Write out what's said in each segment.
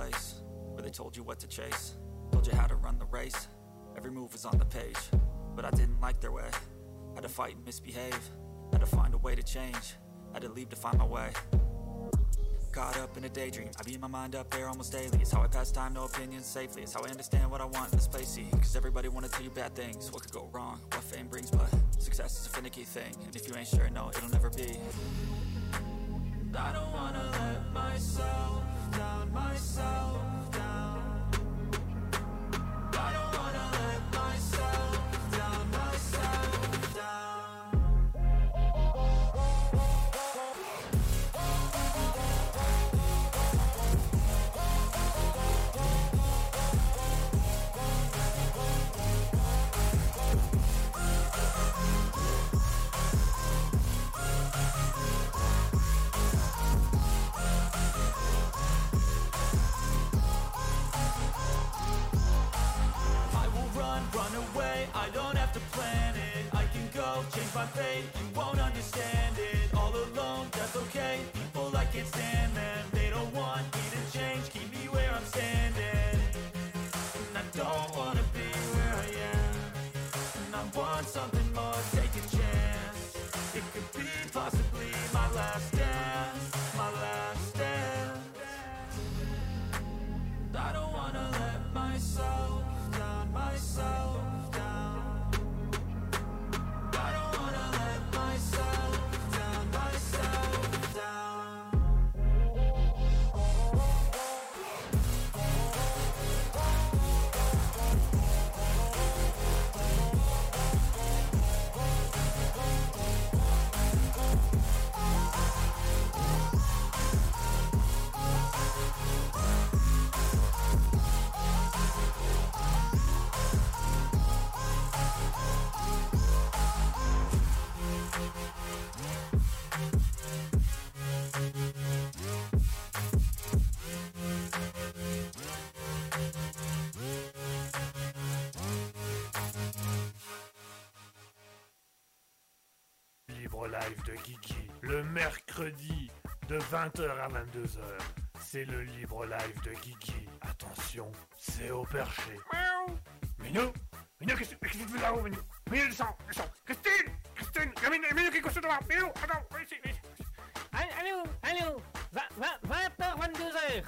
place where they told you what to chase, told you how to run the race. Every move was on the page, but I didn't like their way. Had to fight and misbehave, had to find a way to change, had to leave to find my way. Caught up in a daydream, I beat my mind up there almost daily. It's how I pass time, no opinions safely. It's how I understand what I want in this place. Cause everybody wanna tell you bad things. What could go wrong, what fame brings, but success is a finicky thing. And if you ain't sure, no, it'll never be. I don't wanna let myself down, myself 20h à 22h. C'est le libre live de Guigui. Attention, c'est au perché. Miaou Minou Minou, qu'est-ce qu'est-ce que tu fais là-haut, Minou? Minou, descends, descends Christine Christine Il y a Minou, Minou qui est couché devant Minou, attends, viens ici, viens ici. Allô, allô, 20h, 22h.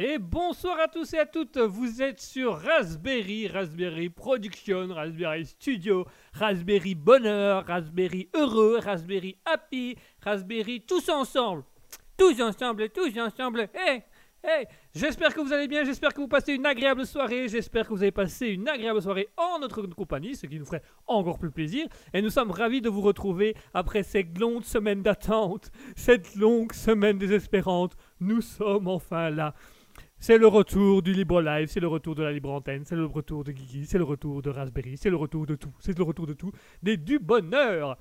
Et bonsoir à tous et à toutes, vous êtes sur Raspberry, Raspberry Production, Raspberry Studio, Raspberry Bonheur, Raspberry Heureux, Raspberry Happy, Raspberry tous ensemble. Tous ensemble, tous ensemble. Hey, hey, j'espère que vous allez bien, j'espère que vous passez une agréable soirée, j'espère que vous avez passé une agréable soirée en notre compagnie, ce qui nous ferait encore plus plaisir. Et nous sommes ravis de vous retrouver après cette longue semaine d'attente, cette longue semaine désespérante. Nous sommes enfin là. C'est le retour du Libre Live, c'est le retour de la Libre Antenne, c'est le retour de Guigui, c'est le retour de Raspberry, c'est le retour de tout, c'est le retour de tout, des du bonheur.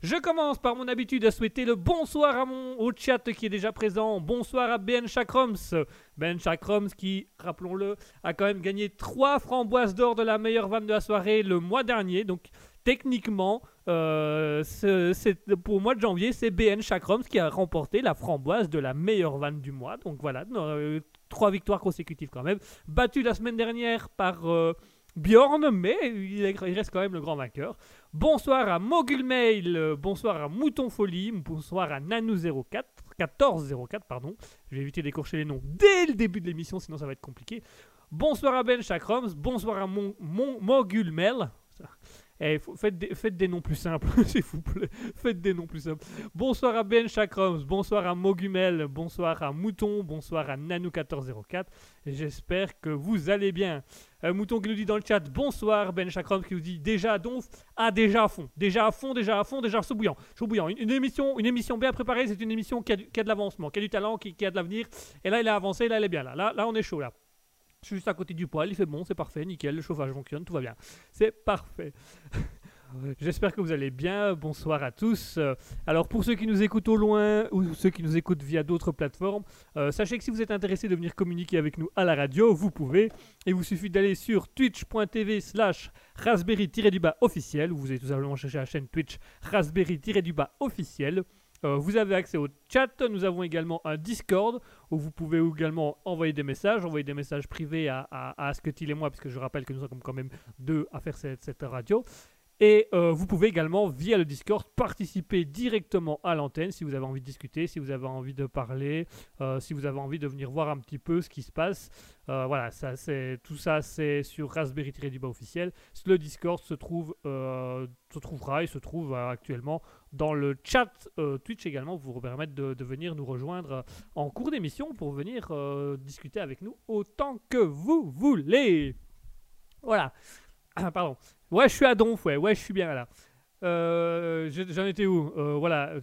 Je commence par mon habitude à souhaiter le bonsoir à mon au chat qui est déjà présent. Bonsoir à Ben Chakroms. Ben Chakroms qui, rappelons-le, a quand même gagné 3 framboises d'or de la meilleure vanne de la soirée le mois dernier. Donc techniquement, euh, pour le mois de janvier, c'est BN Chakroms qui a remporté la framboise de la meilleure vanne du mois. Donc voilà, euh, trois victoires consécutives quand même. Battu la semaine dernière par euh, Bjorn, mais il, est- il reste quand même le grand vainqueur. Bonsoir à Mogulmail, euh, bonsoir à Mouton Folie, bonsoir à Nanou04, 1404, pardon. Je vais éviter d'écorcher les noms dès le début de l'émission, sinon ça va être compliqué. Bonsoir à Ben Chakroms, bonsoir à mon, mon. Eh, faites, des, noms plus simples, s'il vous plaît. Faites des noms plus simples. Bonsoir à Ben Chakroms, bonsoir à Mogumel, bonsoir à Mouton, bonsoir à Nanou1404. J'espère que vous allez bien. Euh, Mouton qui nous dit dans le chat bonsoir. Ben Chakroms qui nous dit déjà Donf. Ah, déjà à fond. Déjà à fond, déjà à fond, déjà chaud bouillant. Chaud bouillant. Une, émission, une émission bien préparée, c'est une émission qui a, de l'avancement, qui a du talent, qui, qui a de l'avenir. Et là, il a avancé, là, il est bien. Là, là, là on est chaud là. Suis juste à côté du poêle, il fait bon, c'est parfait, nickel, le chauffage fonctionne, tout va bien. C'est parfait. J'espère que vous allez bien. Bonsoir à tous. Euh, Alors pour ceux qui nous écoutent au loin ou ceux qui nous écoutent via d'autres plateformes, euh, sachez que si vous êtes intéressé de venir communiquer avec nous à la radio, vous pouvez. Il vous suffit d'aller sur twitch.tv slash raspberry-du-bas officiel. Vous allez tout simplement chercher la chaîne Twitch raspberry-du-bas officiel. Euh, vous avez accès au chat. Nous avons également un Discord où vous pouvez également envoyer des messages, envoyer des messages privés à, à, à Asketil et moi, puisque je rappelle que nous sommes quand même deux à faire cette, radio. Et euh, vous pouvez également, via le Discord, participer directement à l'antenne si vous avez envie de discuter, si vous avez envie de parler, euh, si vous avez envie de venir voir un petit peu ce qui se passe. Voilà, ça, tout ça c'est sur Raspberry-du-bas officiel. Le Discord se, trouve, se trouvera et se trouve actuellement dans le chat euh, Twitch également vous permettre de, venir nous rejoindre euh, en cours d'émission pour venir euh, discuter avec nous autant que vous voulez. Voilà. Pardon. Ouais, je suis à Donf, ouais, ouais, je suis bien là. Euh, je- J'en étais où? Euh, Voilà.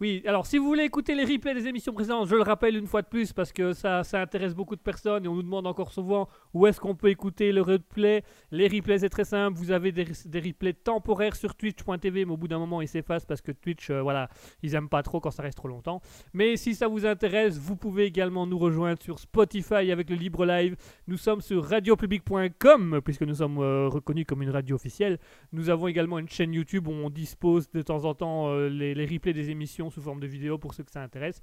Oui, alors si vous voulez écouter les replays des émissions précédentes, je le rappelle une fois de plus parce que ça, ça intéresse beaucoup de personnes et on nous demande encore souvent où est-ce qu'on peut écouter le replay. Les replays, c'est très simple. Vous avez des, des replays temporaires sur twitch.tv, mais au bout d'un moment, ils s'effacent parce que Twitch, euh, voilà, ils aiment pas trop quand ça reste trop longtemps. Mais si ça vous intéresse, vous pouvez également nous rejoindre sur Spotify avec le Libre Live. Nous sommes sur radiopublic.com puisque nous sommes reconnus comme une radio officielle. Nous avons également une chaîne YouTube où on dispose de temps en temps euh, les, replays des émissions sous forme de vidéo pour ceux que ça intéresse.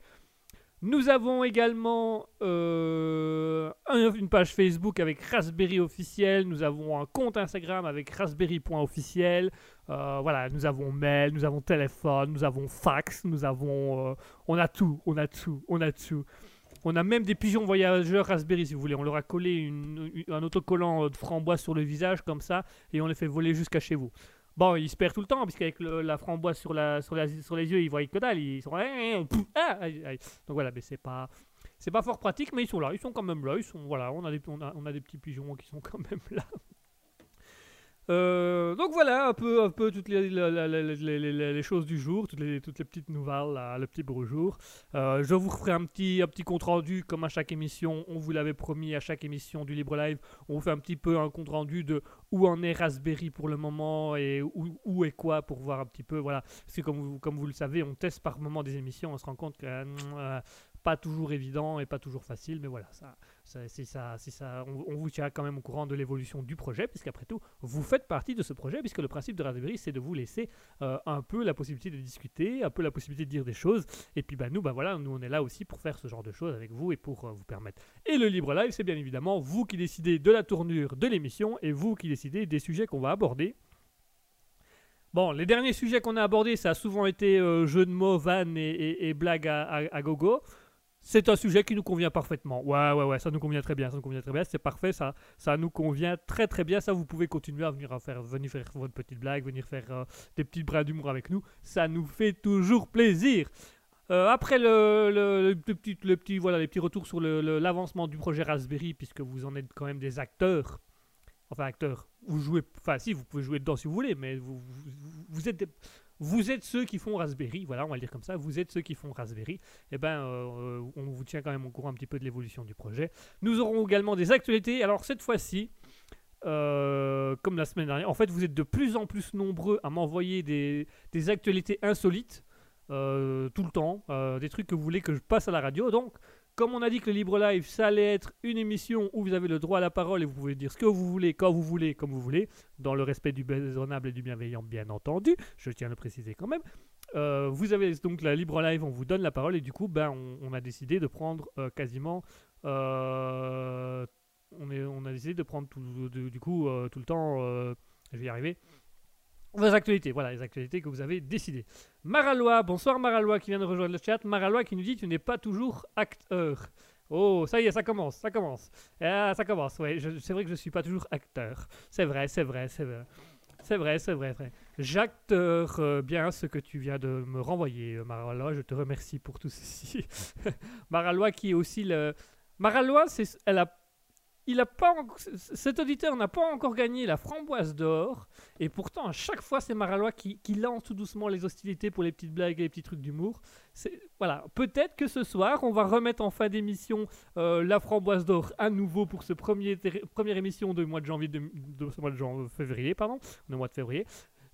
Nous avons également euh, un- une page Facebook avec Raspberry officiel. Nous avons un compte Instagram avec raspberry.officiel. Euh, voilà, nous avons mail, nous avons téléphone, nous avons fax, nous avons. euh, on a tout, on a tout, on a tout. On a même des pigeons voyageurs Raspberry si vous voulez. On leur a collé un autocollant de framboise sur le visage comme ça et on les fait voler jusqu'à chez vous. Bon, ils se perdent tout le temps, puisqu'avec la framboise sur, la, sur, la- sur les yeux, ils voient que dalle. Ils sont. Ah, aïe, aïe. Donc voilà, mais c'est pas. C'est pas fort pratique, mais ils sont là. Ils sont quand même là. Ils sont, voilà, on a, des, on a des petits pigeons qui sont quand même là. Euh, donc voilà un peu, un peu toutes les, choses du jour, toutes les, toutes les petites nouvelles, le petit bonjour. Euh, je vous ferai un petit, un petit compte rendu comme à chaque émission. On vous l'avait promis à chaque émission du Libre Live. On vous fait un petit peu un compte rendu de où en est Raspberry pour le moment et où, où est quoi pour voir un petit peu. Voilà, parce que comme vous, comme vous le savez, on teste par moment des émissions. On se rend compte que euh, pas toujours évident et pas toujours facile, mais voilà, ça, on, vous tient quand même au courant de l'évolution du projet, puisqu'après tout, vous faites partie de ce projet, puisque le principe de Raspberry, c'est de vous laisser euh, un peu la possibilité de discuter, un peu la possibilité de dire des choses, et puis bah, nous, bah, voilà, nous on est là aussi pour faire ce genre de choses avec vous et pour euh, vous permettre. Et le libre live, c'est bien évidemment vous qui décidez de la tournure de l'émission et vous qui décidez des sujets qu'on va aborder. Bon, les derniers sujets qu'on a abordés, ça a souvent été euh, jeux de mots, vannes et, et- blagues à gogo. C'est un sujet qui nous convient parfaitement. Ouais, ouais, ouais, ça nous convient très bien, ça nous convient très bien, c'est parfait, ça, ça nous convient très très bien. Ça, vous pouvez continuer à venir faire, venir faire votre petite blague, venir faire euh, des petits bras d'humour avec nous. Ça nous fait toujours plaisir. Euh, après le, le, petit, le petit- voilà, les petits retours sur l'avancement du projet Raspberry, puisque vous en êtes quand même des acteurs. Enfin, acteurs. Vous jouez. Enfin, si, vous pouvez jouer dedans si vous voulez, mais vous, vous, vous êtes, des- vous êtes ceux qui font Raspberry. Voilà, on va le dire comme ça. Vous êtes ceux qui font Raspberry. Eh ben, euh, on vous tient quand même au courant un petit peu de l'évolution du projet. Nous aurons également des actualités. Alors, cette fois-ci. euh, comme la semaine dernière, en fait, vous êtes de plus en plus nombreux à m'envoyer des, actualités insolites euh, tout le temps, des trucs que vous voulez que je passe à la radio. Donc, comme on a dit que le Libre Live, ça allait être une émission où vous avez le droit à la parole et vous pouvez dire ce que vous voulez, quand vous voulez, comme vous voulez, dans le respect du raisonnable et du bienveillant, bien entendu. Je tiens à le préciser quand même. Euh, vous avez donc la Libre Live, on vous donne la parole et du coup, ben, on, a décidé de prendre quasiment. on, a décidé de prendre du coup euh, tout le temps. euh, je vais y arriver. Vos actualités, voilà les actualités que vous avez décidées. Maralois, bonsoir Maralois qui vient de rejoindre le chat. Maralois qui nous dit tu n'es pas toujours acteur. Oh, ça y est, ça commence, ça commence. Ah, ça commence, ouais, c'est vrai que je suis pas toujours acteur. C'est vrai, c'est vrai, c'est vrai. C'est vrai, c'est vrai, vrai. J'acteur euh, bien ce que tu viens de me renvoyer, euh, Maralois. Je te remercie pour tout ceci. Maralois qui est aussi le... Maralois, elle a... Il pas Cet auditeur n'a pas encore gagné la framboise d'or. Et pourtant, à chaque fois, c'est Maralois qui, lance tout doucement les hostilités pour les petites blagues et les petits trucs d'humour. Voilà, peut-être que ce soir, on va remettre en fin d'émission euh, la framboise d'or à nouveau pour ce premier première émission du mois de janvier, de, mois de février, pardon, mois de février.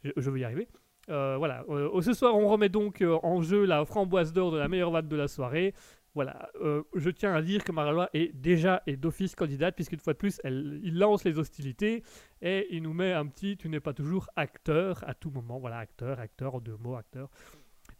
Je, je vais y arriver. Euh, voilà, euh, ce soir, on remet donc en jeu la framboise d'or de la meilleure vanne de la soirée. Voilà, euh, je tiens à dire que Maralois est déjà et d'office candidate, puisqu'une fois de plus, il lance les hostilités et il nous met un petit Tu n'es pas toujours acteur à tout moment. Voilà, acteur, acteur, en deux mots, acteur.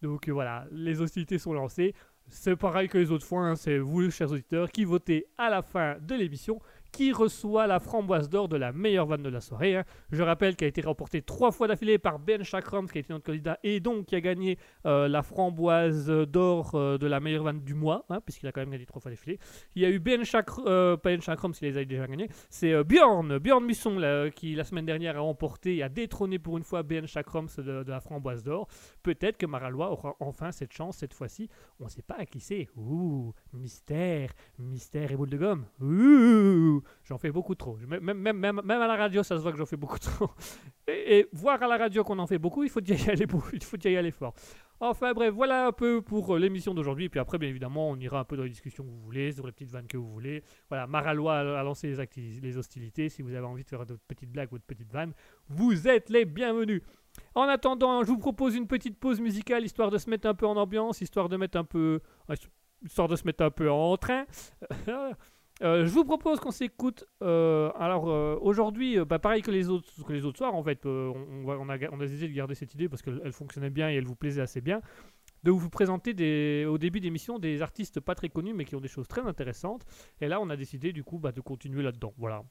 Donc euh, voilà, les hostilités sont lancées. C'est pareil que les autres fois, hein, c'est vous, chers auditeurs, qui votez à la fin de l'émission qui reçoit la framboise d'or de la meilleure vanne de la soirée. hein. Je rappelle qu'elle a été remportée trois fois d'affilée par Ben Chakram, qui a été notre candidat, et donc qui a gagné euh, la framboise d'or euh, de la meilleure vanne du mois, hein, puisqu'il a quand même gagné trois fois d'affilée. Il y a eu Ben Chakram, euh, pas Ben Chakram, s'il les a déjà gagnés, c'est Bjorn, Bjorn Musson, qui la semaine dernière a remporté et a détrôné pour une fois Ben Chakram de, de la framboise d'or. Peut-être que Maralois aura enfin cette chance cette fois-ci. On ne sait pas à qui c'est. Ouh, mystère, mystère et boule de gomme. Ouh, j'en fais beaucoup trop. Même, même, même, même à la radio, ça se voit que j'en fais beaucoup trop. Et, voir à la radio qu'on en fait beaucoup, il faut y aller, il faut y aller fort. Enfin bref, voilà un peu pour euh, l'émission d'aujourd'hui. Puis après, bien évidemment, on ira un peu dans les discussions que vous voulez, sur les petites vannes que vous voulez. Voilà, Maralois a, lancé les, hostilités. Si vous avez envie de faire d'autres petites blagues ou de petites vannes, vous êtes les bienvenus. En attendant, je vous propose une petite pause musicale, histoire de se mettre un peu en ambiance, histoire de mettre un peu... Histoire de se mettre un peu en train. Euh, je vous propose qu'on s'écoute. euh, alors euh, aujourd'hui, bah, pareil que les autres, que les autres soirs, en fait, on, a, on décidé de garder cette idée parce qu'elle elle fonctionnait bien et elle vous plaisait assez bien, de vous présenter au début d'émission des artistes pas très connus mais qui ont des choses très intéressantes. Et là, on a décidé du coup bah, de continuer là-dedans. Voilà.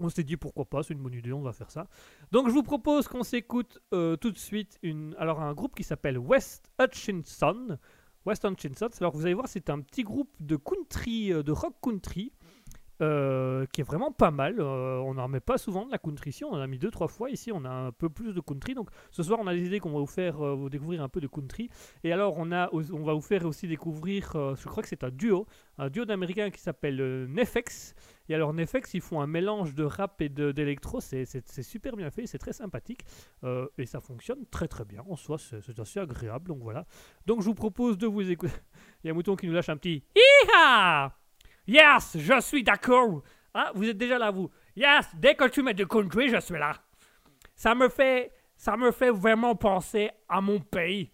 On s'est dit pourquoi pas, c'est une bonne idée, on va faire ça. Donc je vous propose qu'on s'écoute tout de suite alors un groupe qui s'appelle West Hutchinson. West Hutchinson, alors vous allez voir, c'est un petit groupe de country, euh, de rock country, euh, qui est vraiment pas mal. Euh, on n'en met pas souvent de la country ici, on en a mis deux trois fois. Ici, on a un peu plus de country. Donc ce soir, on a décidé qu'on va vous faire euh, vous découvrir un peu de country. Et alors, on, a, on va vous faire aussi découvrir, je crois que c'est un duo, un duo d'Américains qui s'appelle Nefex. Et alors, Nefex, ils font un mélange de rap et d'électro. C'est super bien fait, c'est très sympathique. Et ça fonctionne très très bien. En soi, c'est assez agréable. Donc voilà. Donc je vous propose de vous écouter. Il y a un mouton qui nous lâche un petit Yes, je suis d'accord. Ah, vous êtes déjà là, vous. Yes, dès que tu mets de country, je suis là. Ça me fait, ça me fait vraiment penser à mon pays.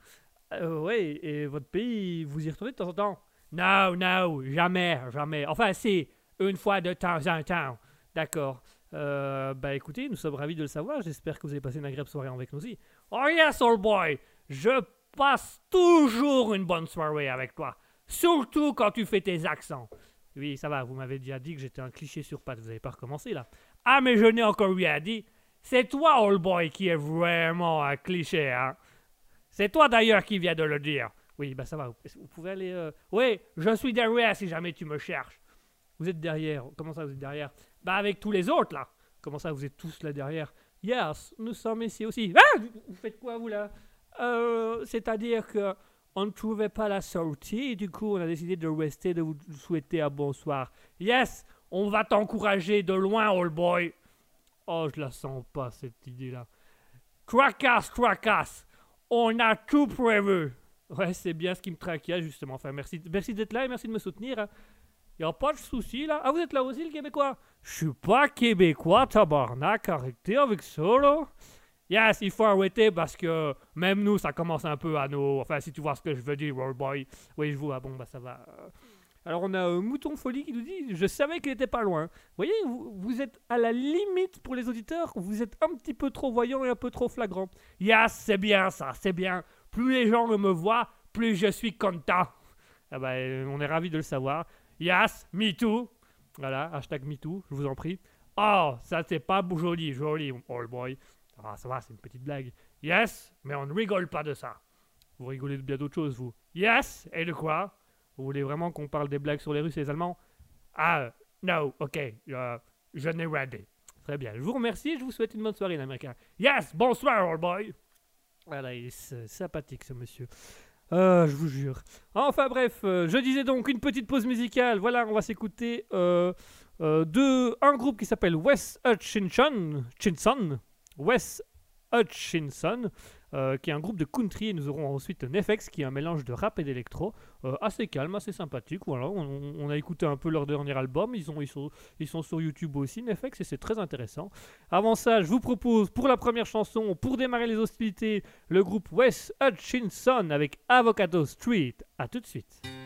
Euh, oui, et votre pays, vous y retournez de temps en temps? Non, non, jamais, jamais. Enfin, si, une fois de temps en temps. D'accord. Bah écoutez, nous sommes ravis de le savoir. J'espère que vous avez passé une agréable soirée avec nous aussi. Oh yes, old boy, je passe toujours une bonne soirée avec toi. Surtout quand tu fais tes accents. Oui, ça va, vous m'avez déjà dit que j'étais un cliché sur pattes, vous n'avez pas recommencé là. Ah, mais je n'ai encore rien dit. C'est toi, old boy, qui est vraiment un cliché, hein. C'est toi d'ailleurs qui viens de le dire. Oui, bah ça va, vous, pouvez aller... euh, Oui, je suis derrière si jamais tu me cherches. Vous êtes derrière. Comment ça, vous êtes derrière? Bah avec tous les autres là. Comment ça, vous êtes tous là derrière? Yes, nous sommes ici aussi. Ah Vous faites quoi vous là? Euh, C'est-à-dire que on ne trouvait pas la sortie et du coup on a décidé de rester, de vous souhaiter un bonsoir. Yes, on va t'encourager de loin, old boy. Oh, je la sens pas cette idée-là. Tracasse, tracasse. On a tout prévu. Ouais, c'est bien ce qui me traquait justement. Enfin, merci, merci d'être là et merci de me soutenir. hein. Y a pas de souci là. Ah, vous êtes là aussi, le Québécois? Je suis pas Québécois, tabarnak. Arrêtez avec ça là. Yes, il faut arrêter parce que même nous, ça commence un peu à nous. Enfin, si tu vois ce que je veux dire, World Boy. Oui, je vois. Bon, bah ça va. Alors, on a euh, Mouton Folie qui nous dit Je savais qu'il était pas loin. Vous voyez, vous, êtes à la limite pour les auditeurs. Vous êtes un petit peu trop voyant et un peu trop flagrant. Yes, c'est bien ça, c'est bien. Plus les gens me voient, plus je suis content. Ah bah, euh, on est ravis de le savoir. Yes, me too. Voilà, hashtag me too, je vous en prie. Oh, ça c'est pas joli, joli, old boy. Ah, ça va, c'est une petite blague. Yes, mais on ne rigole pas de ça. Vous rigolez de bien d'autres choses, vous. Yes, et de quoi? Vous voulez vraiment qu'on parle des blagues sur les Russes et les Allemands? Ah, no, ok, euh, je n'ai raté. Très bien, je vous remercie je vous souhaite une bonne soirée, l'américain. Yes, bonsoir, old boy. Voilà, il est sympathique, ce monsieur. Euh, je vous jure. Enfin bref, euh, je disais donc une petite pause musicale. Voilà, on va s'écouter euh, euh, de un groupe qui s'appelle West Hutchinson, Chinson, West Hutchinson, euh, qui est un groupe de country. Et nous aurons ensuite Nefex, qui est un mélange de rap et d'électro, euh, assez calme, assez sympathique. Voilà, on, a écouté un peu leur dernier album. Ils, ont, ils, sont, ils sont sur YouTube aussi, Nefex, et c'est très intéressant. Avant ça, je vous propose pour la première chanson, pour démarrer les hostilités, le groupe West Hutchinson avec Avocado Street. A tout de suite.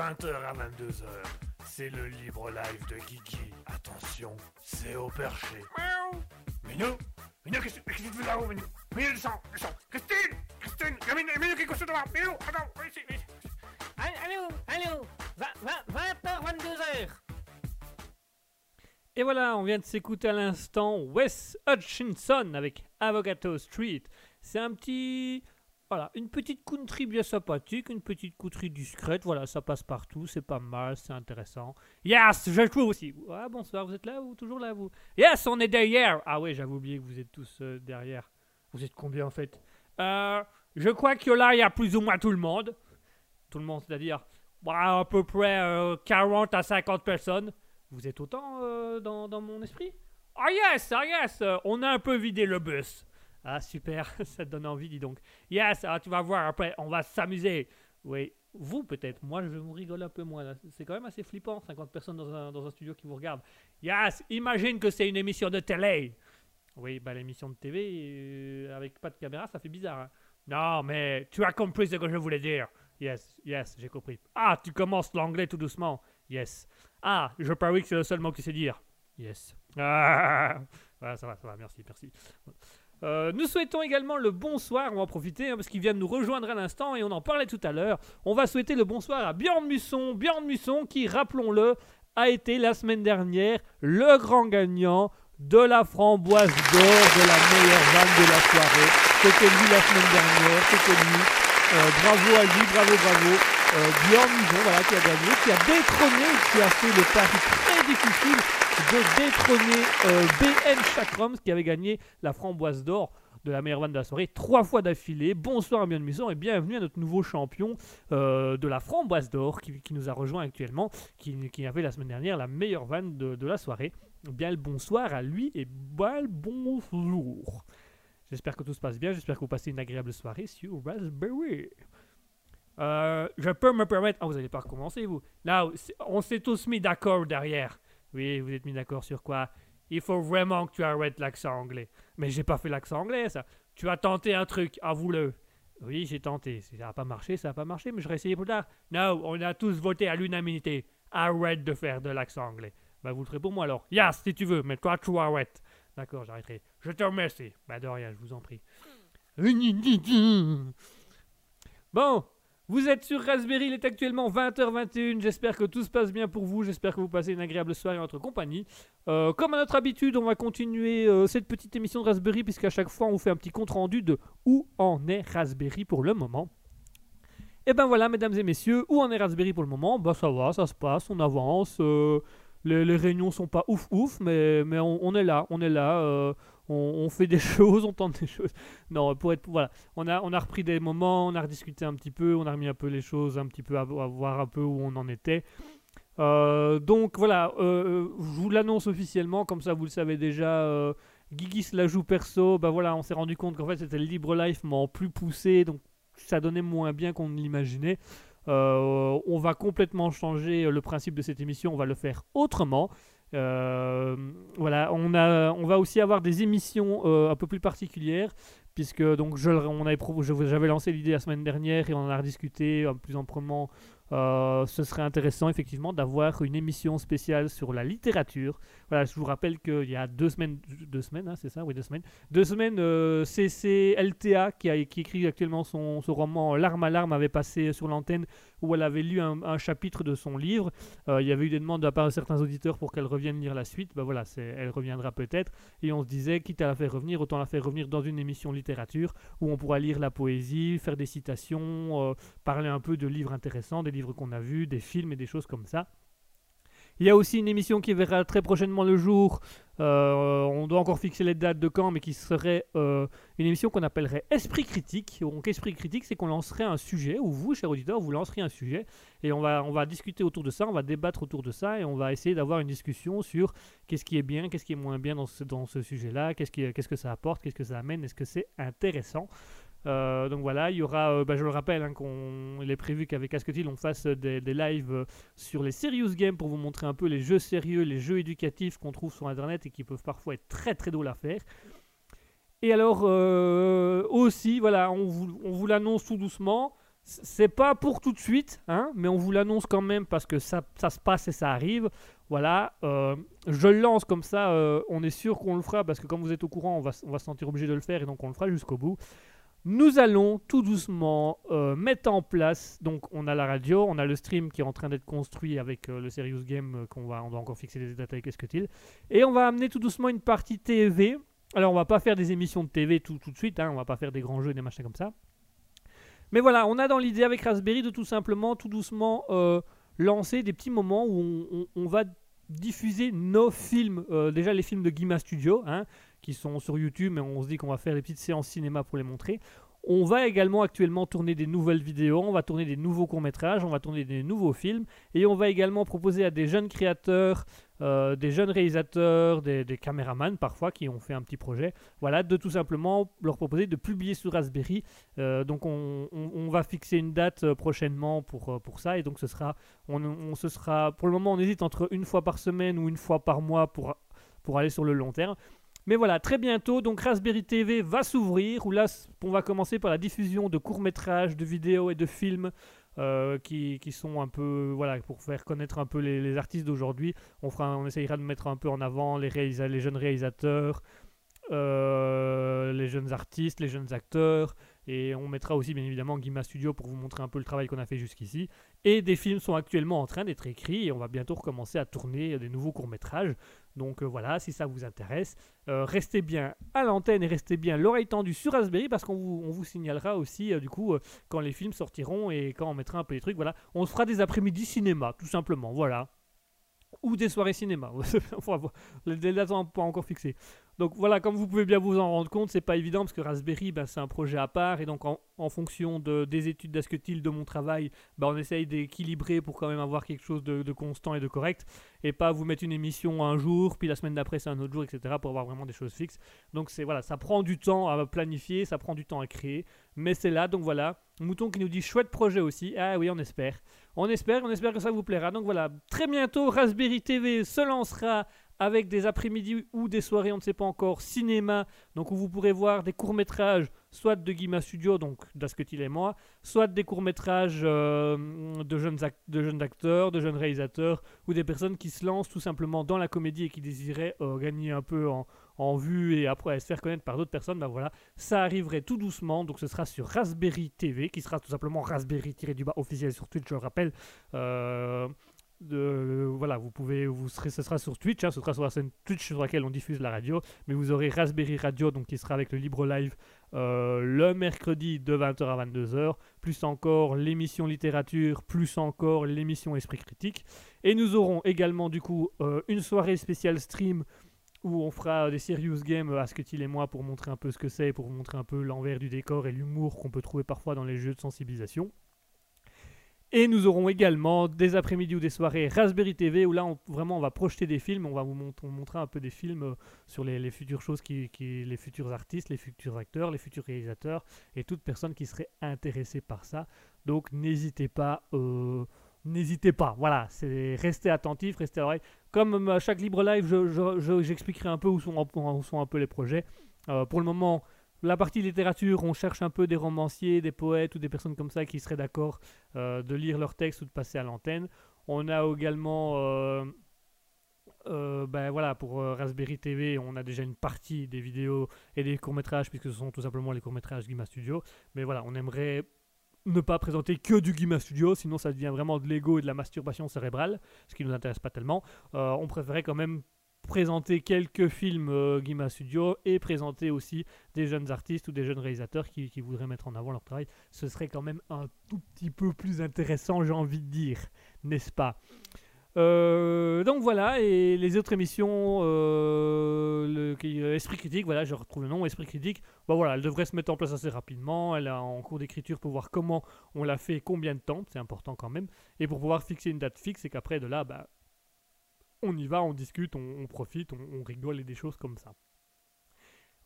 20h à 22h. C'est le libre live de Guigui. Attention, c'est au perché. Miaou. Minou Minou, qu'est-ce qu'est-ce que tu fais là-haut, Minou? Minou, descends, descends Christine Christine Il y a Minou, Minou qui est couché devant Minou, attends, ici, ici. Allez, allez, allez, 20h, 22h. Et voilà, on vient de s'écouter à l'instant Wes Hutchinson avec Avocado Street. C'est un petit. Voilà, une petite country bien sympathique, une petite country discrète. Voilà, ça passe partout, c'est pas mal, c'est intéressant. Yes, je trouve aussi. Ah, bonsoir, vous êtes là ou toujours là, vous? Yes, on est derrière. Ah, ouais, j'avais oublié que vous êtes tous euh, derrière. Vous êtes combien en fait? Euh, Je crois que là, il y a plus ou moins tout le monde. Tout le monde, c'est-à-dire bah, à peu près euh, 40 à 50 personnes. Vous êtes autant euh, dans, mon esprit? Ah yes, ah yes, euh, on a un peu vidé le bus. Ah super, ça te donne envie, dis donc. Yes, ah, tu vas voir après, on va s'amuser. Oui, vous peut-être, moi je vous rigole un peu moins. C'est quand même assez flippant, 50 personnes dans un, dans un studio qui vous regardent. Yes, imagine que c'est une émission de télé. Oui, bah l'émission de TV euh, avec pas de caméra, ça fait bizarre. hein. Non, mais tu as compris ce que je voulais dire. Yes, yes, j'ai compris. Ah, tu commences l'anglais tout doucement. Yes. Ah, je parie que c'est le seul mot que tu sais dire. Yes. Ah, voilà, ça va, ça va, merci, merci. Euh, nous souhaitons également le bonsoir, on va en profiter hein, parce qu'il vient de nous rejoindre à l'instant et on en parlait tout à l'heure. On va souhaiter le bonsoir à Bjorn Musson. Bjorn Musson qui, rappelons-le, a été la semaine dernière le grand gagnant de la framboise d'or de la meilleure vanne de la soirée. C'était lui la semaine dernière, c'était lui. Euh, bravo à lui, bravo, bravo. Euh, Bjorn Musson, voilà, qui a gagné, qui a détrôné, qui a fait le pari difficile de détrôner euh, BN Chakrams, qui avait gagné la framboise d'or de la meilleure vanne de la soirée trois fois d'affilée. Bonsoir Bjorn Musson et bienvenue à notre nouveau champion euh, de la framboise d'or qui, nous a rejoint actuellement, qui, avait la semaine dernière la meilleure vanne de, de la soirée. Bien le bonsoir à lui et bien le bonjour. J'espère que tout se passe bien, j'espère que vous passez une agréable soirée sur Raspberry. Euh, je peux me permettre. Ah, vous n'allez pas recommencer, vous. Là, on s'est tous mis d'accord derrière. Oui, vous êtes mis d'accord sur quoi? Il faut vraiment que tu arrêtes l'accent anglais. Mais j'ai pas fait l'accent anglais, ça. Tu as tenté un truc, avoue-le. Oui, j'ai tenté. Ça n'a pas marché, ça n'a pas marché, mais je vais essayer plus tard. Non, on a tous voté à l'unanimité. Arrête de faire de l'accent anglais. Bah, vous le ferez pour moi alors. Yes, si tu veux, mais toi, tu arrêtes. D'accord, j'arrêterai. Je te remercie. Bah, de rien, je vous en prie. Bon, vous êtes sur Raspberry, il est actuellement 20h21. J'espère que tout se passe bien pour vous. J'espère que vous passez une agréable soirée en notre compagnie. Euh, comme à notre habitude, on va continuer euh, cette petite émission de Raspberry, puisqu'à chaque fois, on vous fait un petit compte rendu de où en est Raspberry pour le moment. Et ben voilà, mesdames et messieurs, où en est Raspberry pour le moment? Bah ça va, ça se passe, on avance. euh, les, les réunions sont pas ouf ouf, mais, on est là, on est là. Euh, on, fait des choses, on tente des choses. Non, pour être voilà, on a, on a repris des moments, on a rediscuté un petit peu, on a remis un peu les choses un petit peu à, voir un peu où on en était. Euh, donc voilà, euh, je vous l'annonce officiellement, comme ça vous le savez déjà. Euh, Guigui se la joue perso, bah voilà, on s'est rendu compte qu'en fait c'était le Libre Life, mais en plus poussé, donc ça donnait moins bien qu'on ne l'imaginait. Euh, on va complètement changer le principe de cette émission, on va le faire autrement. Euh, on, va aussi avoir des émissions euh, un peu plus particulières, puisque donc je, on j'avais lancé l'idée la semaine dernière et on en a rediscuté euh, plus amplement. Ce serait intéressant effectivement d'avoir une émission spéciale sur la littérature. Voilà, je vous rappelle qu'il y a deux semaines, deux semaines, hein, c'est ça, oui deux semaines, deux semaines, euh, CCLTA qui, a, qui écrit actuellement son, son roman L'arme à l'arme avait passé sur l'antenne où elle avait lu un, chapitre de son livre. Euh, il y avait eu des demandes de la part de certains auditeurs pour qu'elle revienne lire la suite. Ben voilà, elle reviendra peut-être. Et on se disait, quitte à la faire revenir, autant la faire revenir dans une émission littérature où on pourra lire la poésie, faire des citations, euh, parler un peu de livres intéressants, des livres qu'on a vus, des films et des choses comme ça. Il y a aussi une émission qui verra très prochainement le jour. Euh, on doit encore fixer les dates de quand, mais qui serait euh, une émission qu'on appellerait Esprit Critique. Donc Esprit Critique, c'est qu'on lancerait un sujet, ou vous, chers auditeurs, vous lanceriez un sujet, et on va, on va discuter autour de ça, on va débattre autour de ça, et on va essayer d'avoir une discussion sur qu'est-ce qui est bien, qu'est-ce qui est moins bien dans ce, dans ce sujet-là, qu'est-ce, qu'est-ce que ça apporte, qu'est-ce que ça amène, est-ce que c'est intéressant. Euh, donc voilà, il y aura, euh, bah, je le rappelle, hein, il est prévu qu'avec Asketil on fasse des, des lives euh, sur les serious games pour vous montrer un peu les jeux sérieux, les jeux éducatifs qu'on trouve sur internet et qui peuvent parfois être très très drôles à faire. Et alors aussi, voilà, on vous, on vous l'annonce tout doucement. c'est pas pour tout de suite, hein, mais on vous l'annonce quand même parce que ça, ça, se passe et ça arrive. Voilà, je le lance comme ça, on est sûr qu'on le fera parce que comme vous êtes au courant, on va, on va se sentir obligé de le faire et donc on le fera jusqu'au bout. Nous allons tout doucement euh, mettre en place, donc on a la radio, on a le stream qui est en train d'être construit avec le Serious Game qu'on va, on doit encore fixer les dates avec Escutil, et on va amener tout doucement une partie TV. Alors on va pas faire des émissions de TV tout, de suite, hein, on va pas faire des grands jeux, des machins comme ça. Mais voilà, on a dans l'idée avec Raspberry de tout simplement, tout doucement, euh, lancer des petits moments où on, va diffuser nos films, euh, déjà les films de Guima Studio, hein, qui sont sur YouTube, mais on se dit qu'on va faire des petites séances cinéma pour les montrer. On va également actuellement tourner des nouvelles vidéos, on va tourner des nouveaux courts-métrages, on va tourner des nouveaux films, et on va également proposer à des jeunes créateurs, euh, des jeunes réalisateurs, des, caméramans parfois qui ont fait un petit projet, voilà, de tout simplement leur proposer de publier sur Raspberry. Euh, donc on, va fixer une date euh, prochainement pour, pour ça, et donc ce sera, on, se sera, pour le moment on hésite entre une fois par semaine ou une fois par mois pour, pour aller sur le long terme. Mais voilà, très bientôt, donc Raspberry TV va s'ouvrir, où là, on va commencer par la diffusion de courts-métrages, de vidéos et de films euh, qui, sont un peu, voilà, pour faire connaître un peu les, artistes d'aujourd'hui. On, on essayera de mettre un peu en avant les, les jeunes réalisateurs, euh, les jeunes artistes, les jeunes acteurs, et on mettra aussi bien évidemment Guima Studio pour vous montrer un peu le travail qu'on a fait jusqu'ici. Et des films sont actuellement en train d'être écrits et on va bientôt recommencer à tourner des nouveaux courts-métrages. Donc euh, voilà, si ça vous intéresse, euh, restez bien à l'antenne et restez bien l'oreille tendue sur Raspberry parce qu'on vous, signalera aussi euh, du coup quand les films sortiront et quand on mettra un peu les trucs. Voilà, on se fera des après-midi cinéma, tout simplement. Voilà. Ou des soirées cinéma. les dates sont pas encore fixées. Donc voilà, comme vous pouvez bien vous en rendre compte, c'est pas évident parce que Raspberry, ben, c'est un projet à part et donc en, fonction de, des études d'Asketil, de mon travail, ben, on essaye d'équilibrer pour quand même avoir quelque chose de, constant et de correct et pas vous mettre une émission un jour, puis la semaine d'après c'est un autre jour, etc. pour avoir vraiment des choses fixes. Donc c'est voilà, ça prend du temps à planifier, ça prend du temps à créer, mais c'est là, donc voilà. Mouton qui nous dit chouette projet aussi. Ah oui, on espère. On espère, on espère que ça vous plaira. Donc voilà, très bientôt Raspberry TV se lancera avec des après-midi ou des soirées, on ne sait pas encore, cinéma, donc où vous pourrez voir des courts-métrages, soit de Guima Studio, donc d'Asketil et moi, soit des courts-métrages euh, de, jeunes de jeunes acteurs, de jeunes réalisateurs, ou des personnes qui se lancent tout simplement dans la comédie et qui désiraient euh, gagner un peu en, en vue et après se faire connaître par d'autres personnes, ben voilà, ça arriverait tout doucement, donc ce sera sur Raspberry TV, qui sera tout simplement Raspberry-du-bas officiel sur Twitch, je le rappelle. Euh, de, voilà, vous pouvez, vous serez, ce sera sur Twitch, hein, ce sera sur la scène Twitch sur laquelle on diffuse la radio, mais vous aurez Raspberry Radio, donc qui sera avec le libre live euh, le mercredi de 20h à 22h, plus encore l'émission littérature, plus encore l'émission esprit critique, et nous aurons également du coup euh, une soirée spéciale stream où on fera des serious games à ce et moi pour montrer un peu ce que c'est, pour montrer un peu l'envers du décor et l'humour qu'on peut trouver parfois dans les jeux de sensibilisation. Et nous aurons également des après-midi ou des soirées Raspberry TV où là on, vraiment on va projeter des films, on va vous montrer un peu des films euh, sur les, futures choses, qui, les futurs artistes, les futurs acteurs, les futurs réalisateurs et toute personne qui serait intéressée par ça. Donc n'hésitez pas, euh, n'hésitez pas. Voilà, c'est restez attentif, restez à l'oreille. Comme à chaque libre live, j'expliquerai un peu où sont, un peu les projets. Euh, pour le moment, la partie littérature, on cherche un peu des romanciers, des poètes ou des personnes comme ça qui seraient d'accord euh, de lire leurs textes ou de passer à l'antenne. On a également, euh, euh, ben voilà, pour Raspberry TV, on a déjà une partie des vidéos et des courts-métrages, puisque ce sont tout simplement les courts-métrages Guima Studio. Mais voilà, on aimerait ne pas présenter que du Guima Studio, sinon ça devient vraiment de l'ego et de la masturbation cérébrale, ce qui ne nous intéresse pas tellement. on préférait quand même présenter quelques films euh, Studio et présenter aussi des jeunes artistes ou des jeunes réalisateurs qui, voudraient mettre en avant leur travail. Ce serait quand même un tout petit peu plus intéressant, j'ai envie de dire, n'est-ce pas? Euh, donc voilà, et les autres émissions, euh, le, Esprit Critique, voilà, je retrouve le nom, Esprit Critique, bah voilà, elle devrait se mettre en place assez rapidement, elle est en cours d'écriture pour voir comment on l'a fait, combien de temps, c'est important quand même, et pour pouvoir fixer une date fixe, et qu'après de là, bah, on y va, on discute, on, profite, on, rigole et des choses comme ça.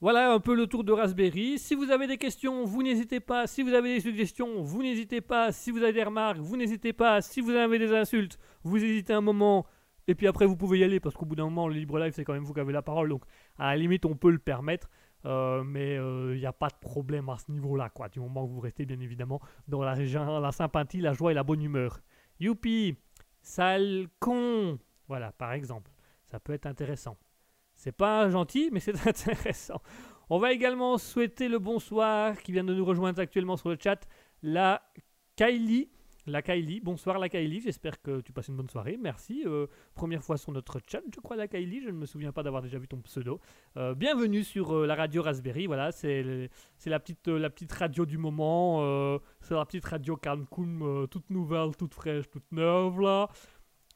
Voilà un peu le tour de Raspberry. Si vous avez des questions, vous n'hésitez pas. Si vous avez des suggestions, vous n'hésitez pas. Si vous avez des remarques, vous n'hésitez pas. Si vous avez des insultes, vous hésitez un moment. Et puis après, vous pouvez y aller parce qu'au bout d'un moment, le libre live, c'est quand même vous qui avez la parole. Donc, à la limite, on peut le permettre. Euh, mais il n'y a pas de problème à ce niveau-là, quoi. Du moment que vous restez bien évidemment dans la la sympathie, la joie et la bonne humeur. Youpi, sale con. Voilà, par exemple. Ça peut être intéressant. C'est pas gentil, mais c'est intéressant. On va également souhaiter le bonsoir qui vient de nous rejoindre actuellement sur le chat, la Kylie. La Kylie, bonsoir la Kylie, j'espère que tu passes une bonne soirée, merci. Euh, première fois sur notre chat, je crois, la Kylie, je ne me souviens pas d'avoir déjà vu ton pseudo. Euh, bienvenue sur euh, la radio Raspberry, voilà, c'est la petite, la petite radio du moment, c'est la petite radio Cancun, toute nouvelle, toute fraîche, toute neuve là.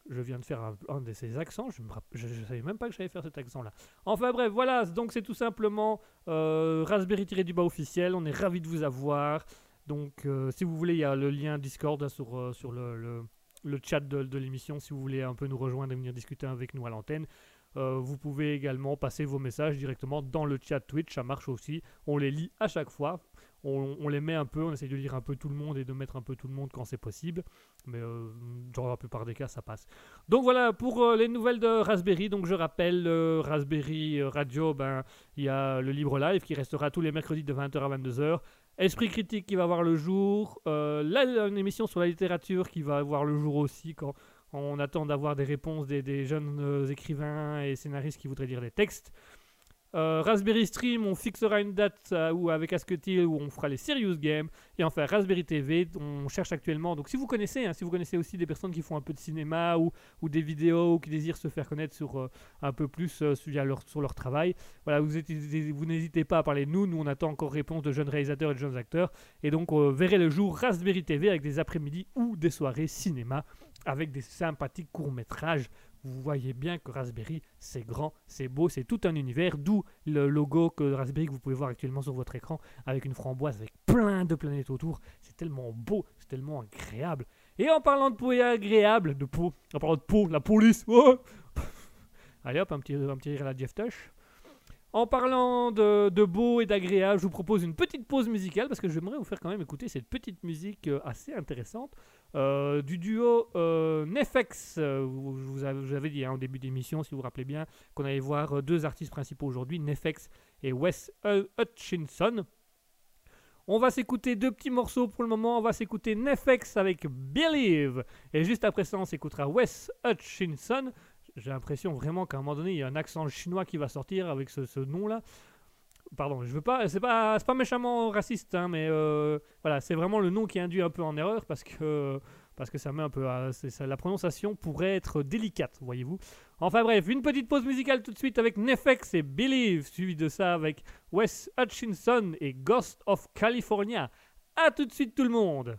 Je viens de faire un, de ces accents, je ne savais même pas que j'allais faire cet accent-là. Enfin bref, voilà, donc c'est tout simplement Raspberry-du-bas officiel, on est ravis de vous avoir. Donc, euh, si vous voulez, il y a le lien Discord sur, euh, sur le, le, chat de, de l'émission. Si vous voulez un peu nous rejoindre et venir discuter avec nous à l'antenne, euh, vous pouvez également passer vos messages directement dans le chat Twitch. Ça marche aussi. On les lit à chaque fois. On, les met un peu, on essaye de lire un peu tout le monde et de mettre un peu tout le monde quand c'est possible. Mais dans la plupart des cas, ça passe. Donc voilà pour les nouvelles de Raspberry. Donc je rappelle, Raspberry Radio, ben, il y a le libre live qui restera tous les mercredis de 20h à 22h. Esprit critique qui va voir le jour. Euh, là, une émission sur la littérature qui va voir le jour aussi quand on attend d'avoir des réponses des, jeunes euh, écrivains et scénaristes qui voudraient lire des textes. Euh, Raspberry Stream, on fixera une date euh, avec Asketil où on fera les Serious Games. Et enfin, Raspberry TV, on cherche actuellement. Donc, si vous connaissez, hein, si vous connaissez aussi des personnes qui font un peu de cinéma ou, des vidéos ou qui désirent se faire connaître sur euh, un peu plus sur, leur, sur leur travail, voilà, vous, vous n'hésitez pas à parler de nous. Nous, on attend encore réponse de jeunes réalisateurs et de jeunes acteurs. Et donc, verrez le jour Raspberry TV avec des après-midi ou des soirées cinéma avec des sympathiques courts-métrages vous voyez bien que Raspberry, c'est grand, c'est beau, c'est tout un univers, d'où le logo que Raspberry que vous pouvez voir actuellement sur votre écran, avec une framboise, avec plein de planètes autour. C'est tellement beau, c'est tellement agréable. Et en parlant de peau agréable, de peau, en parlant de peau, la police, oh Allez hop, un petit, un petit rire à la Jeff Tush. En parlant de, beau et d'agréable, je vous propose une petite pause musicale parce que j'aimerais vous faire quand même écouter cette petite musique euh, assez intéressante euh, du duo euh, Nefex. je vous avais dit hein, au début d'émission, si vous vous rappelez bien, qu'on allait voir deux artistes principaux aujourd'hui, Nefex et Wes Hutchinson. On va s'écouter deux petits morceaux pour le moment. On va s'écouter Nefex avec Believe. Et juste après ça, on s'écoutera Wes Hutchinson j'ai l'impression vraiment qu'à un moment donné, il y a un accent chinois qui va sortir avec ce, nom-là. Pardon, je veux pas, c'est pas, pas méchamment raciste, hein, mais euh, voilà, c'est vraiment le nom qui induit un peu en erreur parce que, parce que ça met un peu, la prononciation pourrait être délicate, voyez-vous. Enfin bref, une petite pause musicale tout de suite avec Nefex et Believe, suivi de ça avec Wes Hutchinson et Ghost of California. A tout de suite tout le monde.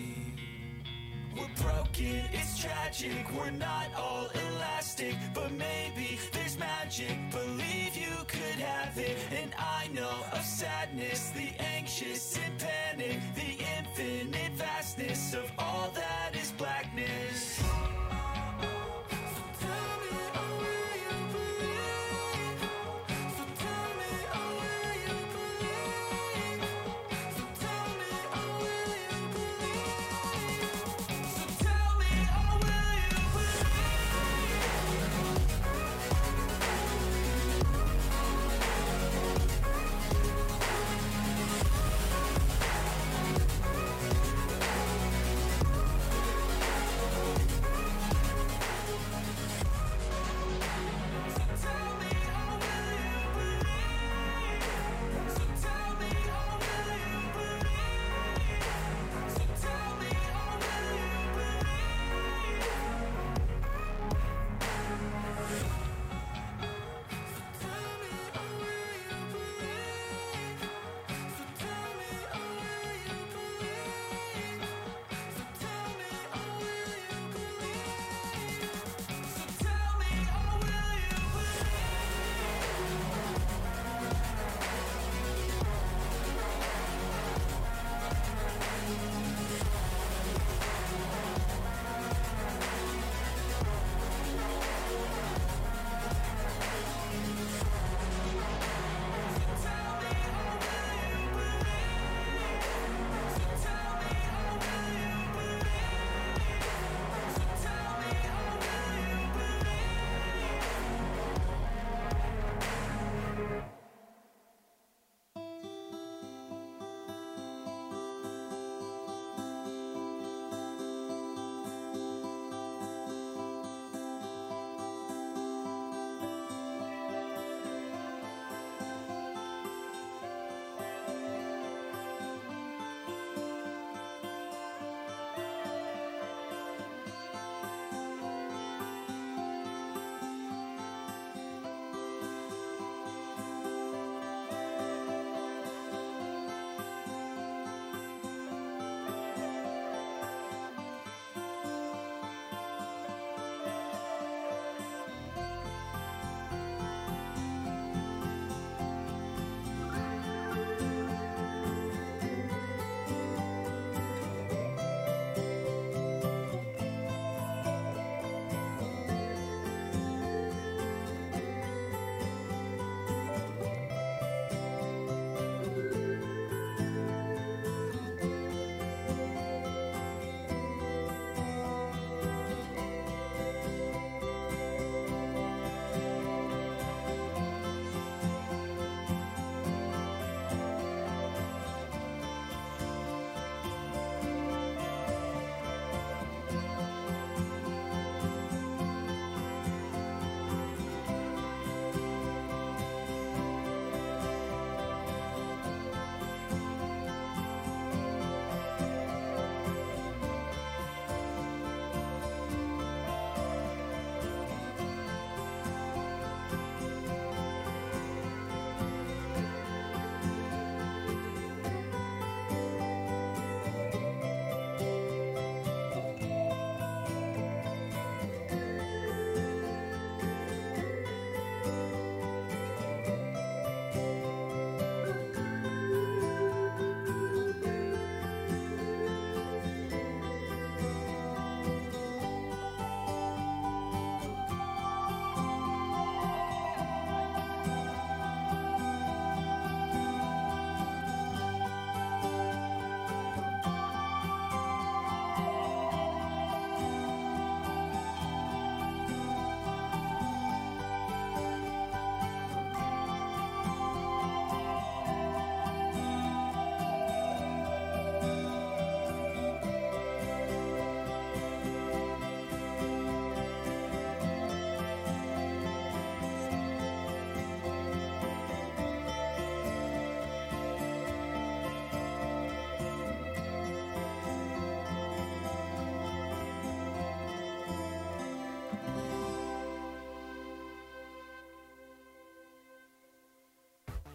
We're broken, it's tragic, we're not all elastic, but maybe there's magic. Believe you could have it, and I know of sadness, the anxious and panic, the infinite vastness of all that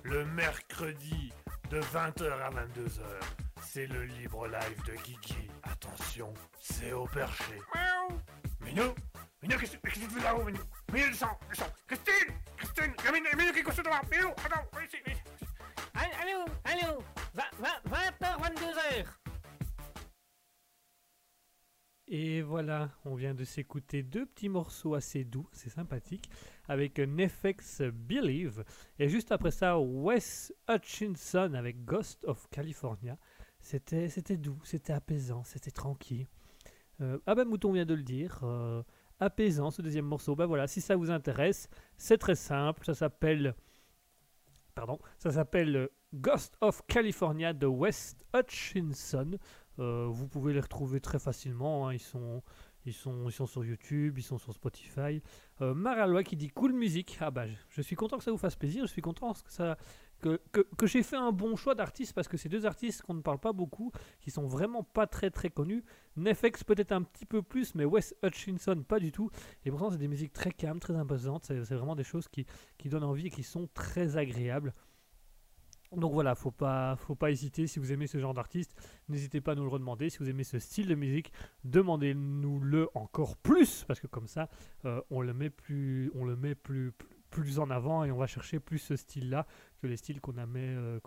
le mercredi de 20h à 22h. C'est le libre live de Guigui. Attention, c'est au perché. Miaou. Minou Minou, qu'est-ce que tu fais là-haut, Minou? Minou, descends, descends Christine Christine Minou, Minou qui est couché devant Minou, attends, voilà, on vient de s'écouter deux petits morceaux assez doux, c'est sympathique, avec Nefex Believe. Et juste après ça, Wes Hutchinson avec Ghost of California. C'était, doux, c'était apaisant, c'était tranquille. Ah ben Mouton vient de le dire, euh, apaisant ce deuxième morceau. Ben voilà, si ça vous intéresse, c'est très simple, ça s'appelle... Pardon, ça s'appelle Ghost of California de Wes Hutchinson. Euh, vous pouvez les retrouver très facilement. hein, Ils, sont, ils, sont, ils sont sur YouTube, ils sont sur Spotify. Euh, Maralois qui dit cool musique. Ah bah, je, suis content que ça vous fasse plaisir. Je suis content que, que, que, que j'ai fait un bon choix d'artistes parce que c'est deux artistes qu'on ne parle pas beaucoup, qui sont vraiment pas très très connus. Nefex peut-être un petit peu plus, mais Wes Hutchinson pas du tout. Et pourtant, c'est des musiques très calmes, très imposantes. C'est c'est vraiment des choses qui, qui donnent envie et qui sont très agréables. Donc voilà, faut pas, faut pas hésiter. Si vous aimez ce genre d'artiste, n'hésitez pas à nous le redemander. Si vous aimez ce style de musique, demandez-nous-le encore plus, parce que comme ça, euh, on le met plus, on le met plus, plus, en avant et on va chercher plus ce style-là que les styles qu'on a, mis, euh,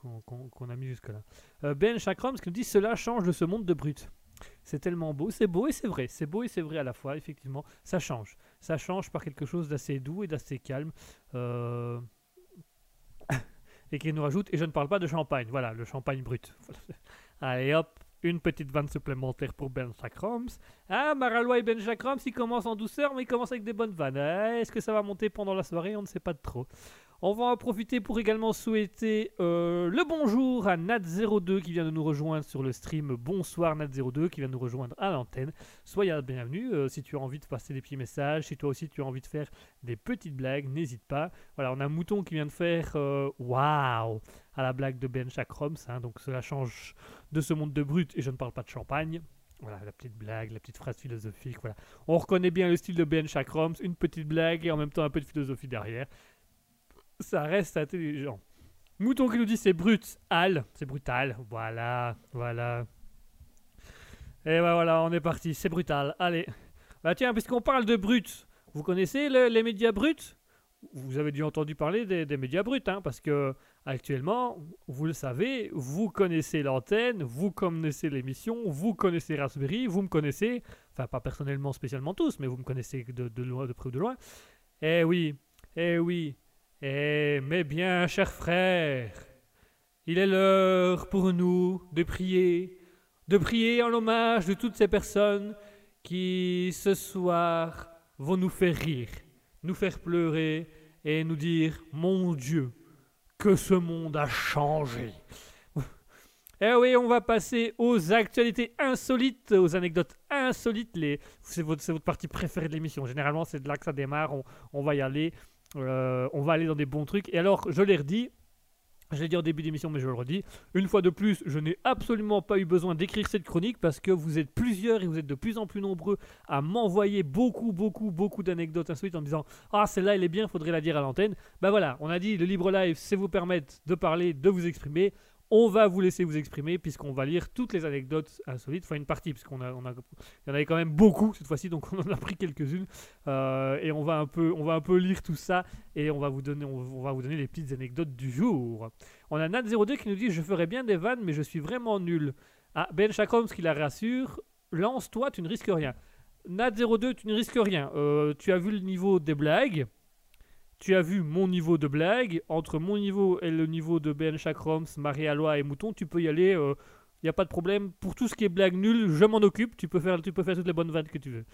jusque-là. Euh, ben Chakram, ce qui nous dit, cela change de ce monde de brut. C'est tellement beau, c'est beau et c'est vrai, c'est beau et c'est vrai à la fois, effectivement, ça change. Ça change par quelque chose d'assez doux et d'assez calme. Et qui nous rajoute, et je ne parle pas de champagne, voilà, le champagne brut. Allez hop, une petite vanne supplémentaire pour Ben Chakrams. Ah, Maralois et Ben Chakrams, ils commencent en douceur, mais ils commencent avec des bonnes vannes. Ah, Est-ce que ça va monter pendant la soirée? On ne sait pas trop. On va en profiter pour également souhaiter euh, le bonjour à Nat02 qui vient de nous rejoindre sur le stream. Bonsoir Nat02 qui vient de nous rejoindre à l'antenne. Soyez la bienvenue. euh, si tu as envie de passer des petits messages, si toi aussi tu as envie de faire des petites blagues, n'hésite pas. Voilà, on a Mouton qui vient de faire euh, Waouh à la blague de Ben Chakroms. hein, donc cela change de ce monde de brut et je ne parle pas de champagne. Voilà, la petite blague, la petite phrase philosophique. Voilà. On reconnaît bien le style de Ben Chakroms, une petite blague et en même temps un peu de philosophie derrière. Ça reste intelligent. Mouton qui nous dit c'est brutal. C'est brutal. Voilà, voilà. Et ben voilà, on est parti. C'est brutal. Allez. Bah tiens, puisqu'on parle de brut, vous connaissez le- les médias bruts? Vous avez dû entendu parler des, des médias bruts, hein, parce que actuellement, vous le savez, vous connaissez l'antenne, vous connaissez l'émission, vous connaissez Raspberry, vous me connaissez, enfin pas personnellement spécialement tous, mais vous me connaissez de, près ou de loin. Eh oui, eh oui, eh mes bien chers frères, il est l'heure pour nous de prier, de prier en hommage de toutes ces personnes qui ce soir vont nous faire rire, nous faire pleurer et nous dire Mon Dieu, que ce monde a changé. Eh oui, on va passer aux actualités insolites, aux anecdotes insolites. Les... C'est votre, votre partie préférée de l'émission. Généralement, c'est de là que ça démarre. On, on va y aller. Euh, on va aller dans des bons trucs. Et alors, je l'ai redit. Je l'ai dit en début d'émission, mais je le redis. Une fois de plus, je n'ai absolument pas eu besoin d'écrire cette chronique parce que vous êtes plusieurs et vous êtes de plus en plus nombreux à m'envoyer beaucoup, beaucoup, beaucoup d'anecdotes insolites en me disant Ah, celle-là, elle est bien, faudrait la dire à l'antenne. Ben voilà, on a dit le libre live, c'est vous permettre de parler, de vous exprimer. On va vous laisser vous exprimer puisqu'on va lire toutes les anecdotes insolites, enfin une partie, puisqu'on a, on a, y en avait quand même beaucoup cette fois-ci, donc on en a pris quelques-unes Euh, et on va un peu, on va un peu lire tout ça et on va vous donner, les petites anecdotes du jour. On a Nat02 qui nous dit je ferais bien des vannes, mais je suis vraiment nul. Ah Ben Chakrams qui la rassure, lance-toi, tu ne risques rien. Nat02, tu ne risques rien. Euh, tu as vu le niveau des blagues. Tu as vu mon niveau de blague. Entre mon niveau et le niveau de Ben Chakrams, Marie-Alois et Mouton, tu peux y aller. Il n'y a pas de problème. Pour tout ce qui est blague nulle, je m'en occupe. Tu peux, faire, tu peux faire toutes les bonnes vannes que tu veux.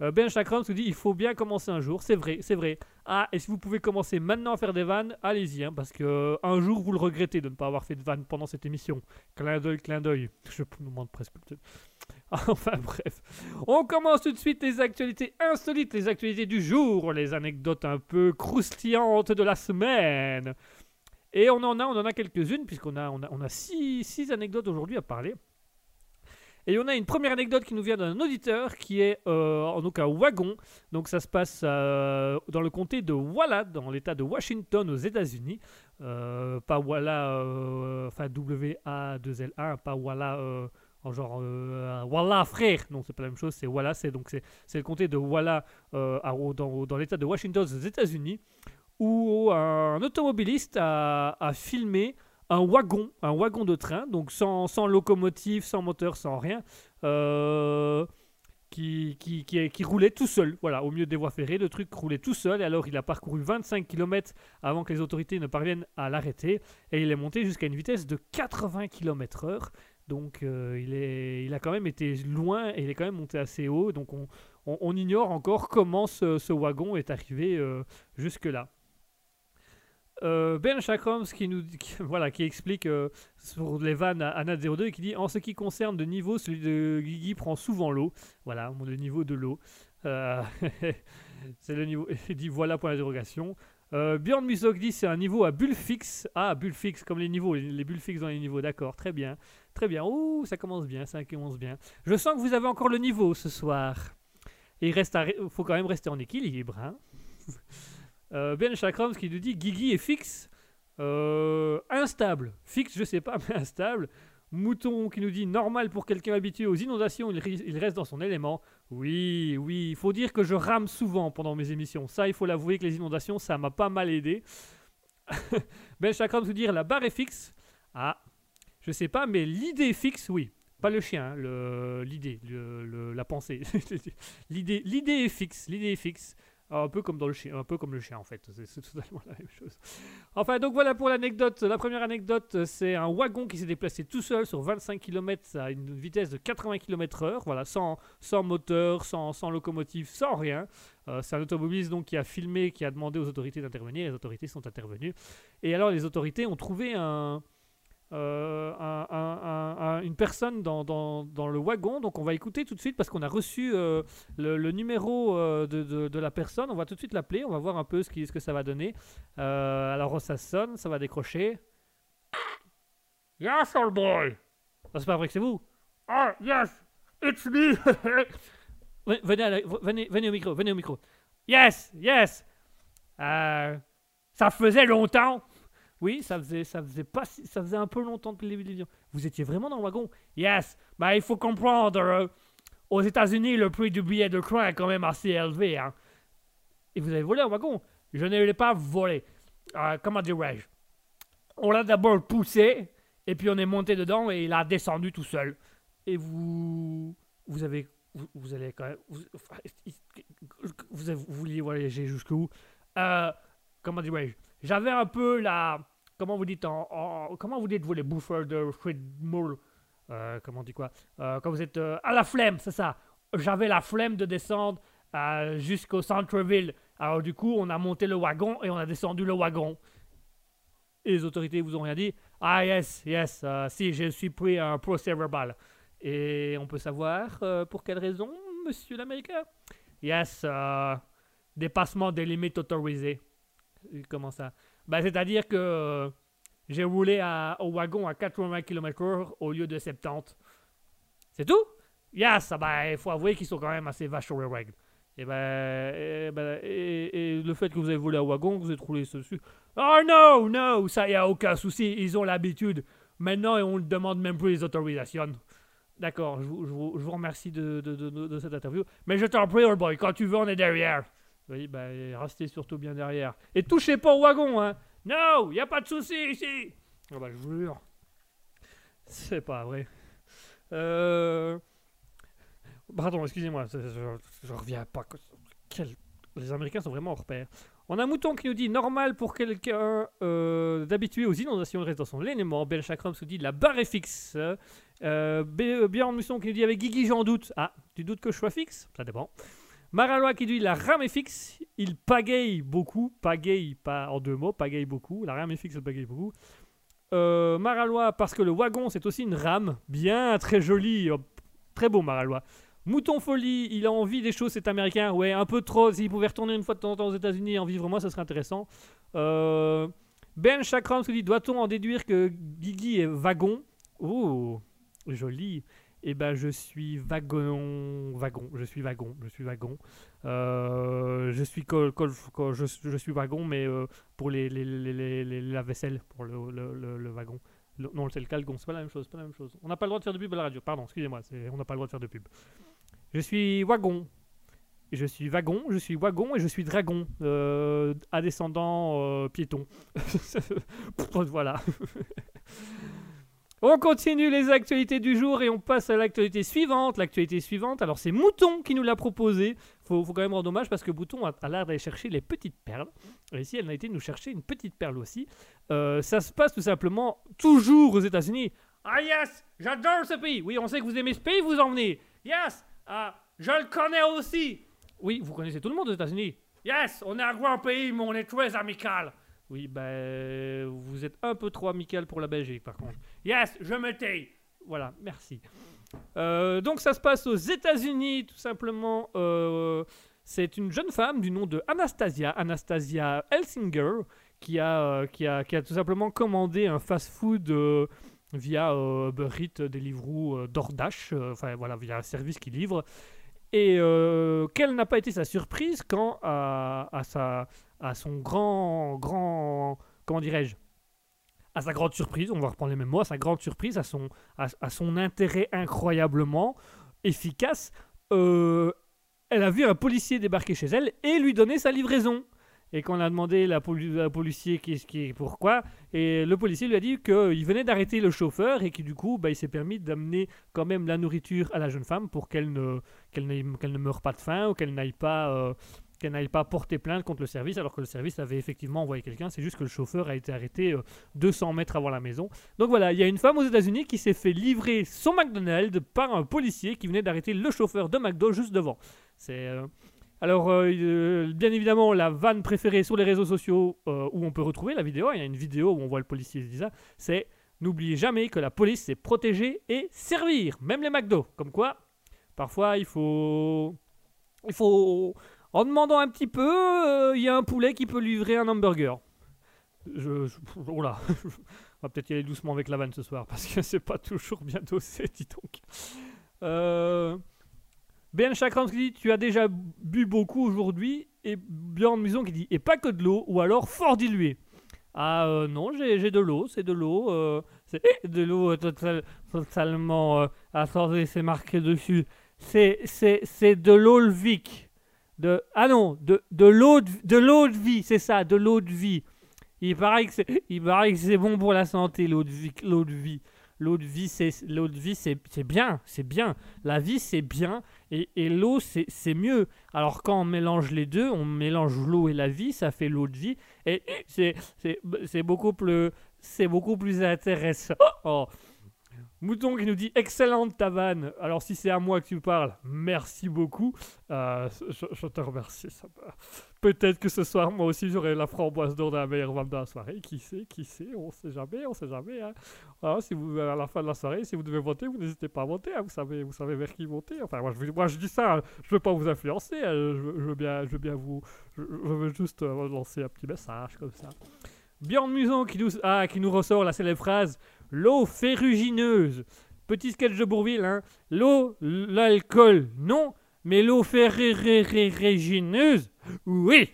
Euh, ben Chakrams nous dit il faut bien commencer un jour. C'est vrai, c'est vrai. Ah, et si vous pouvez commencer maintenant à faire des vannes, allez-y. hein, parce que euh, un jour, vous le regrettez de ne pas avoir fait de vannes pendant cette émission. Clin d'œil, clin d'œil. Je me demande presque. Enfin bref. On commence tout de suite les actualités insolites, les actualités du jour, les anecdotes un peu croustillantes de la semaine. Et on en a, on en a quelques-unes, puisqu'on a, on a, on a six, six anecdotes aujourd'hui à parler. Et on a une première anecdote qui nous vient d'un auditeur qui est euh, donc un wagon. Donc ça se passe euh, dans le comté de Walla, dans l'État de Washington aux États-Unis. Euh, pas Walla, euh, enfin W-A-2-L-A, pas Walla en genre Walla frère. Non, c'est pas la même chose, c'est Walla, c'est donc c'est le comté de Walla à- dans, l'État de Washington aux États-Unis où un automobiliste a filmé un wagon, un wagon de train, donc sans, sans locomotive, sans moteur, sans rien, euh, qui, qui, qui, qui roulait tout seul, voilà, au milieu des voies ferrées. Le truc roulait tout seul, et alors il a parcouru 25 km avant que les autorités ne parviennent à l'arrêter, et il est monté jusqu'à une vitesse de 80 km/h. Donc euh, il, est, il a quand même été loin et il est quand même monté assez haut. Donc on, ignore encore comment ce, ce wagon est arrivé euh, jusque-là. Euh, ben Chakrams qui nous voilà qui explique euh, sur les vannes à, Nat 02 et qui dit en ce qui concerne de niveau celui de Guigui prend souvent l'eau. Voilà le niveau de l'eau. Euh, c'est le niveau il dit voilà dérogation euh, Bjorn Musok dit c'est un niveau à bulle fixe ah bulle fixe comme les niveaux les, les bulles fixes dans les niveaux d'accord très bien. Très bien. Ouh ça commence bien ça commence bien. Je sens que vous avez encore le niveau ce soir. Il reste faut quand même rester en équilibre hein ben Chakrams qui nous dit Guigui est fixe, euh, instable. Fixe, je sais pas, mais instable. Mouton qui nous dit normal pour quelqu'un habitué aux inondations, il, il reste dans son élément. Oui, oui, il faut dire que je rame souvent pendant mes émissions. Ça, il faut l'avouer que les inondations, ça m'a pas mal aidé. ben Chakrams nous dire la barre est fixe. Ah, je sais pas, mais l'idée est fixe, oui. Pas le chien, hein, l'idée, le- la pensée. l'idée est fixe, l'idée est fixe. Un peu comme dans le chien, un peu comme le chien en fait, c'est totalement la même chose. Enfin donc voilà pour l'anecdote. La première anecdote, c'est un wagon qui s'est déplacé tout seul sur 25 km à une vitesse de 80 km/h, voilà, sans, sans moteur, sans, sans locomotive, sans rien. Euh, c'est un automobiliste donc qui a filmé, qui a demandé aux autorités d'intervenir. Les autorités sont intervenues. Et alors les autorités ont trouvé un, euh, un- un- un- un- une personne dans, dans- dans le wagon. Donc on va écouter tout de suite parce qu'on a reçu euh, le, le numéro euh, de, de- de la personne. On va tout de suite l'appeler. On va voir un peu ce, qui, ce que ça va donner. Alors ça sonne, ça va décrocher. Yes, old boy. Ah, c'est pas vrai que c'est vous. Ah, yes, it's me. Ve- Venez, la- venez, venez au micro, venez au micro. Yes, yes. Ça faisait longtemps. Oui, ça faisait, ça faisait pas, ça faisait un peu longtemps depuis le début. Vous étiez vraiment dans le wagon. Yes. Bah, il faut comprendre. euh, aux États-Unis, le prix du billet de train est quand même assez élevé. Hein. Et vous avez volé un wagon Je ne l'ai pas volé. Euh, comment dirais-je? On l'a d'abord poussé, et puis on est monté dedans et il a descendu tout seul. Et vous, vous avez vous, allez quand même. Vous, vous, vous vouliez voyager jusqu'où? Euh, Comment dirais-je? J'avais un peu la. Comment vous dites en, en- Comment vous dites, vous, les bouffeurs de moule euh, Comment on dit quoi Euh, Quand vous êtes euh, à la flemme, c'est ça. J'avais la flemme de descendre euh, jusqu'au centre-ville. Alors, du coup, on a monté le wagon et on a descendu le wagon. Et les autorités vous ont rien dit Ah, yes, yes, euh, si, je suis pris un procès verbal. Et on peut savoir pour quelle raison, monsieur l'Américain? Yes, dépassement des limites autorisées. Comment ça? Bah, C'est-à-dire que euh, j'ai roulé au wagon à 80 km/h au lieu de 70. C'est tout? Yes, ah ben, il faut avouer qu'ils sont quand même assez vaches sur les règles. Et ben, et, ben, et- et le fait que vous avez volé un wagon, vous êtes roulé dessus. Oh non, non, ça y a aucun souci, ils ont l'habitude. Maintenant, on ne demande même plus les autorisations. D'accord, je vous, remercie de cette interview. Mais je t'en prie, old boy, quand tu veux, on est derrière. Oui, ben, restez surtout bien derrière. Et touchez pas au wagon, hein. Non, y a pas de souci ici. Ah bah, je vous jure. C'est pas vrai. Euh... Pardon, excusez-moi, je, reviens pas. Quel- Les Américains sont vraiment hors pair. On a mouton qui nous dit normal pour quelqu'un euh, d'habitué aux inondations, il reste dans son élément. Ben Chakram se dit la barre est fixe. Euh, Bjorn Musson qui nous dit avec Guigui j'en doute. Ah, tu doutes que je sois fixe? Ça dépend. Maralois qui dit la rame est fixe. Il pagaille beaucoup. Pagaille, pas en deux mots, pagaille beaucoup. La rame est fixe, il pagaille beaucoup. Euh, Maralois parce que le wagon c'est aussi une rame. Bien, très joli. Oh, Très beau Maralois. Mouton Folie, il a envie des choses, c'est américain. Ouais, un peu trop. S'il pouvait retourner une fois de temps en temps aux États-Unis et en vivre moins, ça serait intéressant. Euh, ben Chakram se dit doit-on en déduire que Guigui est wagon? Oh, joli. Eh ben, je suis wagon, wagon, je suis wagon, je suis wagon. Euh, je suis col, col- je, je suis wagon, mais euh, pour les, les, les, la vaisselle, pour le, le, wagon. Non, c'est le calgon, c'est pas la même chose, pas la même chose. On n'a pas le droit de faire de pub à la radio, pardon, excusez-moi, on n'a pas le droit de faire de pub. Je suis wagon. Je suis wagon, je suis wagon et je suis dragon, euh, à descendant euh, piéton. voilà. On continue les actualités du jour et on passe à l'actualité suivante. L'actualité suivante, alors c'est Mouton qui nous l'a proposé. Faut, faut quand même rendre hommage parce que Mouton a, l'air d'aller chercher les petites perles. Et ici, elle a été nous chercher une petite perle aussi. Euh, ça se passe tout simplement toujours aux États-Unis. Ah yes, j'adore ce pays. Oui, on sait que vous aimez ce pays, vous en venez. Yes, ah, je le connais aussi. Oui, vous connaissez tout le monde aux États-Unis. Yes, on est un grand pays, mais on est très amical. Oui, ben, vous êtes un peu trop amical pour la Belgique, par contre. Yes, je me tais. Voilà, merci. Euh, donc ça se passe aux États-Unis, tout simplement. Euh, c'est une jeune femme du nom de Anastasia, Anastasia Helsinger, qui a, euh, qui a, qui a tout simplement commandé un fast-food via Uber Deliveroo, DoorDash, enfin voilà, via un service qui livre. Et quelle n'a pas été sa surprise quand, à, à sa, à son grand, grand, comment dirais-je, à sa grande surprise, on va reprendre les mêmes mots, à sa grande surprise, à son, à, à son intérêt incroyablement efficace, euh, elle a vu un policier débarquer chez elle et lui donner sa livraison. Et quand on a demandé la, poli- la policier qui est pourquoi, et le policier lui a dit qu'il venait d'arrêter le chauffeur et que du coup, bah, il s'est permis d'amener quand même la nourriture à la jeune femme pour qu'elle ne, qu'elle qu'elle ne meure pas de faim ou qu'elle n'aille pas, euh, qu'elle n'aille pas porter plainte contre le service alors que le service avait effectivement envoyé quelqu'un. C'est juste que le chauffeur a été arrêté euh, 200 mètres avant la maison. Donc voilà, il y a une femme aux États-Unis qui s'est fait livrer son McDonald's par un policier qui venait d'arrêter le chauffeur de McDo juste devant. C'est euh, alors, euh, euh, bien évidemment, la vanne préférée sur les réseaux sociaux euh, où on peut retrouver la vidéo, il y a une vidéo où on voit le policier se ça, c'est N'oubliez jamais que la police, c'est protéger et servir, même les McDo. Comme quoi, parfois, il faut. Il faut. En demandant un petit peu, euh, il y a un poulet qui peut livrer un hamburger. Je. oh là On va peut-être y aller doucement avec la vanne ce soir, parce que c'est pas toujours bien dosé, dis donc. Euh. Chakram qui dit Tu as déjà bu beaucoup aujourd'hui. Et Bjorn Muson qui dit Et pas que de l'eau, ou alors fort dilué. Ah euh, non, j'ai de l'eau, c'est de l'eau. euh, c'est de l'eau total- totalement. Attendez, c'est marqué dessus. C'est de l'eau lvique. De, ah non, de, de l'eau de, vie, c'est ça, de l'eau de vie. Il paraît que c'est, il paraît que c'est bon pour la santé, l'eau de vie. L'eau de vie, l'eau de vie, c'est, l'eau de vie, c'est, bien, c'est bien. La vie, c'est bien, et, et l'eau, c'est, mieux. Alors quand on mélange les deux, on mélange l'eau et la vie, ça fait l'eau de vie, et c'est, c'est beaucoup plus, c'est beaucoup plus intéressant. Oh. Mouton qui nous dit excellente ta vanne. Alors si c'est à moi que tu parles, merci beaucoup. Euh, je, te remercie. Peut-être que ce soir, moi aussi, j'aurai la framboise d'or de la meilleure vanne de la soirée. Qui sait, qui sait, on sait jamais, on sait jamais. hein. Si vous, à la fin de la soirée, si vous devez voter, vous n'hésitez pas à voter. hein. Vous savez, vous savez vers qui voter. Enfin, moi, je, dis ça, hein. je veux pas vous influencer. hein. Je, veux- bien, je veux bien vous, je veux juste euh, lancer un petit message comme ça. Bjorn Muson qui nous, ah, qui nous ressort la célèbre phrase L'eau ferrugineuse. Petit sketch de Bourville, hein. L'eau, l'alcool, non. Mais l'eau ferrugineuse, oui.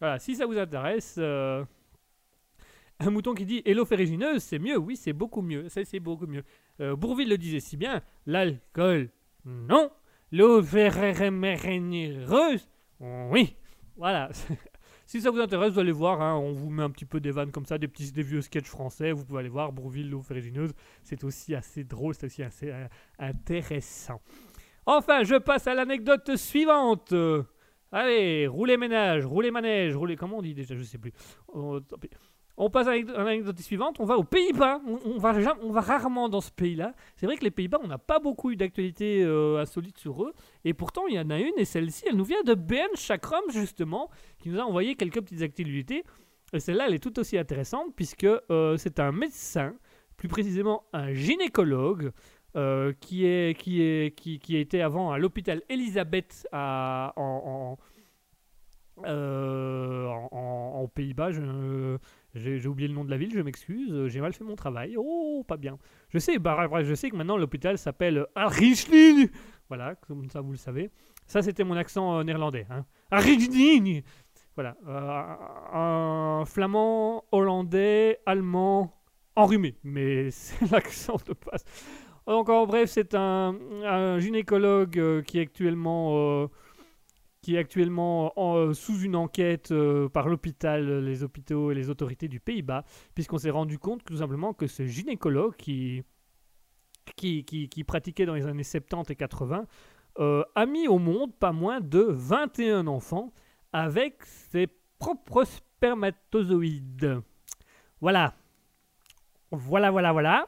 Voilà, si ça vous intéresse. euh, Un mouton qui dit Et l'eau ferrugineuse, c'est mieux. Oui, c'est beaucoup mieux. C'est beaucoup mieux. Euh, Bourville le disait si bien L'alcool, non. L'eau ferrugineuse, oui. Voilà. Si ça vous intéresse, vous allez voir, hein, on vous met un petit peu des vannes comme ça, des petits des vieux sketchs français, vous pouvez aller voir Bourville, l'eau ferrugineuse, c'est aussi assez drôle, c'est aussi assez euh, intéressant. Enfin, je passe à l'anecdote suivante. Allez, roulez ménage, roulez manège, roulez, comment on dit déjà, je sais plus. Oh. On passe à l'anecdote- suivante, on va aux Pays-Bas, on, va, on va rarement dans ce pays-là. C'est vrai que les Pays-Bas, on n'a pas beaucoup eu d'actualités euh, insolites sur eux, et pourtant il y en a une, et celle-ci, elle nous vient de Ben Chakram, justement, qui nous a envoyé quelques petites actualités. Et celle-là, elle est tout aussi intéressante puisque euh, c'est un médecin, plus précisément un gynécologue, euh, qui, est, qui, est, qui, qui était avant à l'hôpital Elisabeth à, en, euh, Pays-Bas. J'ai oublié le nom de la ville, je m'excuse, j'ai mal fait mon travail. Oh, pas bien. Je sais, bah, bref, je sais que maintenant l'hôpital s'appelle Arichlin. Voilà, comme ça vous le savez. Ça, c'était mon accent euh, néerlandais. Hein. Arichlin. Voilà, euh, un flamand, hollandais, allemand, enrhumé. Mais c'est l'accent de base. Donc, en bref, c'est un, gynécologue euh, qui est actuellement, sous une enquête par l'hôpital, les hôpitaux et les autorités du Pays-Bas, puisqu'on s'est rendu compte tout simplement que ce gynécologue qui, qui, pratiquait dans les années 70 et 80 euh, a mis au monde pas moins de 21 enfants avec ses propres spermatozoïdes. Voilà. Voilà, voilà, voilà.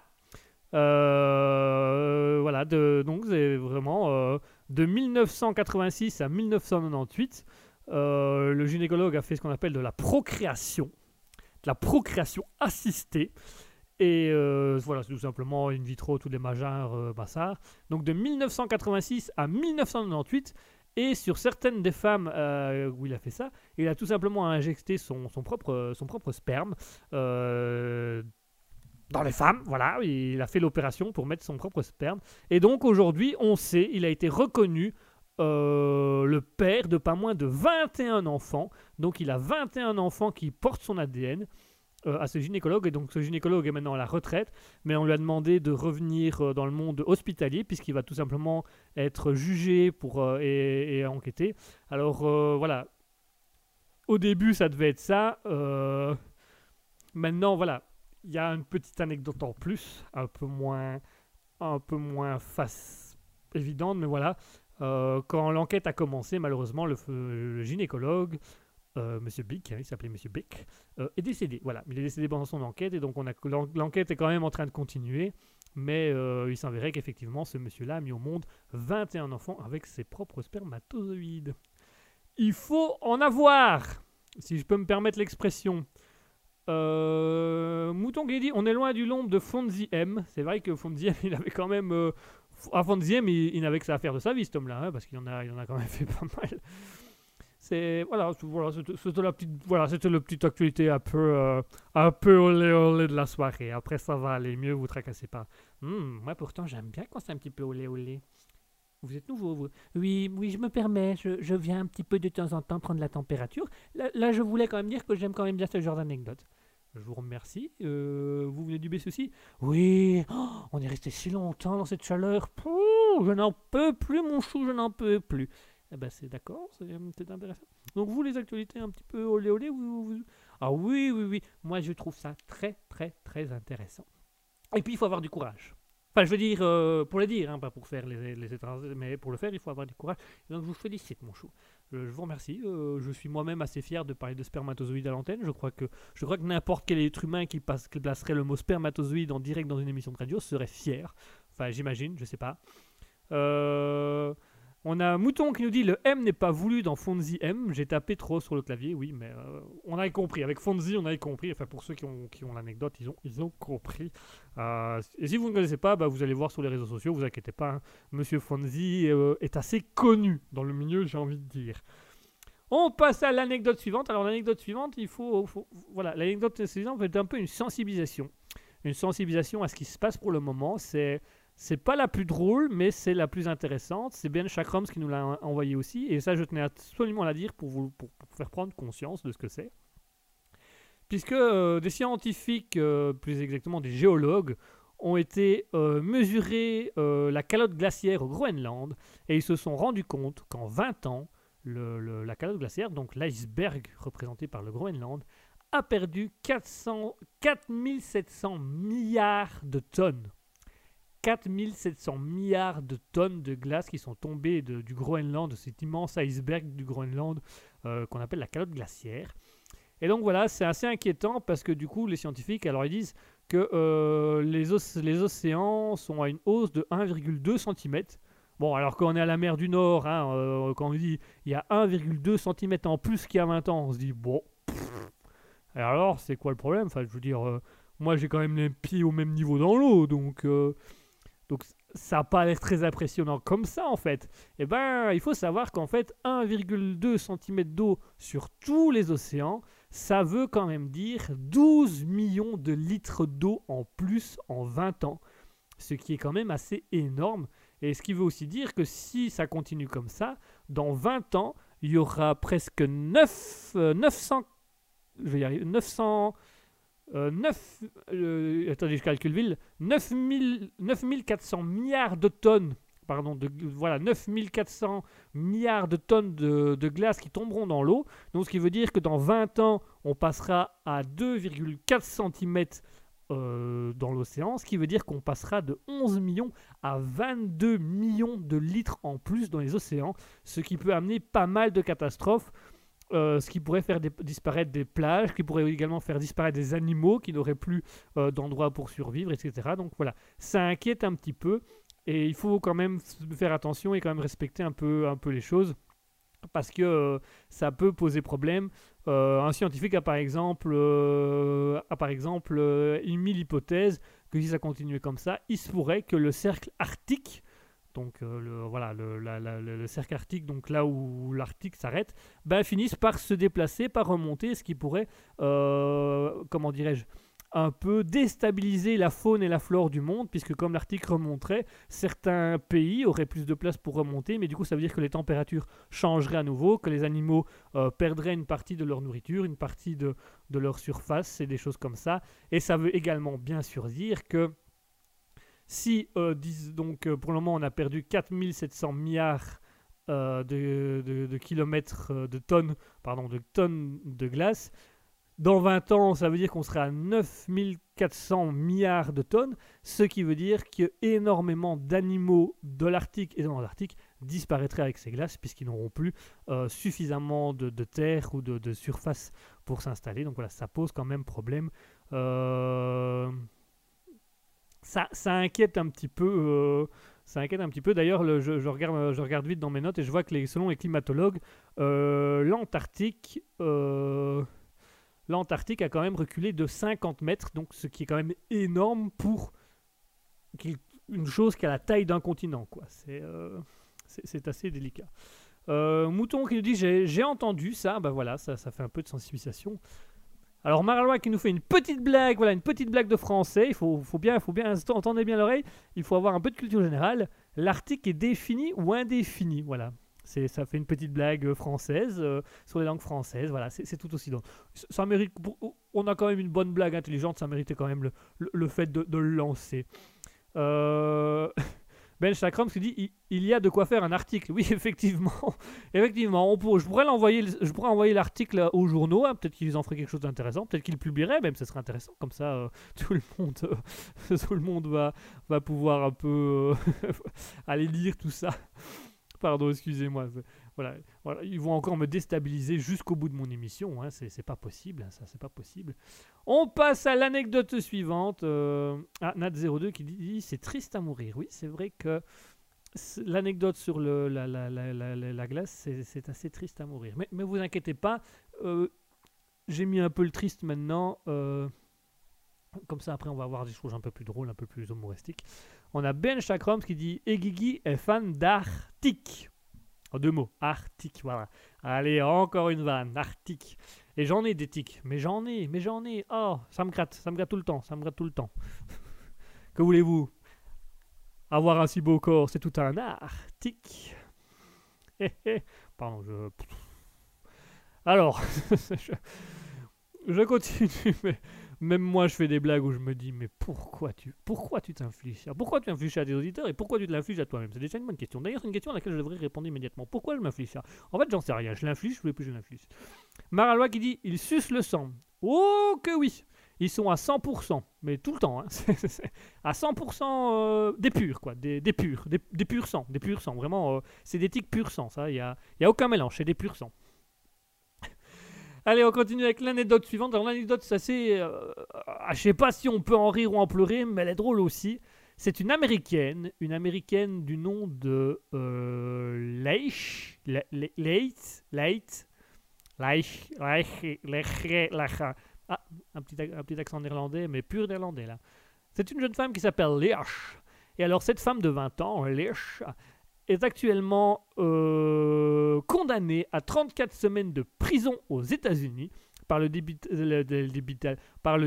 Euh, voilà, de, donc vraiment euh, de 1986 à 1998, euh, le gynécologue a fait ce qu'on appelle de la procréation, de la procréation assistée. Et euh, voilà, c'est tout simplement in vitro, tous les majeurs, euh, bassards. Donc de 1986 à 1998, et sur certaines des femmes euh, où il a fait ça, il a tout simplement injecté son, son propre, son propre sperme euh, dans les femmes. Voilà, il a fait l'opération pour mettre son propre sperme. Et donc aujourd'hui, on sait, il a été reconnu le père de pas moins de 21 enfants. Donc il a 21 enfants qui portent son ADN euh, à ce gynécologue. Et donc ce gynécologue est maintenant à la retraite, mais on lui a demandé de revenir euh, dans le monde hospitalier puisqu'il va tout simplement être jugé pour, euh, et, enquêté. Alors voilà, au début ça devait être ça. Maintenant voilà, il y a une petite anecdote en plus, un peu moins, un peu moins face évidente, mais voilà. Quand l'enquête a commencé, malheureusement, le gynécologue, euh, Monsieur Bick, hein, il s'appelait Monsieur Bick, euh, est décédé. Voilà, il est décédé pendant son enquête et donc l'enquête est quand même en train de continuer. Mais euh, il s'avérait qu'effectivement, ce monsieur-là a mis au monde 21 enfants avec ses propres spermatozoïdes. Il faut en avoir, si je peux me permettre l'expression. Euh, Mouton qui dit on est loin du l'ombre de Fonzie M. C'est vrai que Fonzie M, il avait quand même. À Fonzie M, il, il n'avait que ça à faire de sa vie, cet homme-là, hein, parce qu'il en, a, il en a quand même fait pas mal. C'est voilà, voilà c'était la petite voilà, c'était la petite actualité un peu euh, un peu olé olé de la soirée. Après ça va aller mieux, vous tracassez pas. Hmm, moi pourtant j'aime bien quand c'est un petit peu olé olé. Vous êtes nouveau, vous Oui, oui, je me permets. Je, je viens un petit peu de temps en temps prendre la température. Là, je voulais quand même dire que j'aime quand même bien ce genre d'anecdote. Je vous remercie. Euh, vous venez du B aussi Oui. Oh, on est resté si longtemps dans cette chaleur. Je n'en peux plus, mon chou, je n'en peux plus. Eh ben, c'est d'accord, c'est intéressant. Donc, vous, les actualités un petit peu olé olé Ah oui, oui, oui. Moi, je trouve ça très, très, très intéressant. Et puis, il faut avoir du courage. Enfin, je veux dire, euh, pour le dire, hein, pas pour faire les, les étrangers, mais pour le faire, il faut avoir du courage. Donc, je vous félicite, mon chou. Je, je vous remercie. Euh, je suis moi-même assez fier de parler de spermatozoïdes à l'antenne. Je crois que, je crois que n'importe quel être humain qui placerait le mot spermatozoïde en direct dans une émission de radio serait fier. Enfin, j'imagine, je sais pas. Euh, on a Mouton qui nous dit le M n'est pas voulu dans Fonzie M. J'ai tapé trop sur le clavier, oui, mais euh, on avait compris. Avec Fonzie, on avait compris. Enfin, pour ceux qui ont, qui ont l'anecdote, ils ont, ils ont compris. Euh, et si vous ne connaissez pas, bah, vous allez voir sur les réseaux sociaux, vous inquiétez pas. hein. Monsieur Fonzie euh, est assez connu dans le milieu, j'ai envie de dire. On passe à l'anecdote suivante. Alors, l'anecdote suivante, il faut. faut- voilà, l'anecdote suivante va être un peu une sensibilisation. Une sensibilisation à ce qui se passe pour le moment. C'est. C'est pas la plus drôle, mais c'est la plus intéressante. C'est Ben Chakrams qui nous l'a envoyé aussi. Et ça, je tenais absolument à la dire pour vous pour, faire prendre conscience de ce que c'est. Puisque euh, des scientifiques, euh, plus exactement des géologues, ont été euh, mesurer la calotte glaciaire au Groenland et ils se sont rendus compte qu'en 20 ans, la calotte glaciaire, donc l'iceberg représenté par le Groenland, a perdu 400, 4700 milliards de tonnes. 4700 milliards de tonnes de glace qui sont tombées du Groenland, de cet immense iceberg du Groenland euh, qu'on appelle la calotte glaciaire. Et donc voilà, c'est assez inquiétant parce que du coup, les scientifiques, alors ils disent que euh, les, oc- les océans sont à une hausse de 1,2 cm. Bon, alors qu'on est à la mer du Nord, hein, euh, quand on dit il y a 1,2 cm en plus qu'il y a 20 ans, on se dit bon. alors, c'est quoi le problème? Enfin, je veux dire, moi j'ai quand même les pieds au même niveau dans l'eau, donc, donc ça n'a pas l'air très impressionnant comme ça en fait. Eh ben, il faut savoir qu'en fait, 1,2 cm d'eau sur tous les océans, ça veut quand même dire 12 millions de litres d'eau en plus en 20 ans, ce qui est quand même assez énorme. Et ce qui veut aussi dire que si ça continue comme ça, dans 20 ans, il y aura presque 9, euh, 900, je vais y arriver, 900, euh, 9, euh, attendez, je calcule vite, 9000 9400 milliards de tonnes, pardon, de, voilà, 9400 milliards de tonnes de, de glace qui tomberont dans l'eau. Donc, ce qui veut dire que dans 20 ans, on passera à 2,4 cm euh, dans l'océan, ce qui veut dire qu'on passera de 11 millions à 22 millions de litres en plus dans les océans, ce qui peut amener pas mal de catastrophes. Euh, ce qui pourrait faire disparaître des plages, qui pourrait également faire disparaître des animaux qui n'auraient plus euh, d'endroit pour survivre, etc. Donc voilà, ça inquiète un petit peu et il faut quand même faire attention et quand même respecter un peu, un peu les choses parce que euh, ça peut poser problème. Euh, un scientifique a par exemple, a par exemple émis l'hypothèse que si ça continuait comme ça, il se pourrait que le cercle arctique, donc euh, le, voilà, le, cercle arctique, donc là où l'Arctique s'arrête, ben, finisse par se déplacer, par remonter, ce qui pourrait, euh, comment dirais-je, un peu déstabiliser la faune et la flore du monde, puisque comme l'Arctique remonterait, certains pays auraient plus de place pour remonter, mais du coup ça veut dire que les températures changeraient à nouveau, que les animaux euh, perdraient une partie de leur nourriture, une partie de, de leur surface, et des choses comme ça. Et ça veut également bien sûr dire que si, euh, donc euh, pour le moment on a perdu 4700 milliards euh, de, kilomètres, de tonnes, pardon, de tonnes de glace, dans 20 ans, ça veut dire qu'on sera à 9400 milliards de tonnes, ce qui veut dire que énormément d'animaux de l'Arctique et de l'Antarctique disparaîtraient avec ces glaces, puisqu'ils n'auront plus suffisamment de, de terre ou de, de surface pour s'installer. Donc voilà, ça pose quand même problème. Euh, Ça, inquiète un petit peu. euh, ça inquiète un petit peu. D'ailleurs, le- je, regarde, je regarde vite dans mes notes et je vois que selon les climatologues, euh, l'Antarctique, euh, l'Antarctique a quand même reculé de 50 mètres, donc ce qui est quand même énorme pour une chose qui a la taille d'un continent. C'est assez délicat. Mouton qui nous dit j'ai j'ai entendu ça, bah voilà, ça, ça fait un peu de sensibilisation. Alors Maralois qui nous fait une petite blague, voilà, une petite blague de français, il faut, faut bien, faut bien, entendez bien l'oreille, il faut avoir un peu de culture générale. L'Arctique est défini ou indéfini, voilà. C'est, ça fait une petite blague euh, française euh, sur les langues françaises, voilà, c'est, tout aussi drôle. Ça, mérite, pour- on a quand même une bonne blague intelligente, ça méritait quand même le, le- le fait de, de le lancer. Euh... Ben Chakram qui dit il, il y a de quoi faire un article. Oui, effectivement. effectivement on pour- je pourrais l'envoyer, je pourrais envoyer l'article aux journaux. hein, peut-être qu'ils en feraient quelque chose d'intéressant. Peut-être qu'ils le publieraient, même ce serait intéressant. Comme ça, euh, tout le monde, euh, tout le monde va, va pouvoir un peu euh, aller lire tout ça. Pardon, excusez-moi. Voilà, voilà, ils vont encore me déstabiliser jusqu'au bout de mon émission. Hein, c'est pas possible, hein, ça, c'est pas possible. On passe à l'anecdote suivante. Euh, ah, Nat02 qui dit c'est triste à mourir. Oui, c'est vrai que l'anecdote sur le, la, la, la, la, la- la glace, c'est assez triste à mourir. Mais, mais vous inquiétez pas, euh, j'ai mis un peu le triste maintenant. euh, comme ça, après, on va avoir des choses un peu plus drôles, un peu plus humoristiques. On a Ben Chakram qui dit Egigi est fan d'Arctique. Deux mots, Arctique, voilà. Allez, encore une vanne, Arctique. Et j'en ai des tics, mais j'en ai, mais j'en ai. Oh, ça me gratte, ça me gratte tout le temps, ça me gratte tout le temps. que voulez-vous? Avoir un si beau corps, c'est tout un art. Tic. Hé, hé. Pardon, je. Alors, je, je continue, mais même moi je fais des blagues où je me dis, mais pourquoi tu pourquoi tu t'infliges ça Pourquoi tu infliges ça à tes auditeurs et pourquoi tu te l'infliges à toi-même? C'est déjà une bonne question. D'ailleurs, c'est une question à laquelle je devrais répondre immédiatement. Pourquoi je m'inflige ça? En fait, j'en sais rien. Je l'inflige, je voulais plus je l'inflige. Maralois qui dit il suce le sang. Oh que oui Ils sont à 100%, mais tout le temps. hein. À 100% euh, des purs, quoi. Des, des purs, des, des purs sang. Des purs sang. Vraiment, euh, c'est des tics pur sang, ça. Il n'y a, y a aucun mélange, c'est des purs sang. Allez, on continue avec l'anecdote suivante. Alors, l'anecdote, c'est assez. euh, je sais pas si on peut en rire ou en pleurer, mais elle est drôle aussi. C'est une américaine, une américaine du nom de euh, Leich, Le- Le- Leith, Leich, Leich, Leich, Leich. Ah, un petit, accent néerlandais, mais pur néerlandais là. C'est une jeune femme qui s'appelle Leach. Et alors, cette femme de 20 ans, Leach, est actuellement euh, condamnée à 34 semaines de prison aux États-Unis par le,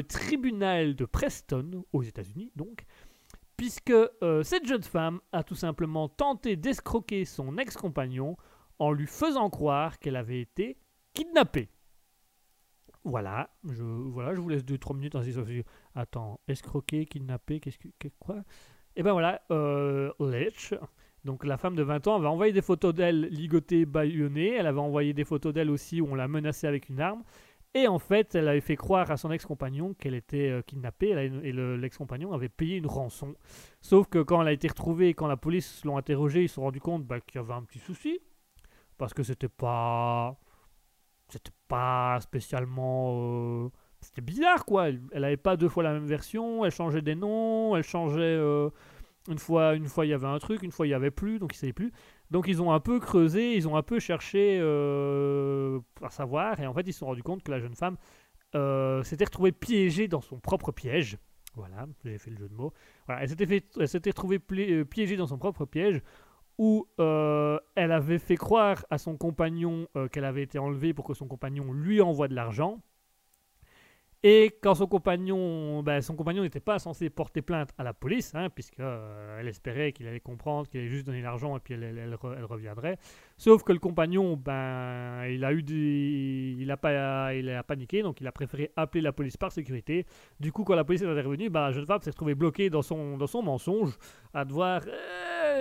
tribunal de Preston, aux États-Unis donc, puisque euh, cette jeune femme a tout simplement tenté d'escroquer son ex-compagnon en lui faisant croire qu'elle avait été kidnappée. Voilà, je, voilà, je vous laisse 2-3 minutes. fait- Attends, escroquer, kidnapper, qu'est-ce que. quoi? Et ben voilà, euh, donc la femme de 20 ans, avait envoyé des photos d'elle ligotée, bâillonnée. Elle avait envoyé des photos d'elle aussi où on l'a menacée avec une arme. Et en fait, elle avait fait croire à son ex-compagnon qu'elle était euh, kidnappée elle et le- l'ex-compagnon avait payé une rançon. Sauf que quand elle a été retrouvée et quand la police l'ont interrogée, ils se sont rendus compte bah, qu'il y avait un petit souci. Parce que c'était pas. C'était pas spécialement. euh, C'était bizarre quoi. Elle, elle avait pas deux fois la même version. Elle changeait des noms. Elle changeait. euh, Une fois, une fois il y avait un truc, une fois il y avait plus, donc ils savaient plus. Donc ils ont un peu creusé, ils ont un peu cherché euh, à savoir, et en fait ils se sont rendus compte que la jeune femme euh, s'était retrouvée piégée dans son propre piège. Voilà, j'ai fait le jeu de mots. Voilà, elle s'était, elle s'était retrouvée euh, piégée dans son propre piège où elle avait fait croire à son compagnon qu'elle avait été enlevée pour que son compagnon lui envoie de l'argent. Et quand son compagnon, ben, son compagnon n'était pas censé porter plainte à la police, hein, puisque euh, elle espérait qu'il allait comprendre, qu'il allait juste donner l'argent et puis elle, elle- elle re- elle reviendrait. Sauf que le compagnon, ben, il a eu des, il a pas, il a paniqué, donc il a préféré appeler la police par sécurité. Du coup, quand la police est intervenue, ben, la jeune femme s'est retrouvée bloquée dans son, dans son mensonge, à devoir,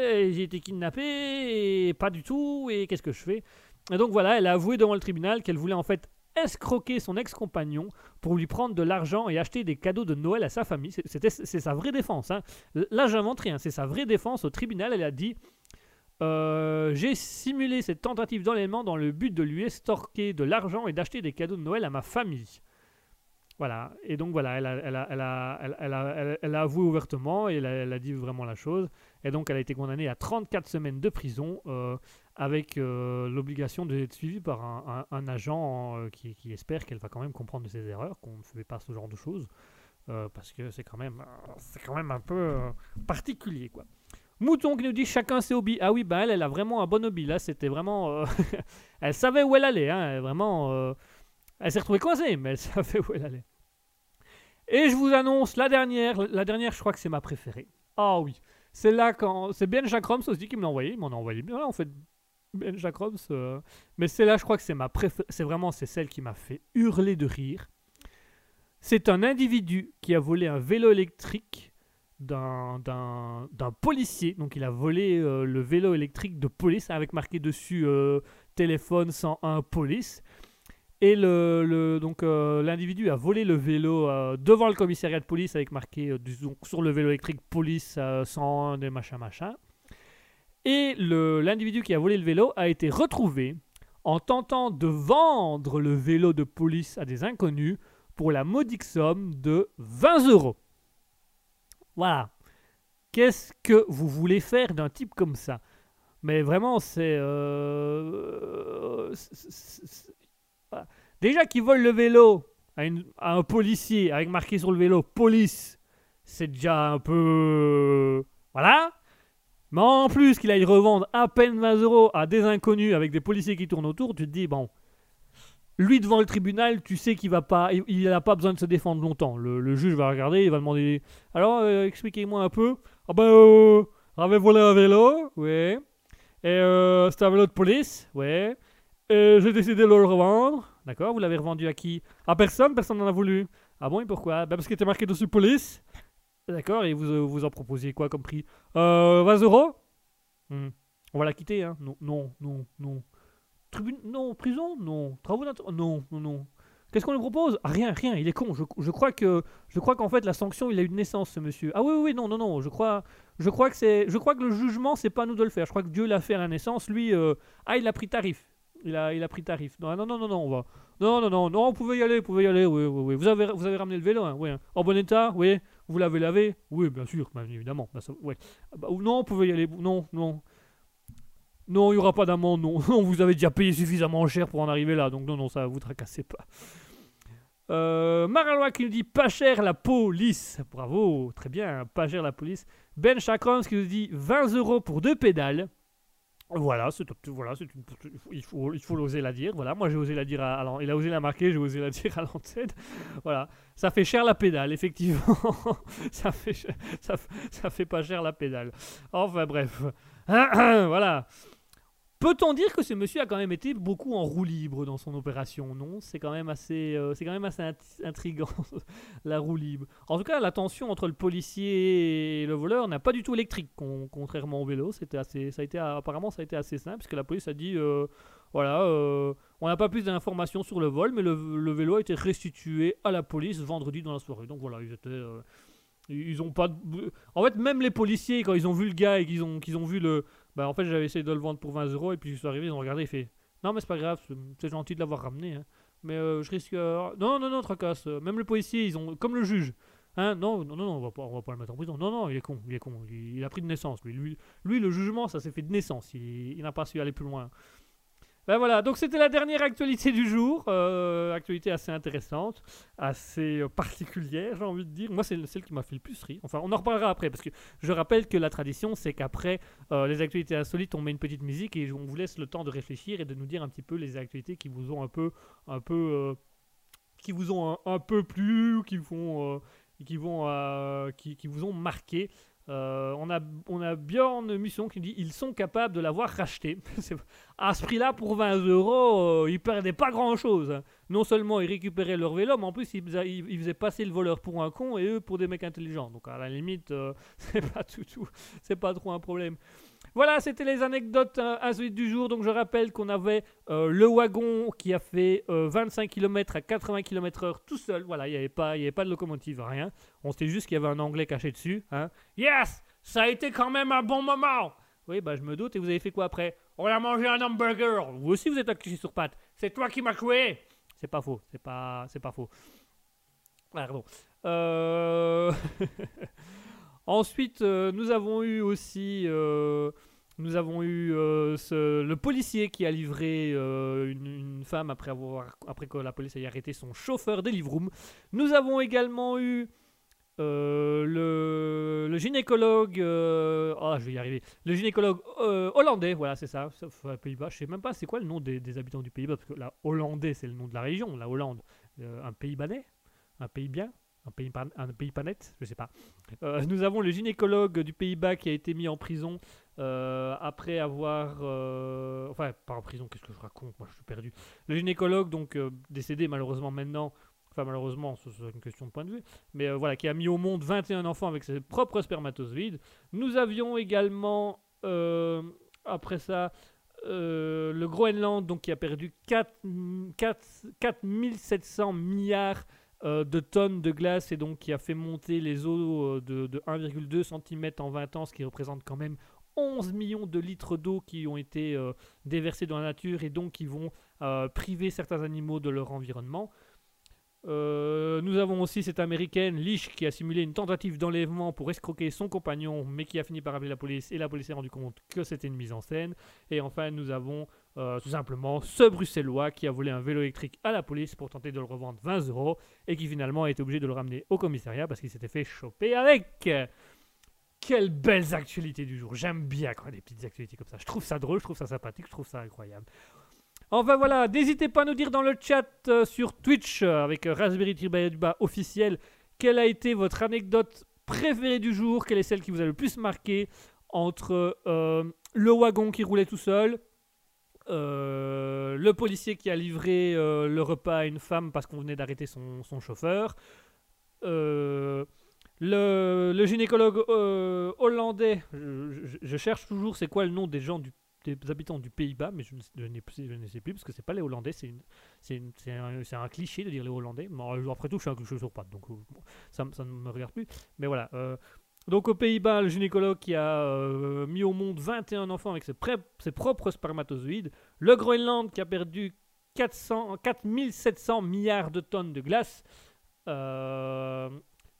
j'ai été kidnappée, et pas du tout, et qu'est-ce que je fais? Et donc voilà, elle a avoué devant le tribunal qu'elle voulait en fait escroquer son ex-compagnon pour lui prendre de l'argent et acheter des cadeaux de Noël à sa famille. C'est- sa vraie défense. hein. Là, j'invente rien. C'est sa vraie défense au tribunal. Elle a dit euh, J'ai simulé cette tentative d'enlèvement dans le but de lui estorquer de l'argent et d'acheter des cadeaux de Noël à ma famille. Voilà. Et donc, voilà, elle a, elle a, elle a, elle- elle a- avoué ouvertement et elle a, elle a dit vraiment la chose. Et donc, elle a été condamnée à 34 semaines de prison euh, avec euh, l'obligation d'être suivie par un, agent euh, qui, espère qu'elle va quand même comprendre de ses erreurs, qu'on ne fait pas ce genre de choses. euh, parce que c'est quand même, quand même un peu particulier, quoi. Mouton qui nous dit chacun ses hobbies. Ah oui, bah elle, elle a vraiment un bon hobby. Là, c'était vraiment. elle savait où elle allait, hein. elle, Vraiment. Elle s'est retrouvée coincée, mais elle savait où elle allait. Et je vous annonce la dernière. La dernière, je crois que c'est ma préférée. Ah oui. C'est là quand. C'est Ben Jacroms aussi qui me l'a envoyé. Il m'en a envoyé bien, en fait. Ben Jacroms. euh, Mais c'est là, je crois que c'est ma préférée. C'est vraiment c'est celle qui m'a fait hurler de rire. C'est un individu qui a volé un vélo électrique d'un, policier. Donc il a volé euh, le vélo électrique de police avec marqué dessus euh, téléphone 101 police. Et le, le- donc euh, l'individu a volé le vélo euh, devant le commissariat de police avec marqué disons, sur le vélo électrique police euh, 101 des machins machin. Et l'individu qui a volé le vélo a été retrouvé en tentant de vendre le vélo de police à des inconnus pour la modique somme de 20 euros. Voilà. Qu'est-ce que vous voulez faire d'un type comme ça? Mais vraiment, c'est... euh. Déjà qu'il vole le vélo à un policier avec marqué sur le vélo police, c'est déjà un peu... Voilà. Mais en plus qu'il aille revendre à peine 20 euros à des inconnus avec des policiers qui tournent autour, tu te dis, bon, lui devant le tribunal, tu sais qu'il va pas, il n'a pas besoin de se défendre longtemps. Le, juge va regarder, il va demander, alors euh, expliquez-moi un peu. Ah ben, euh, j'avais volé un vélo, ouais. Et euh, c'était un vélo de police, ouais. Et j'ai décidé de le revendre. D'accord, vous l'avez revendu à qui? À personne, personne n'en a voulu. Ah bon, et pourquoi? Ben parce qu'il était marqué dessus police. D'accord, et vous, euh, vous en proposiez quoi comme prix? Euh, 20 euros? Hmm. On va la quitter, hein? Non, non, non, non. Tribune Non, prison? Non. Travaux d'inter- Non, non, non. Qu'est-ce qu'on lui propose? Ah, Rien, rien, il est con. Je, je crois que, je crois qu'en fait, la sanction, il a eu de naissance, ce monsieur. Ah oui, oui, non, non, non. Je crois, je crois que c'est, je crois que le jugement, c'est pas à nous de le faire. Je crois que Dieu l'a fait à la naissance. Lui, euh, ah, il a pris tarif. Il a, il a pris tarif. Non, non, non, non, non, on va. Non, non, non, non, vous pouvez y aller, vous pouvez y aller. Oui, oui, oui. Vous avez, vous avez ramené le vélo, hein, oui. hein. En bon état, oui. Vous l'avez lavé Oui, bien sûr, évidemment. Ben, non, vous pouvez y aller. Non, non. Non, il n'y aura pas d'amende, non. Non, vous avez déjà payé suffisamment cher pour en arriver là, donc non, non, ça vous tracassez pas. Euh, Maralois qui nous dit pas cher la police. Bravo, très bien, pas cher la police. Ben Chakrams qui nous dit 20 euros pour deux pédales. Voilà, c'est voilà, c'est il faut il faut l'oser la dire. Voilà, moi j'ai osé la dire à, à il a osé la marquer, j'ai osé la dire à l'antenne. Voilà, ça fait cher la pédale, effectivement. ça fait ça, ça fait pas cher la pédale. Enfin bref, voilà. Peut-on dire que ce monsieur a quand même été beaucoup en roue libre dans son opération Non, c'est quand même assez, euh, c'est quand même assez int- intriguant la roue libre. En tout cas, la tension entre le policier et le voleur n'a pas du tout électrique, con- contrairement au vélo. C'était assez, ça a été apparemment ça a été assez simple puisque la police a dit, euh, voilà, euh, on n'a pas plus d'informations sur le vol, mais le, vélo a été restitué à la police vendredi dans la soirée. Donc voilà, ils étaient, euh, ils ont pas, en fait, même les policiers quand ils ont vu le gars et qu'ils ont, qu'ils ont vu le, bah en fait j'avais essayé de le vendre pour 20 euros et puis je suis arrivé, ils ont regardé, il fait, non mais c'est pas grave, c'est- gentil de l'avoir ramené, hein. mais euh, je risque, euh, non non non tracasse, même le policier ils ont, comme le juge. Hein, non, non, non, on va, pas, on va pas le mettre en prison. Non, non, il est con, il est con. Il, a pris de naissance, lui. Lui, lui le jugement, ça s'est fait de naissance. Il n'a pas su aller plus loin. Ben voilà, donc c'était la dernière actualité du jour. euh, actualité assez intéressante, assez euh, particulière, j'ai envie de dire. Moi, c'est celle qui m'a fait le plus rire. Enfin, on en reparlera après, parce que je rappelle que la tradition, c'est qu'après euh, les actualités insolites, on met une petite musique et on vous laisse le temps de réfléchir et de nous dire un petit peu les actualités qui vous ont un peu, un peu, qui vous ont un, peu plu, qui qui vont, qui vous ont marqué. Euh, on, a, on a Bjorn Musson qui dit ils sont capables de l'avoir racheté. À ce prix-là, pour 20 euros, euh, ils perdaient pas grand-chose. Non seulement ils récupéraient leur vélo, mais en plus ils faisaient, passer le voleur pour un con et eux pour des mecs intelligents. Donc à la limite, euh, c'est pas tout- c'est pas trop un problème. Voilà, c'était les anecdotes euh, insolites du jour. Donc je rappelle qu'on avait euh, le wagon qui a fait euh, 25 km à 80 km/h tout seul. Voilà, il n'y avait, pas- avait pas de locomotive, rien. On sait juste qu'il y avait un anglais caché dessus. Hein. Yes, ça a été quand même un bon moment. Oui, bah je me doute. Et vous avez fait quoi après? On a mangé un hamburger. Vous aussi, vous êtes accroché sur pattes. C'est toi qui m'as cloué. C'est pas faux. C'est pas, c'est pas faux. Pardon. Euh... Ensuite, euh, nous avons eu aussi, euh, nous avons eu euh, le policier qui a livré une, femme après avoir, après que la police ait arrêté son chauffeur Deliveroo. Nous avons également eu le, gynécologue, ah, je vais y arriver, le gynécologue hollandais, voilà, c'est ça, sauf Pays-Bas. Je sais même pas c'est quoi le nom des, des habitants du Pays-Bas, parce que la hollandais, c'est le nom de la région, la Hollande, un pays banais, un pays bien, un pays, un pays net, je sais pas. Euh, nous avons le gynécologue du Pays-Bas qui a été mis en prison euh, après avoir, euh, enfin, pas en prison, qu'est-ce que je raconte, moi je suis perdu. Le gynécologue, donc décédé malheureusement maintenant. Enfin, malheureusement, c'est une question de point de vue. Mais voilà, qui a mis au monde 21 enfants avec ses propres spermatozoïdes. Nous avions également, après ça, le Groenland, donc, qui a perdu 4, 4, 4700 milliards euh, de tonnes de glace et donc qui a fait monter les eaux euh, de, de 1,2 cm en 20 ans, ce qui représente quand même 11 millions de litres d'eau qui ont été euh, déversés dans la nature et donc qui vont priver certains animaux de leur environnement. Nous avons aussi cette américaine, Leash, qui a simulé une tentative d'enlèvement pour escroquer son compagnon, mais qui a fini par appeler la police, et la police s'est rendu compte que c'était une mise en scène. Et enfin, nous avons euh, tout simplement ce Bruxellois qui a volé un vélo électrique à la police pour tenter de le revendre 20 euros, et qui finalement a été obligé de le ramener au commissariat parce qu'il s'était fait choper avec. Quelles belles actualités du jour. J'aime bien quand des petites actualités comme ça. Je trouve ça drôle, je trouve ça sympathique, je trouve ça incroyable. Enfin voilà, n'hésitez pas à nous dire dans le chat euh, sur Twitch euh, avec euh, Raspberry du bas officiel quelle a été votre anecdote préférée du jour, quelle est celle qui vous a le plus marqué entre euh, le wagon qui roulait tout seul, euh, le policier qui a livré euh, le repas à une femme parce qu'on venait d'arrêter son, chauffeur, euh, le, gynécologue hollandais, je, cherche toujours c'est quoi le nom des gens des habitants du Pays-Bas, mais je je ne sais plus parce que c'est pas les Hollandais, c'est un, un cliché de dire les Hollandais. Après tout, je suis un cliché sur pattes, donc ça, ça ne me regarde plus. Mais voilà. Donc aux Pays-Bas, le gynécologue qui a euh, mis au monde 21 enfants avec ses propres spermatozoïdes. Le Groenland qui a perdu 400, 4700 milliards de tonnes de glace. Euh,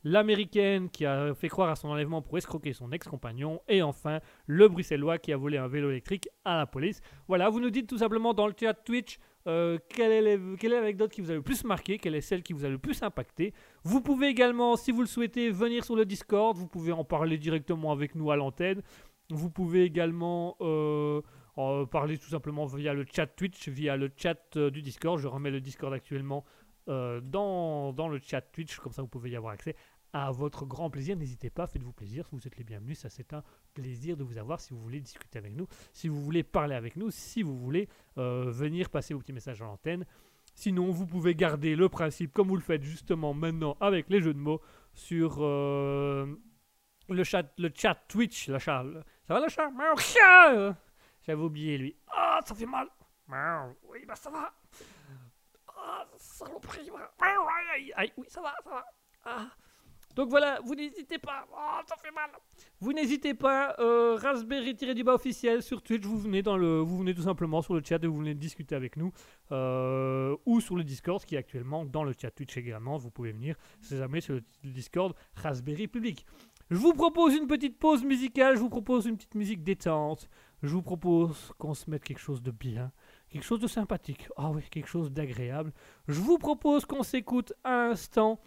L'américaine qui a fait croire à son enlèvement pour escroquer son ex-compagnon. Et enfin, le bruxellois qui a volé un vélo électrique à la police. Voilà, vous nous dites tout simplement dans le chat Twitch euh, quelle, est l'anecdote qui vous a le plus marqué, quelle est celle qui vous a le plus impacté? Vous pouvez également, si vous le souhaitez, venir sur le Discord. Vous pouvez en parler directement avec nous à l'antenne. Vous pouvez également euh, parlez tout simplement via le chat Twitch, via le chat euh, du Discord. Je remets le Discord actuellement dans, dans le chat Twitch, comme ça vous pouvez y avoir accès à votre grand plaisir. N'hésitez pas, faites-vous plaisir, vous êtes les bienvenus. Ça, c'est un plaisir de vous avoir si vous voulez discuter avec nous, si vous voulez parler avec nous, si vous voulez euh, venir passer vos petits messages à l'antenne. Sinon, vous pouvez garder le principe comme vous le faites justement maintenant avec les jeux de mots sur euh, le, chat, le chat Twitch. Le chat, ça va le chat? J'avais oublié lui. Ah, ça fait mal. Oui, bah ça va. Ah, saloperie. Miaou, Aïe, aïe, aïe. Oui, ça va, ça va. Ah. Donc voilà, vous n'hésitez pas. Oh, ça fait mal. Vous n'hésitez pas. Euh, Raspberry-du-bas officiel sur Twitch. Vous venez dans le, vous venez tout simplement sur le chat et vous venez discuter avec nous euh, ou sur le Discord qui est actuellement dans le chat Twitch également. Vous pouvez venir, si jamais, sur le Discord Raspberry Public. Je vous propose une petite pause musicale. Je vous propose une petite musique détente. Je vous propose qu'on se mette quelque chose de bien, quelque chose de sympathique. Ah oui, quelque chose d'agréable. Je vous propose qu'on s'écoute à l'instant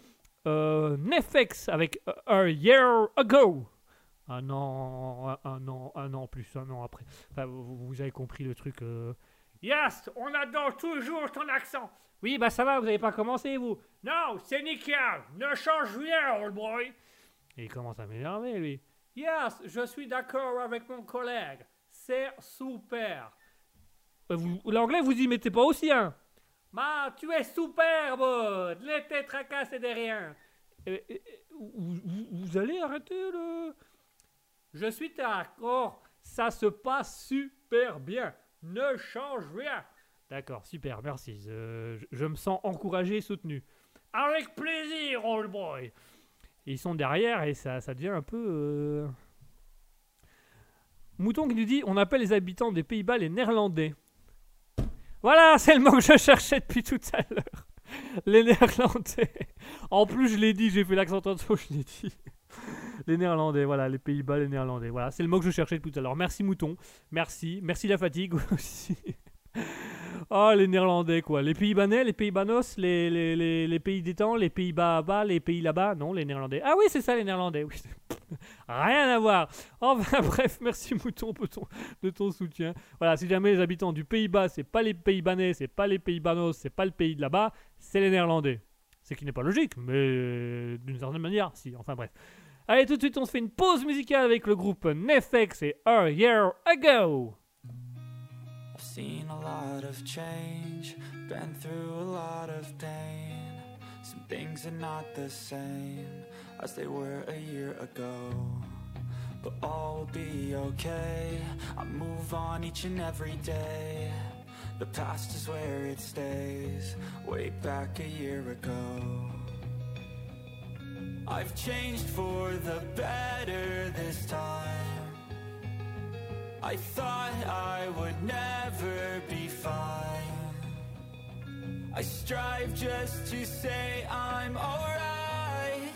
euh, Nefex avec euh, A Year Ago. Un an, un, an, un an plus, un an après. Enfin, vous, vous avez compris le truc. euh. Yes, on adore toujours ton accent. Oui, bah ça va, vous avez pas commencé, vous. Non, c'est nickel. Ne change rien, old boy. Et il commence à m'énerver, lui. Yes, je suis d'accord avec mon collègue. C'est super. Euh, L'anglais, vous y mettez pas aussi, hein Ma, tu es superbe Ne te tracasse de rien Euh, euh, vous, allez arrêter le... Je suis d'accord, ça se passe super bien. Ne change rien. D'accord, super, merci. Je, me sens encouragé et soutenu. Avec plaisir, old boy. Ils sont derrière et ça, ça devient un peu... euh, Mouton qui nous dit on appelle les habitants des Pays-Bas les Néerlandais. Voilà, c'est le mot que je cherchais depuis tout à l'heure. Les Néerlandais. En plus, je l'ai dit, j'ai fait l'accent tantôt, je l'ai dit. Les Néerlandais, voilà, les Pays-Bas, les Néerlandais. Voilà, c'est le mot que je cherchais depuis tout à l'heure. Merci Mouton, merci. Merci la fatigue aussi. Oh, les Néerlandais, quoi. Les Pays-Banais, les Pays-Banos, les, les, les, les pays des temps, les Pays-Bas bas, les pays là-bas. Non, les Néerlandais. Ah oui, c'est ça, les Néerlandais. Oui. Rien à voir. Enfin, bref, merci Mouton de ton soutien. Voilà, si jamais les habitants du Pays-Bas, c'est pas les Pays-Banais, c'est pas les Pays-Banos, c'est pas le pays de là-bas, c'est les Néerlandais. Ce qui n'est pas logique, mais euh, d'une certaine manière, si. Enfin, bref. Allez, tout de suite, on se fait une pause musicale avec le groupe Nefex et A Year Ago. Seen a lot of change, been through a lot of pain. Some things are not the same as they were a year ago. But all will be okay. I move on each and every day. The past is where it stays, way back a year ago. I've changed for the better this time. I thought I would never be fine. I strive just to say I'm alright.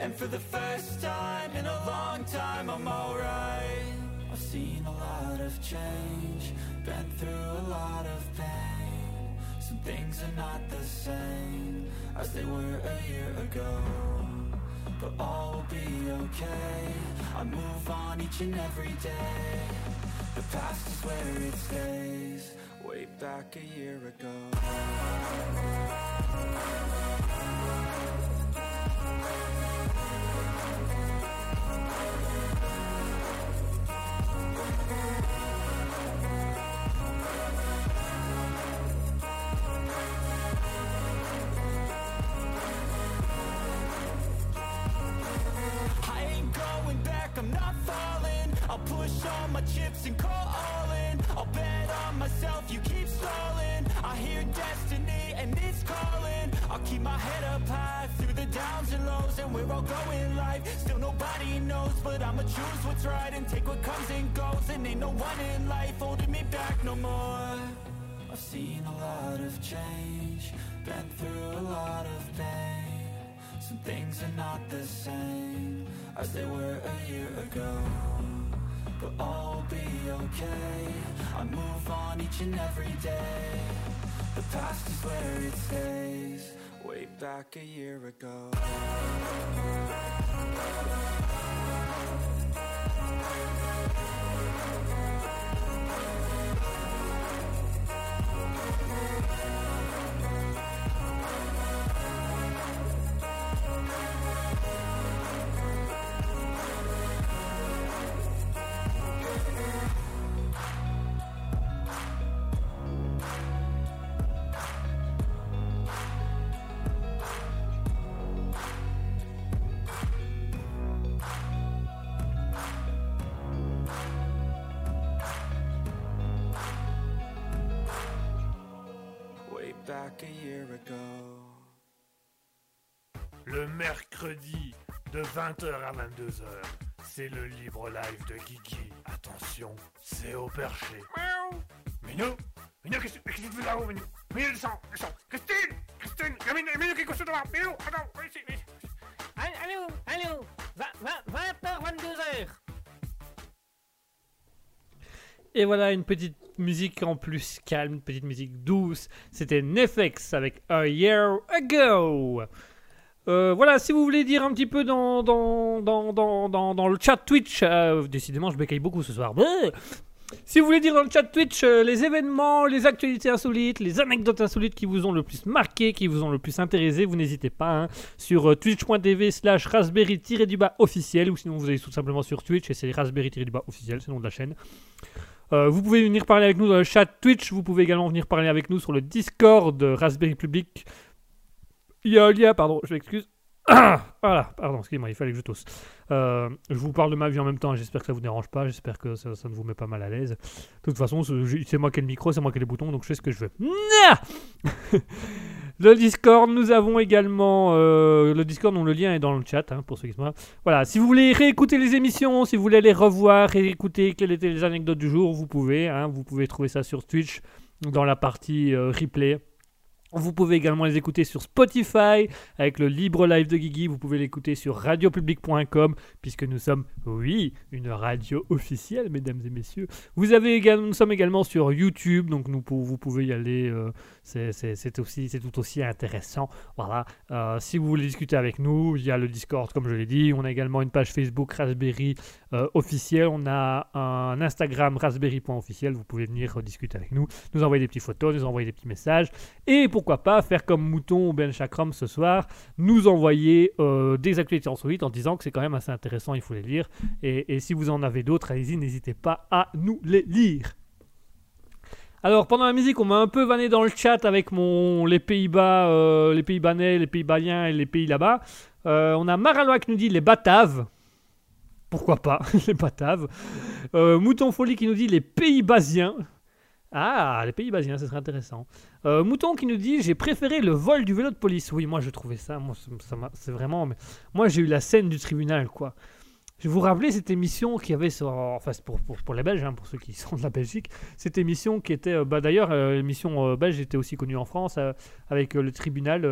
And for the first time in a long time, I'm alright. I've seen a lot of change, been through a lot of pain. Some things are not the same as they were a year ago but all will be okay. I move on each and every day. The past is where it stays, way back a year ago. We're going life. Still nobody knows, but I'ma choose what's right and take what comes and goes. And ain't no one in life holding me back no more. I've seen a lot of change, been through a lot of pain. Some things are not the same as they were a year ago. But all will be okay. I move on each and every day. The past is where it stays, back a year ago. 20h à 22h, c'est le libre live de Guigui. Attention, c'est au perché. Miaou. Minou Minou, qu'est-ce que tu fais là-haut, Minou? Minou, descends, descends Christine Christine Il y a Minou, Minou qui est couché devant Minou, attends, viens ici, viens ici. Allô, allô, 20h, 22h. Et voilà une petite musique en plus calme, une petite musique douce. C'était Nefex avec A Year Ago. Euh, voilà, si vous voulez dire un petit peu dans, dans, dans, dans, dans, le chat Twitch, euh, décidément je bécaille beaucoup ce soir. Si vous voulez dire dans le chat Twitch euh, les événements, les actualités insolites, les anecdotes insolites qui vous ont le plus marqué, qui vous ont le plus intéressé, vous n'hésitez pas hein, sur twitch.tv slash raspberry-du-bas officiel ou sinon vous allez tout simplement sur Twitch et c'est raspberry-du-bas officiel, c'est le nom de la chaîne. Vous pouvez venir parler avec nous dans le chat Twitch, vous pouvez également venir parler avec nous sur le Discord Raspberry Public. Il y a un lien, pardon, je m'excuse. Voilà, pardon, excusez-moi, il fallait que je tousse. Euh, je vous parle de ma vie en même temps, j'espère que ça vous dérange pas, j'espère que ça, ça ne vous met pas mal à l'aise. De toute façon, c'est moi qui ai le micro, c'est moi qui ai les boutons, donc je fais ce que je veux. Le Discord, nous avons également euh, le Discord dont le lien est dans le chat, hein, pour ceux qui sont là. Voilà, si vous voulez réécouter les émissions, si vous voulez les revoir, réécouter quelles étaient les anecdotes du jour, vous pouvez. hein, vous pouvez trouver ça sur Twitch dans la partie euh, replay. Vous pouvez également les écouter sur Spotify avec le libre live de Guigui. Vous pouvez l'écouter sur radiopublic.com puisque nous sommes, oui, une radio officielle, mesdames et messieurs. Vous avez également, nous sommes également sur YouTube, donc vous pouvez y aller. euh, c'est- aussi, c'est tout aussi intéressant. Voilà. Euh, si vous voulez discuter avec nous, il y a le Discord, comme je l'ai dit. On a également une page Facebook Raspberry euh, officielle. On a un Instagram raspberry.officiel. Vous pouvez venir discuter avec nous, nous envoyer des petites photos, nous envoyer des petits messages. Et pourquoi pas faire comme Mouton ou Ben Chakram ce soir, nous envoyer euh, des actualités insolites en disant que c'est quand même assez intéressant, il faut les lire. Et, si vous en avez d'autres, allez-y, n'hésitez pas à nous les lire. Alors pendant la musique, on m'a un peu vanné dans le chat avec mon les Pays-Bas, euh, les Pays-Banais, les Pays-Baliens et les pays là-bas. Euh, on a Maralois qui nous dit les Bataves. Pourquoi pas, les Bataves. Mouton Folie qui nous dit les Pays-Basiens. Ah, les Pays-Basiens, ce serait intéressant. Euh, Mouton qui nous dit j'ai préféré le vol du vélo de police. Oui, moi je trouvais ça, moi c'est vraiment. mais moi j'ai eu la scène du tribunal quoi. Je vous rappelez cette émission qui avait sur, enfin pour, pour, pour les Belges, hein, pour ceux qui sont de la Belgique, cette émission qui était, euh, bah, d'ailleurs euh, l'émission belge était aussi connue en France avec le tribunal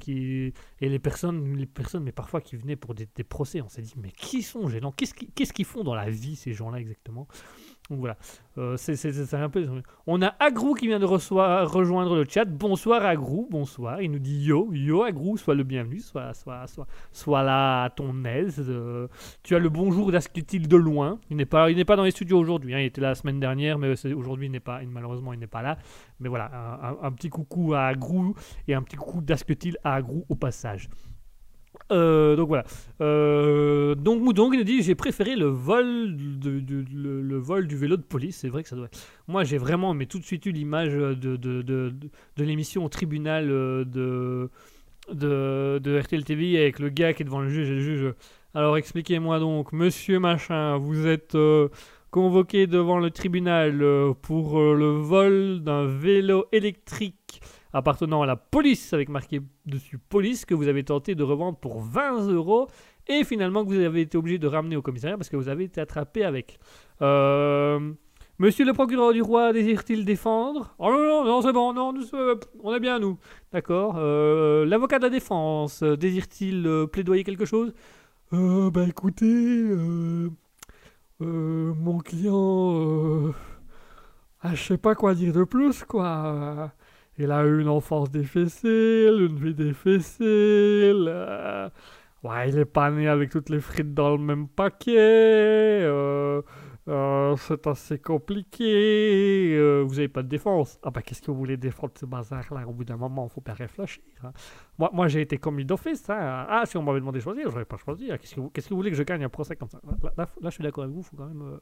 qui et les personnes, les personnes, mais parfois qui venaient pour des, procès. On s'est dit mais qui sont qu'ils qu'est-ce qu'ils font dans la vie ces gens-là exactement? Donc voilà, Euh, c'est un peu. On a Agrou qui vient de rejoindre le chat. Bonsoir Agrou, bonsoir. Il nous dit yo, yo Agrou, sois le bienvenu, sois, sois, sois, sois là à ton aise. euh, tu as le bonjour d'Ascutil de loin. Il n'est pas, il pas dans les studios aujourd'hui. hein. Il était là la semaine dernière, mais aujourd'hui il n'est pas, malheureusement il n'est pas là. Mais voilà, un petit coucou à Agrou et un petit coucou d'Ascutil à Agrou au passage. Euh, donc voilà. Euh, donc Moudon qui nous dit j'ai préféré le vol de, le, vol du vélo de police. C'est vrai que ça doit. Moi j'ai vraiment mais tout de suite eu l'image de, de, l'émission au tribunal euh, de, de RTL TV avec le gars qui est devant le juge et le juge. Alors expliquez-moi donc, Monsieur machin, vous êtes convoqué devant le tribunal pour le vol d'un vélo électrique appartenant à la police, avec marqué dessus police, que vous avez tenté de revendre pour 20 euros, et finalement que vous avez été obligé de ramener au commissariat parce que vous avez été attrapé avec. Euh, Monsieur le procureur du roi désire-t-il défendre? Oh non, non, non, c'est bon, non, euh, on est bien, nous. D'accord. Euh, L'avocat de la défense, désire-t-il plaidoyer quelque chose? Bah écoutez, mon client, ah, je sais pas quoi dire de plus, quoi. Il a eu une enfance difficile, une vie difficile. euh, ouais, il est pas né avec toutes les frites dans le même paquet. euh, euh, c'est assez compliqué. vous avez pas de défense? Ah bah qu'est-ce que vous voulez défendre ce bazar-là? Au bout d'un moment, faut bien réfléchir. hein. Moi, moi j'ai été commis d'office. hein. Ah, si on m'avait demandé de choisir, j'aurais pas choisi. Ah, Qu'est-ce que, vous, voulez que je gagne un procès comme ça? Là, je suis d'accord avec vous. Faut quand même.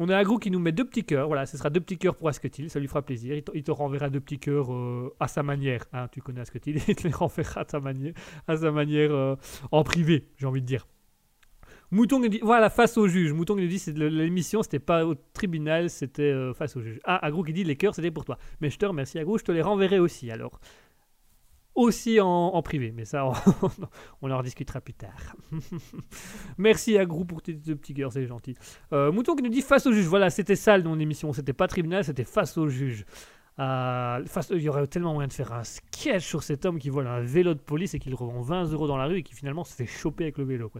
On a groupe qui nous met deux petits cœurs. Voilà, ce sera deux petits cœurs pour Asketil. Ça lui fera plaisir. Il te, renverra deux petits cœurs euh, à sa manière. hein. tu connais Asketil. Il te les renverra à sa manière, à sa manière euh, en privé, j'ai envie de dire. Mouton nous dit voilà face au juge. Mouton nous dit c'est l'émission c'était pas au tribunal c'était euh, face au juge. Ah Agrou qui dit les cœurs c'était pour toi. Mais je te remercie Agrou, je te les renverrai aussi alors. Aussi en, privé, mais ça on, en rediscutera plus tard. Merci Agrou pour tes deux petits cœurs, c'est gentil. Euh, Mouton qui nous dit face au juge. Voilà, c'était ça de l'émission. C'était pas tribunal, c'était face au juge. Euh, il y aurait tellement moyen de faire un sketch sur cet homme qui vole un vélo de police et qui le revend 20 euros dans la rue et qui finalement se fait choper avec le vélo.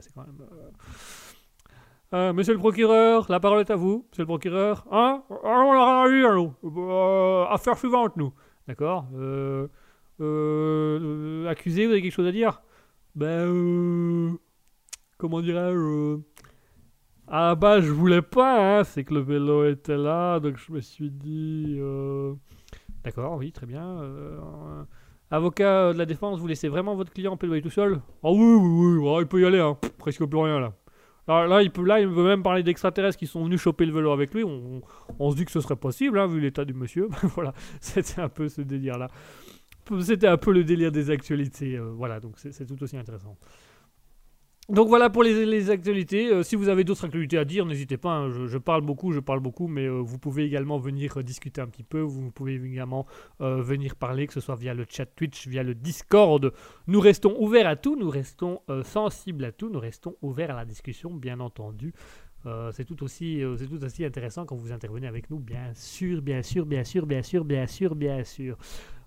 Euh, monsieur le procureur, la parole est à vous. Monsieur le procureur. Hein? Ah, On a eu, nous. Affaire suivante, nous. D'accord euh, Accusé, vous avez quelque chose à dire? Ben. euh, comment dirais-je euh, Ah bah, je voulais pas, hein. C'est que le vélo était là, donc je me suis dit. euh, D'accord, oui, très bien. Avocat de la défense, vous laissez vraiment votre client plaidoyer tout seul? Ah oui, oui, oui, ouais, il peut y aller, hein. Presque plus rien là. Là, là, il peut, là, il veut même parler d'extraterrestres qui sont venus choper le vélo avec lui. On, on se dit que ce serait possible, hein, vu l'état du monsieur. voilà, c'était un peu ce délire-là. C'était un peu le délire des actualités. euh, voilà, donc c'est tout aussi intéressant. Donc voilà pour les, les actualités. Euh, si vous avez d'autres actualités à dire, n'hésitez pas. hein. je, parle beaucoup, je parle beaucoup, mais euh, vous pouvez également venir discuter un petit peu. Vous pouvez également venir parler, que ce soit via le chat Twitch, via le Discord. Nous restons ouverts à tout, nous restons sensibles à tout, nous restons ouverts à la discussion, bien entendu. C'est tout aussi, c'est tout aussi intéressant quand vous intervenez avec nous, bien sûr, bien sûr, bien sûr, bien sûr, bien sûr, bien sûr.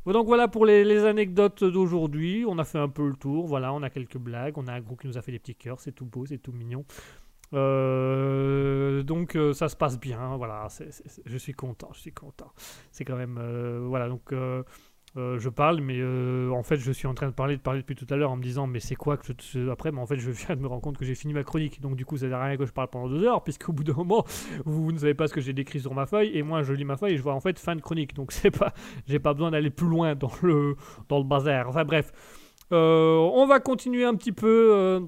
Donc voilà pour les, anecdotes d'aujourd'hui. On a fait un peu le tour. Voilà, on a quelques blagues. On a un groupe qui nous a fait des petits cœurs. C'est tout beau, c'est tout mignon. Euh, donc euh, ça se passe bien. Voilà, je suis content. Je suis content. C'est quand même euh, voilà. Donc euh, je parle, mais euh, en fait je suis en train de parler, de parler depuis tout à l'heure en me disant mais c'est quoi que je te- après, mais en fait je viens de me rendre compte que j'ai fini ma chronique. Donc du coup ça sert à rien que je parle pendant deux heures, puisqu'au bout d'un moment vous, ne savez pas ce que j'ai décrit sur ma feuille et moi je lis ma feuille et je vois en fait fin de chronique. Donc c'est pas, j'ai pas besoin d'aller plus loin dans le dans le bazar. Enfin bref, Euh, on va continuer un petit peu.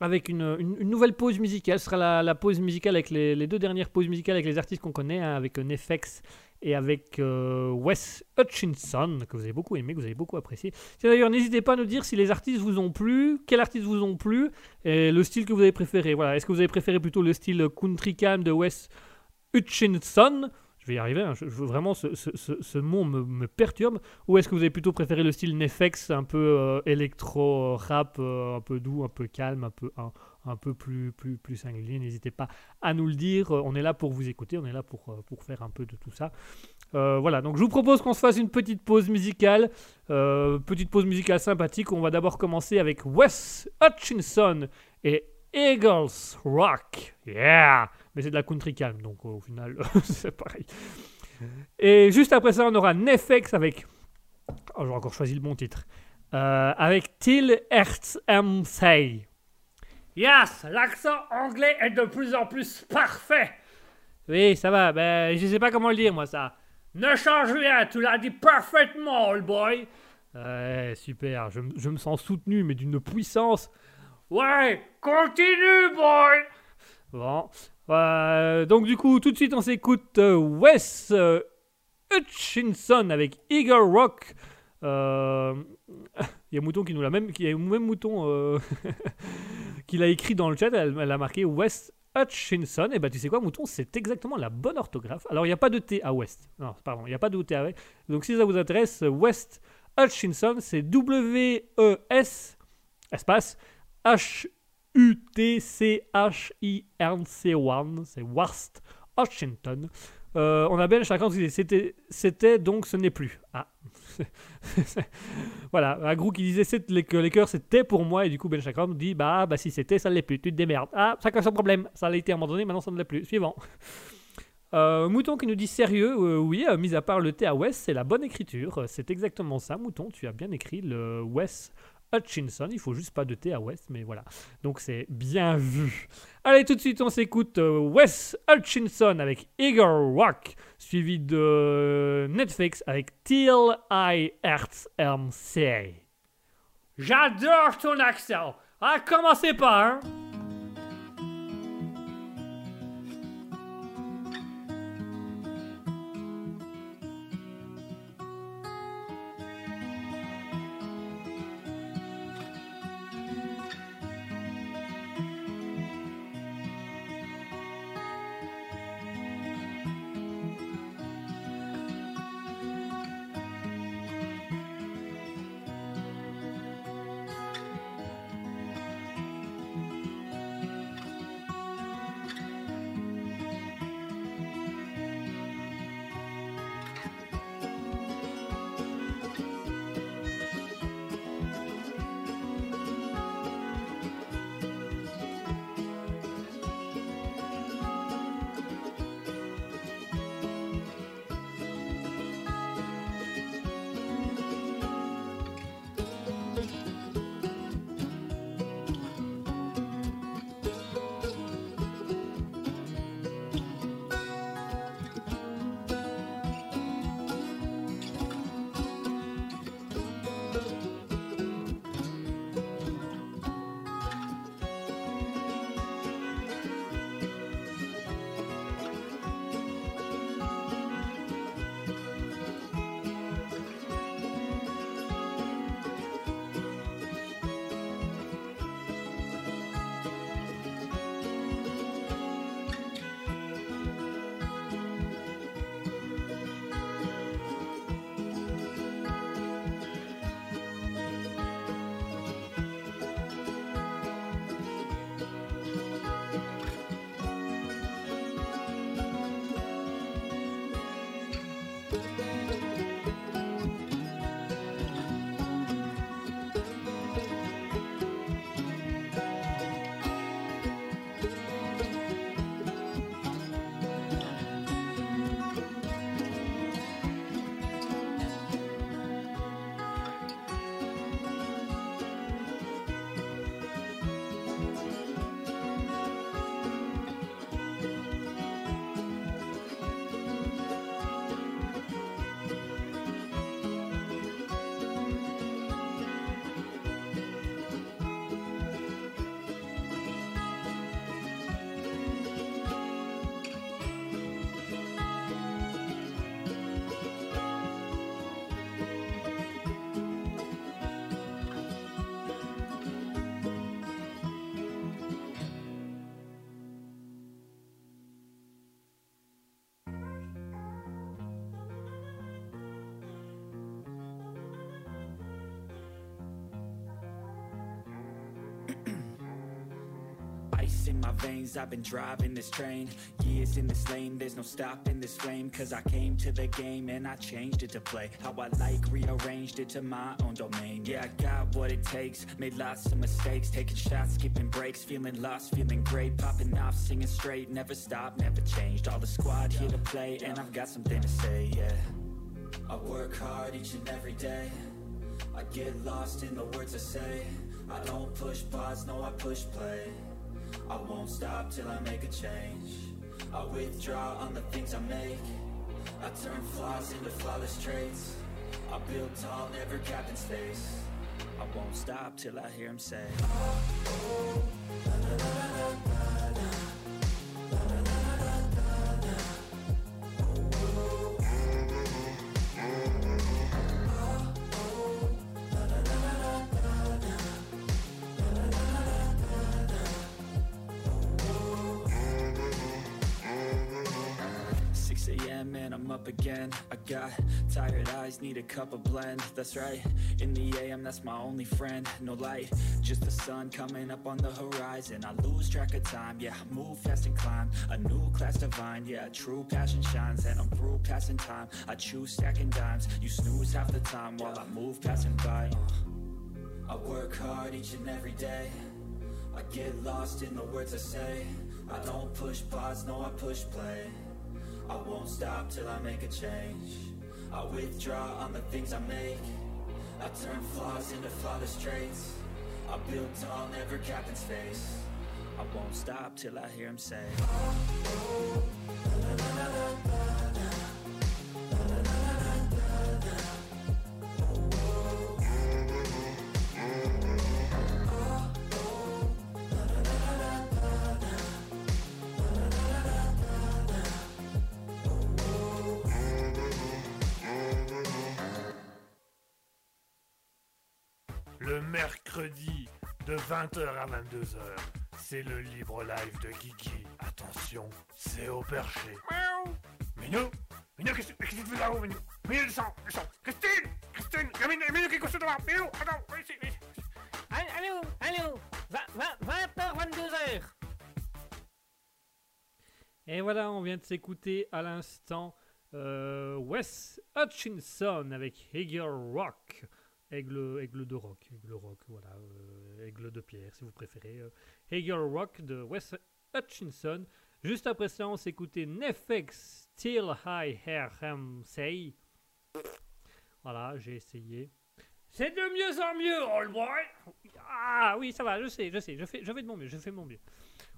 avec une, une- nouvelle pause musicale. Ce sera la, pause musicale avec les, les deux dernières pauses musicales avec les artistes qu'on connaît, hein, avec Nefex et avec euh, Wes Hutchinson, que vous avez beaucoup aimé, que vous avez beaucoup apprécié. D'ailleurs, n'hésitez pas à nous dire si les artistes vous ont plu, quels artistes vous ont plu, et le style que vous avez préféré. Voilà. Est-ce que vous avez préféré plutôt le style country calm de Wes Hutchinson vais y arriver, hein, je, je vraiment ce, mot me, perturbe. Ou est-ce que vous avez plutôt préféré le style Nefex, un peu euh, électro-rap, euh, un peu doux, un peu calme, un peu, un, peu plus, plus, plus singulier? N'hésitez pas à nous le dire. Euh, On est là pour vous écouter, on est là pour, euh, pour faire un peu de tout ça. Euh, voilà, donc je vous propose qu'on se fasse une petite pause musicale. Euh, petite pause musicale sympathique. On va d'abord commencer avec Wes Hutchinson et Eagles Rock. Yeah! Mais c'est de la country calme, donc au final, c'est pareil. Et juste après ça, on aura Nefex avec. Oh, j'ai encore choisi le bon titre. Euh, avec Till Hertz MC. Yes, l'accent anglais est de plus en plus parfait. Oui, ça va. Ben, je sais pas comment le dire, moi, ça. Ne change rien, tu l'as dit parfaitement, old boy. Ouais, super. Je, m- je me sens soutenu, mais d'une puissance. Ouais, continue, boy. Bon. Euh, donc, du coup, tout de suite, on s'écoute euh, Wes euh, Hutchinson avec Eagle Rock. Euh, Il y a Mouton qui nous l'a même, qui a même Mouton euh, qui l'a écrit dans le chat. Elle, a marqué West Hutchinson. Et bah tu sais quoi, Mouton, c'est exactement la bonne orthographe. Alors il n'y a pas de T à West. Non, pardon, il n'y a pas de T avec. Donc si ça vous intéresse, West Hutchinson, c'est W E S espace H U T C H I N C 1. C'est West Hutchinson. Euh, on a bien chacun disait c'était, c'était donc ce n'est plus. Ah. voilà, un groupe qui disait que les cœurs c'était pour moi et du coup Ben Chakra nous dit bah, bah si c'était ça ne l'est plus, tu te démerdes. Ah, chacun son problème, ça l'a été à un moment donné, maintenant ça ne l'est plus. Suivant. Euh, Mouton qui nous dit sérieux, euh, oui, mis à part le T à West, c'est la bonne écriture, c'est exactement ça, Mouton, tu as bien écrit le West Hutchinson, il faut juste pas de T à West, mais voilà, donc c'est bien vu. Allez, tout de suite, on s'écoute euh, Wes Hutchinson avec Eagle Rock, suivi de Netflix avec Till I Hertz. J'adore ton accent. Ah, commencez pas, veins, I've been driving this train. Years in this lane, there's no stopping this flame. Cause I came to the game and I changed it to play. How I like, rearranged it to my own domain. Yeah, I got what it takes, made lots of mistakes. Taking shots, skipping breaks, feeling lost, feeling great. Popping off, singing straight, never stopped, never changed. All the squad here to play, and I've got something to say, yeah. I work hard each and every day. I get lost in the words I say. I don't push pause, no, I push play. I won't stop till I make a change. I withdraw on the things I make. I turn flaws into flawless traits. I build tall, never capped in space. I won't stop till I hear him say. a.m. got tired eyes, need a cup of blend. That's right, in the AM, that's my only friend. No light, just the sun coming up on the horizon. I lose track of time, yeah, move fast and climb. A new class divine, yeah, true passion shines. And I'm through passing time. I choose stacking dimes. You snooze half the time while I move passing by. I work hard each and every day. I get lost in the words I say. I don't push pause, no, I push play. I won't stop till I make a change. I withdraw on the things I make. I turn flaws into flawless traits. I build tall, never capped in space. I won't stop till I hear him say. Le 20h à 22h, c'est le libre live de Guigui. Attention, c'est au perché. Miaou. Minou Minou, qu'est-ce qu'est-ce que tu fais là-haut, Minou? Minou, descends, descends. Christine Christine Il y a Minou, Minou qui est devant. Minou, attends, viens ici, viens ici. Allô, allô 20h, 22h Et voilà, on vient de s'écouter à l'instant euh, Wes Hutchinson avec Eagle Rock. Aigle, aigle de rock, aigle rock, voilà, euh, aigle de pierre si vous préférez. Euh, Eagle Rock de Wes Hutchinson. Juste après ça, on s'écoutait Nefex Still I Hear Him Say. Voilà, j'ai essayé. C'est de mieux en mieux, all boy. Ah oui, ça va, je sais, je sais, je fais, je fais de mon mieux, je fais de mon mieux.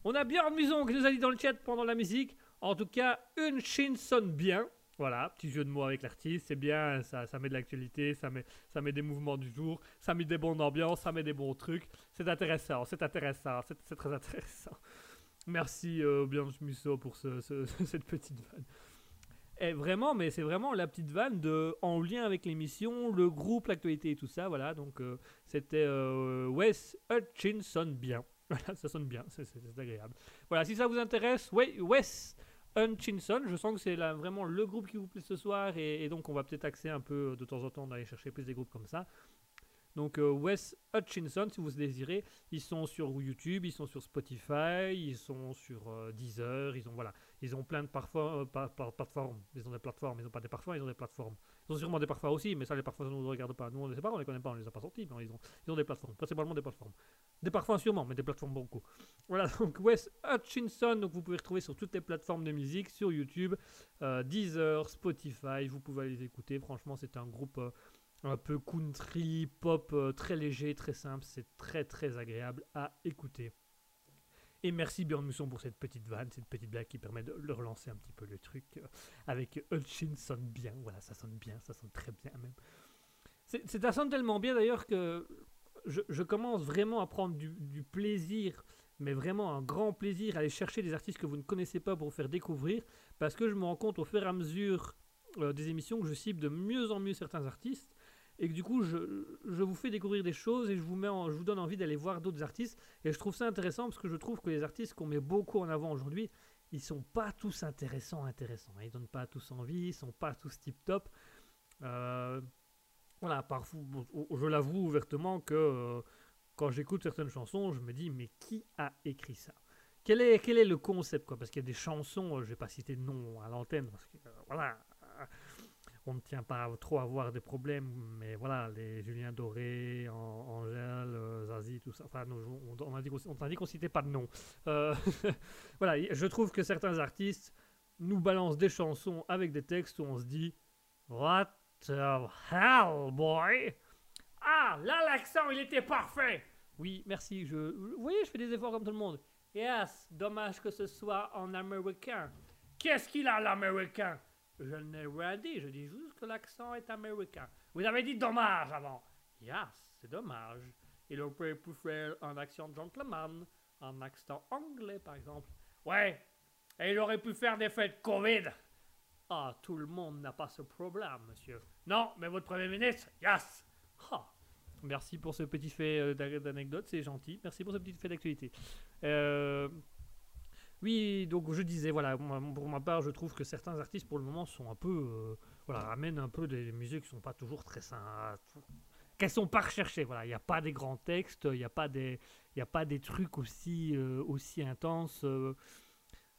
On a Björn Muson qui nous a dit dans le chat pendant la musique. En tout cas, une chin sonne bien. Voilà, petit jeu de mots avec l'artiste, c'est bien, ça, ça met de l'actualité, ça met, ça met des mouvements du jour, ça met des bonnes ambiances, ça met des bons trucs. C'est intéressant, c'est intéressant, c'est très intéressant. Merci euh, Björn Musso pour ce- ce- cette petite vanne. Et vraiment, mais c'est vraiment la petite vanne de, en lien avec l'émission, le groupe, l'actualité et tout ça. Voilà, donc euh, c'était euh, Wes Hutchinson bien. Voilà, ça sonne bien, c'est- agréable. Voilà, si ça vous intéresse, Wes Hutchinson, je sens que c'est vraiment le groupe qui vous plaît ce soir et, donc on va peut-être axer un peu euh, de temps en temps d'aller chercher plus des groupes comme ça. Donc euh, Wes Hutchinson, si vous désirez, ils sont sur YouTube, ils sont sur Spotify, ils sont sur euh, Deezer, ils ont voilà, ils ont plein de parfums, euh, plateformes. Ils ont des plateformes, ils n'ont pas des parfums, ils ont des plateformes. Ils ont sûrement des parfums aussi, mais ça les parfums ça ne nous regarde pas. Nous on ne les sait pas, on les connaît pas, on les a pas sortis, mais ils ont, ils ont des plateformes, principalement des plateformes. Des parfums sûrement, mais des plateformes beaucoup. Voilà, donc Wes Hutchinson, donc vous pouvez retrouver sur toutes les plateformes de musique, sur YouTube, euh, Deezer, Spotify, vous pouvez les écouter. Franchement, c'est un groupe euh, un peu country, pop, euh, très léger, très simple. C'est très très agréable à écouter. Et merci Björn Musson pour cette petite vanne, cette petite blague qui permet de le relancer un petit peu le truc euh, avec Hutchinson bien. Voilà, ça sonne bien, ça sonne très bien même. C'est- Ça sonne tellement bien d'ailleurs que je, commence vraiment à prendre du, du plaisir, mais vraiment un grand plaisir à aller chercher des artistes que vous ne connaissez pas pour vous faire découvrir, parce que je me rends compte au fur et à mesure euh, des émissions que je cible de mieux en mieux certains artistes, et que du coup je, je vous fais découvrir des choses et je vous, mets en- je vous donne envie d'aller voir d'autres artistes, et je trouve ça intéressant parce que je trouve que les artistes qu'on met beaucoup en avant aujourd'hui, ils sont pas tous intéressants, intéressants. Ils donnent pas tous envie, ils sont pas tous tip top. Euh, voilà, parfois, bon, je l'avoue ouvertement que euh, quand j'écoute certaines chansons, je me dis mais qui a écrit ça? Quel est, quel est le concept quoi? Parce qu'il y a des chansons, euh, je vais pas citer de nom à l'antenne, voilà, on ne tient pas trop à avoir des problèmes, mais voilà, les Julien Doré, An- Angèle, euh, Zazie, tout ça, enfin, on, a dit qu'on on t'a citait pas de nom. Euh, voilà, je trouve que certains artistes nous balancent des chansons avec des textes où on se dit What the hell, boy? Ah, là, l'accent, il était parfait Oui, merci, vous voyez, je fais des efforts comme tout le monde. Yes, dommage que ce soit en américain. Qu'est-ce qu'il a l'américain? Je n'ai rien dit, je dis juste que l'accent est américain. Vous avez dit dommage avant. Yes, c'est dommage. Il aurait pu faire un accent gentleman, un accent anglais par exemple. Ouais, et il aurait pu faire des fêtes Covid. Ah, tout le monde n'a pas ce problème, monsieur. Non, mais votre Premier ministre, yes. Ah, Merci pour ce petit fait euh, d'a- d'anecdote, c'est gentil. Merci pour ce petit fait d'actualité. Euh, oui, donc je disais, voilà, pour ma part, je trouve que certains artistes, pour le moment, sont un peu, euh, voilà, ramènent un peu des musiques qui sont pas toujours très qu'elles sont pas recherchées. Voilà, il n'y a pas des grands textes, il n'y a pas des, a pas des trucs aussi, euh, aussi intenses. euh.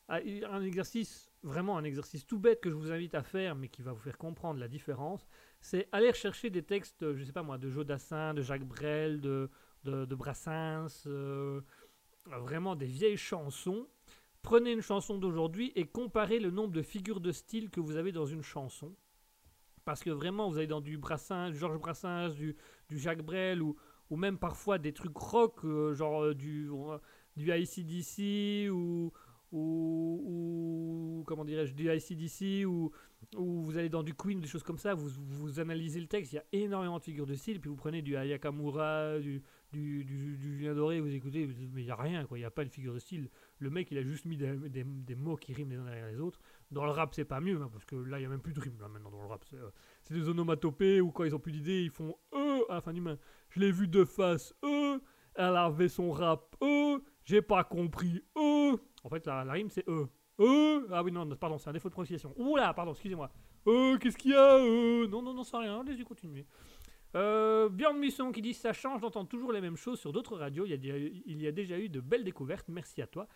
Ah, un exercice, vraiment un exercice tout bête que je vous invite à faire, mais qui va vous faire comprendre la différence, c'est aller rechercher des textes, je sais pas moi, de Jodassin, de Jacques Brel, de, de, Brassens, vraiment des vieilles chansons. Prenez une chanson d'aujourd'hui et comparez le nombre de figures de style que vous avez dans une chanson. Parce que vraiment, vous avez dans du Brassens, du Georges Brassens, du, du Jacques Brel, ou, ou même parfois des trucs rock, euh, genre euh, du, euh, du ICDC, ou, ou, comment dirais-je, du ICDC, ou, ou vous allez dans du Queen, des choses comme ça, vous, vous analysez le texte, il y a énormément de figures de style, puis vous prenez du Ayakamura, du, du, Julien Doré, vous écoutez, mais il n'y a rien, quoi, il n'y a pas de figure de style. Le mec, il a juste mis des, mots qui riment les uns derrière les autres. Dans le rap, c'est pas mieux, hein, parce que là, il n'y a même plus de rime, là, maintenant, dans le rap. C'est euh, des onomatopées, ou quand ils ont plus d'idées, ils font E à la fin du main. Je l'ai vu de face, E, elle avait son rap, E, j'ai pas compris, E. En fait, la, rime, c'est E. E, ah oui, non, pardon, c'est un défaut de prononciation. Oula, pardon, excusez-moi. Euh, qu'est-ce qu'il y a euh Non, non, non, c'est rien, allez-y, continuez. Euh, Björn Musson qui dit ça change d'entendre toujours les mêmes choses sur d'autres radios. Il y, a, il y a déjà eu de belles découvertes. Merci à toi.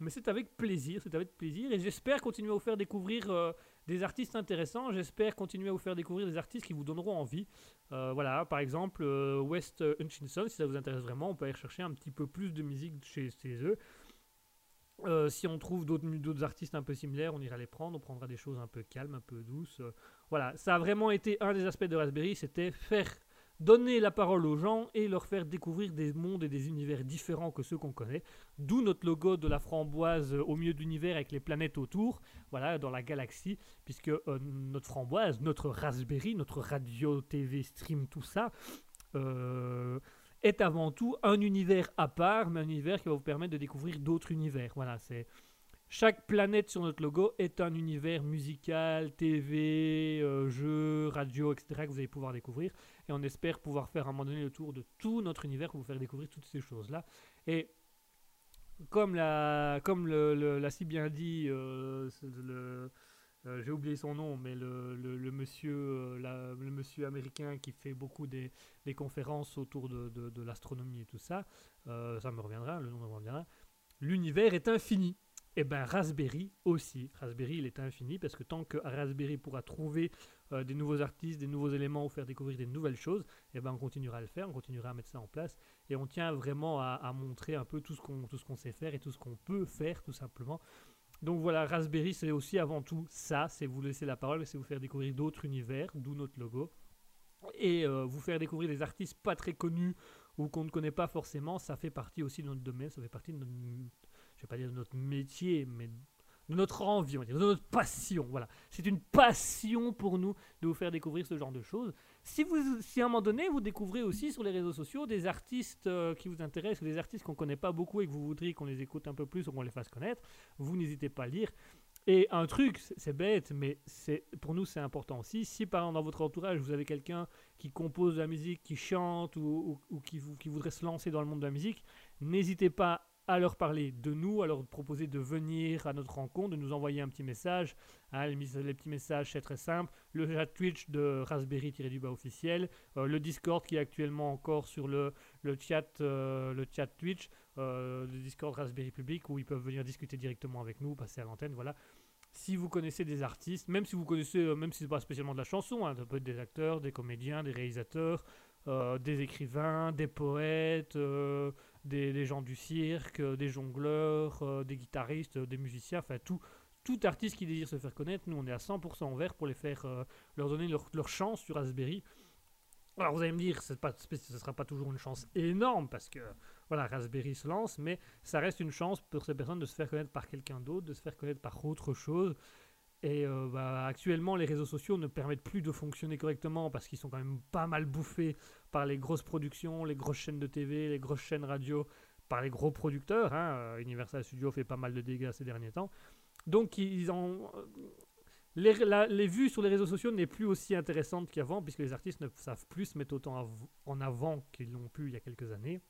Mais c'est avec plaisir, c'est avec plaisir. Et j'espère continuer à vous faire découvrir euh, des artistes intéressants. J'espère continuer à vous faire découvrir des artistes qui vous donneront envie. Euh, voilà, par exemple, euh, West Hutchinson, si ça vous intéresse vraiment, on peut aller chercher un petit peu plus de musique chez, chez eux. Euh, si on trouve d'autres artistes un peu similaires, on ira les prendre. On prendra des choses un peu calmes, un peu douces. Voilà, ça a vraiment été un des aspects de Raspberry, c'était faire donner la parole aux gens et leur faire découvrir des mondes et des univers différents que ceux qu'on connaît. D'où notre logo de la framboise euh, au milieu de l'univers avec les planètes autour, voilà, dans la galaxie, puisque euh, notre framboise, notre Raspberry, notre radio, TV, stream, tout ça, euh, est avant tout un univers à part, mais un univers qui va vous permettre de découvrir d'autres univers. Voilà, c'est chaque planète sur notre logo est un univers musical, TV, euh, jeux, radio, etc. que vous allez pouvoir découvrir. Et on espère pouvoir faire à un moment donné le tour de tout notre univers pour vous faire découvrir toutes ces choses-là. Et comme l'a comme l'a si bien dit, euh, euh, j'ai oublié son nom, mais le, monsieur, euh, le monsieur américain qui fait beaucoup des, conférences autour de, de- l'astronomie et tout ça, ça me reviendra, le nom me reviendra. L'univers est infini. Et ben Raspberry aussi. Raspberry, il est infini parce que tant que Raspberry pourra trouver euh, des nouveaux artistes, des nouveaux éléments ou faire découvrir des nouvelles choses, et ben on continuera à le faire, on continuera à mettre ça en place et on tient vraiment à, montrer un peu tout ce qu'on tout sait faire et tout ce qu'on peut faire tout simplement. Donc voilà, Raspberry, c'est aussi avant tout ça, c'est vous laisser la parole, c'est vous faire découvrir d'autres univers, d'où notre logo, et euh, vous faire découvrir des artistes pas très connus ou qu'on ne connaît pas forcément, ça fait partie aussi de notre domaine, ça fait partie de notre, pas dire de notre métier, mais de notre envie, on va dire, de notre passion. Voilà, c'est une passion pour nous de vous faire découvrir ce genre de choses. Si, vous, si à un moment donné, vous découvrez aussi sur les réseaux sociaux des artistes euh, qui vous intéressent ou des artistes qu'on ne connaît pas beaucoup et que vous voudriez qu'on les écoute un peu plus ou qu'on les fasse connaître, vous n'hésitez pas à lire. Et un truc, c'est bête, mais c'est pour nous c'est important aussi. Si par exemple dans votre entourage vous avez quelqu'un qui compose de la musique, qui chante ou, qui, qui voudrait se lancer dans le monde de la musique, n'hésitez pas à leur parler de nous, à leur proposer de venir à notre rencontre, de nous envoyer un petit message. Hein, les, les petits messages, c'est très simple. Le chat Twitch de Raspberry-du-bas officiel. euh, le Discord qui est actuellement encore sur le, le, chat, euh, le chat Twitch. euh, le Discord Raspberry Public où ils peuvent venir discuter directement avec nous, passer à l'antenne. Voilà. Si vous connaissez des artistes, même si vous connaissez, même si c'est pas spécialement de la chanson, hein, ça peut être des acteurs, des comédiens, des réalisateurs, des écrivains, des poètes, des, gens du cirque, euh, des jongleurs, euh, des guitaristes, euh, des musiciens, enfin tout, tout artiste qui désire se faire connaître, nous on est à 100% ouvert pour les faire, leur donner leur, chance sur Raspberry. Alors vous allez me dire, ce ne sera pas toujours une chance énorme parce que voilà, Raspberry se lance, mais ça reste une chance pour ces personnes de se faire connaître par quelqu'un d'autre, de se faire connaître par autre chose. Et euh, bah, actuellement, les réseaux sociaux ne permettent plus de fonctionner correctement parce qu'ils sont quand même pas mal bouffés par les grosses productions, les grosses chaînes de TV, les grosses chaînes radio, par les gros producteurs. hein. Euh, Universal Studios fait pas mal de dégâts ces derniers temps. Donc, ils ont. euh, Les, vues sur les réseaux sociaux n'est plus aussi intéressante qu'avant puisque les artistes ne savent plus se mettre autant en avant qu'ils l'ont pu il y a quelques années.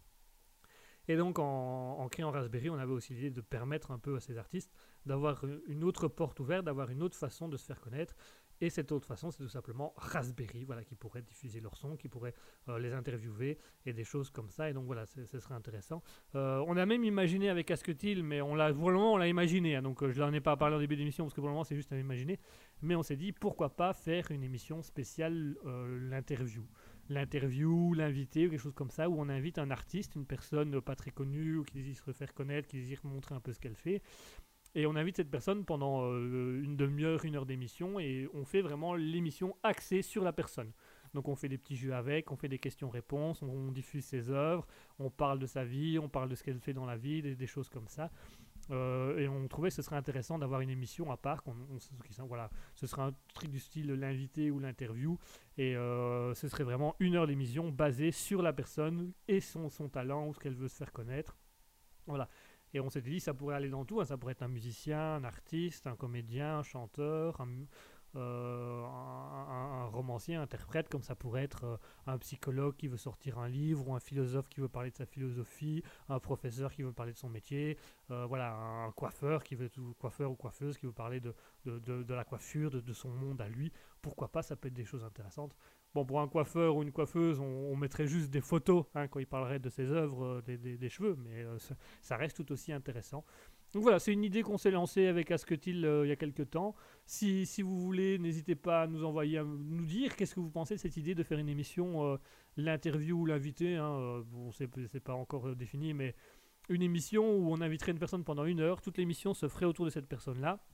Et donc en créant Raspberry, on avait aussi l'idée de permettre un peu à ces artistes d'avoir une autre porte ouverte, d'avoir une autre façon de se faire connaître. Et cette autre façon, c'est tout simplement Raspberry, voilà, qui pourrait diffuser leur son, qui pourrait euh, les interviewer et des choses comme ça. Et donc voilà, ce serait intéressant. Euh, on a même imaginé avec Asketil, mais on l'a, pour on l'a imaginé. hein, donc euh, je n'en ai pas parlé au début de l'émission parce que pour le moment, c'est juste à imaginer. Mais on s'est dit, pourquoi pas faire une émission spéciale, euh, l'interview l'interview, l'invité ou quelque chose comme ça, où on invite un artiste, une personne pas très connue, ou qui désire se faire connaître, qui désire montrer un peu ce qu'elle fait. Et on invite cette personne pendant euh, une demi-heure, une heure d'émission, et on fait vraiment l'émission axée sur la personne. Donc on fait des petits jeux avec, on fait des questions-réponses, on, diffuse ses œuvres, on parle de sa vie, on parle de ce qu'elle fait dans la vie, des, choses comme ça. Euh, et on trouvait que ce serait intéressant d'avoir une émission à part. voilà, ce serait un truc du style l'invité ou l'interview. Et euh, ce serait vraiment une heure d'émission basée sur la personne et son, son talent ou ce qu'elle veut se faire connaître. Voilà. Et on s'était dit, ça pourrait aller dans tout. hein. Ça pourrait être un musicien, un artiste, un comédien, un chanteur, un, euh, romancier, un interprète, comme ça pourrait être euh, un psychologue qui veut sortir un livre, ou un philosophe qui veut parler de sa philosophie, un professeur qui veut parler de son métier, euh, voilà, un coiffeur qui veut ou coiffeur coiffeuse qui veut parler de la coiffure, de, de son monde à lui. Pourquoi pas, ça peut être des choses intéressantes. Bon, pour un coiffeur ou une coiffeuse, on, mettrait juste des photos hein, quand il parlerait de ses œuvres, euh, des, cheveux, mais euh, ça, reste tout aussi intéressant. Donc voilà, c'est une idée qu'on s'est lancée avec Asketil euh, il y a quelques temps. Si, si vous voulez, n'hésitez pas à nous envoyer, à nous dire qu'est-ce que vous pensez de cette idée de faire une émission, l'interview ou l'invité. Hein, euh, bon, c'est pas encore défini, mais une émission où on inviterait une personne pendant une heure. Toute l'émission se ferait autour de cette personne-là.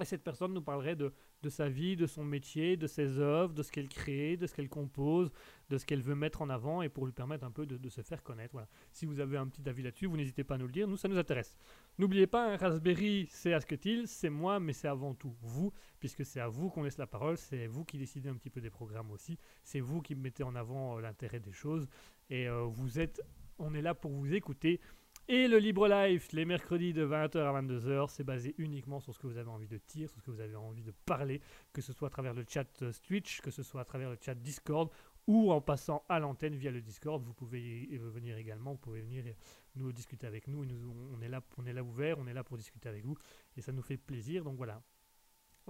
Et cette personne nous parlerait de, sa vie, de son métier, de ses œuvres, de ce qu'elle crée, de ce qu'elle compose, de ce qu'elle veut mettre en avant et pour lui permettre un peu de, de se faire connaître. Voilà. Si vous avez un petit avis là-dessus, vous n'hésitez pas à nous le dire. Nous, ça nous intéresse. N'oubliez pas, un Raspberry, c'est Asketil, c'est moi, mais c'est avant tout vous, puisque c'est à vous qu'on laisse la parole, c'est vous qui décidez un petit peu des programmes aussi, c'est vous qui mettez en avant euh, l'intérêt des choses, et euh, vous êtes, on est là pour vous écouter. Et le Libre Life, les mercredis de 20h à 22h, c'est basé uniquement sur ce que vous avez envie de dire, sur ce que vous avez envie de parler, que ce soit à travers le chat euh, Twitch, que ce soit à travers le chat Discord, ou en passant à l'antenne via le Discord. Vous pouvez y venir également, vous pouvez venir et nous discuter avec nous. nous- on, est là, on est là ouvert, on est là pour discuter avec vous, et ça nous fait plaisir. Donc voilà.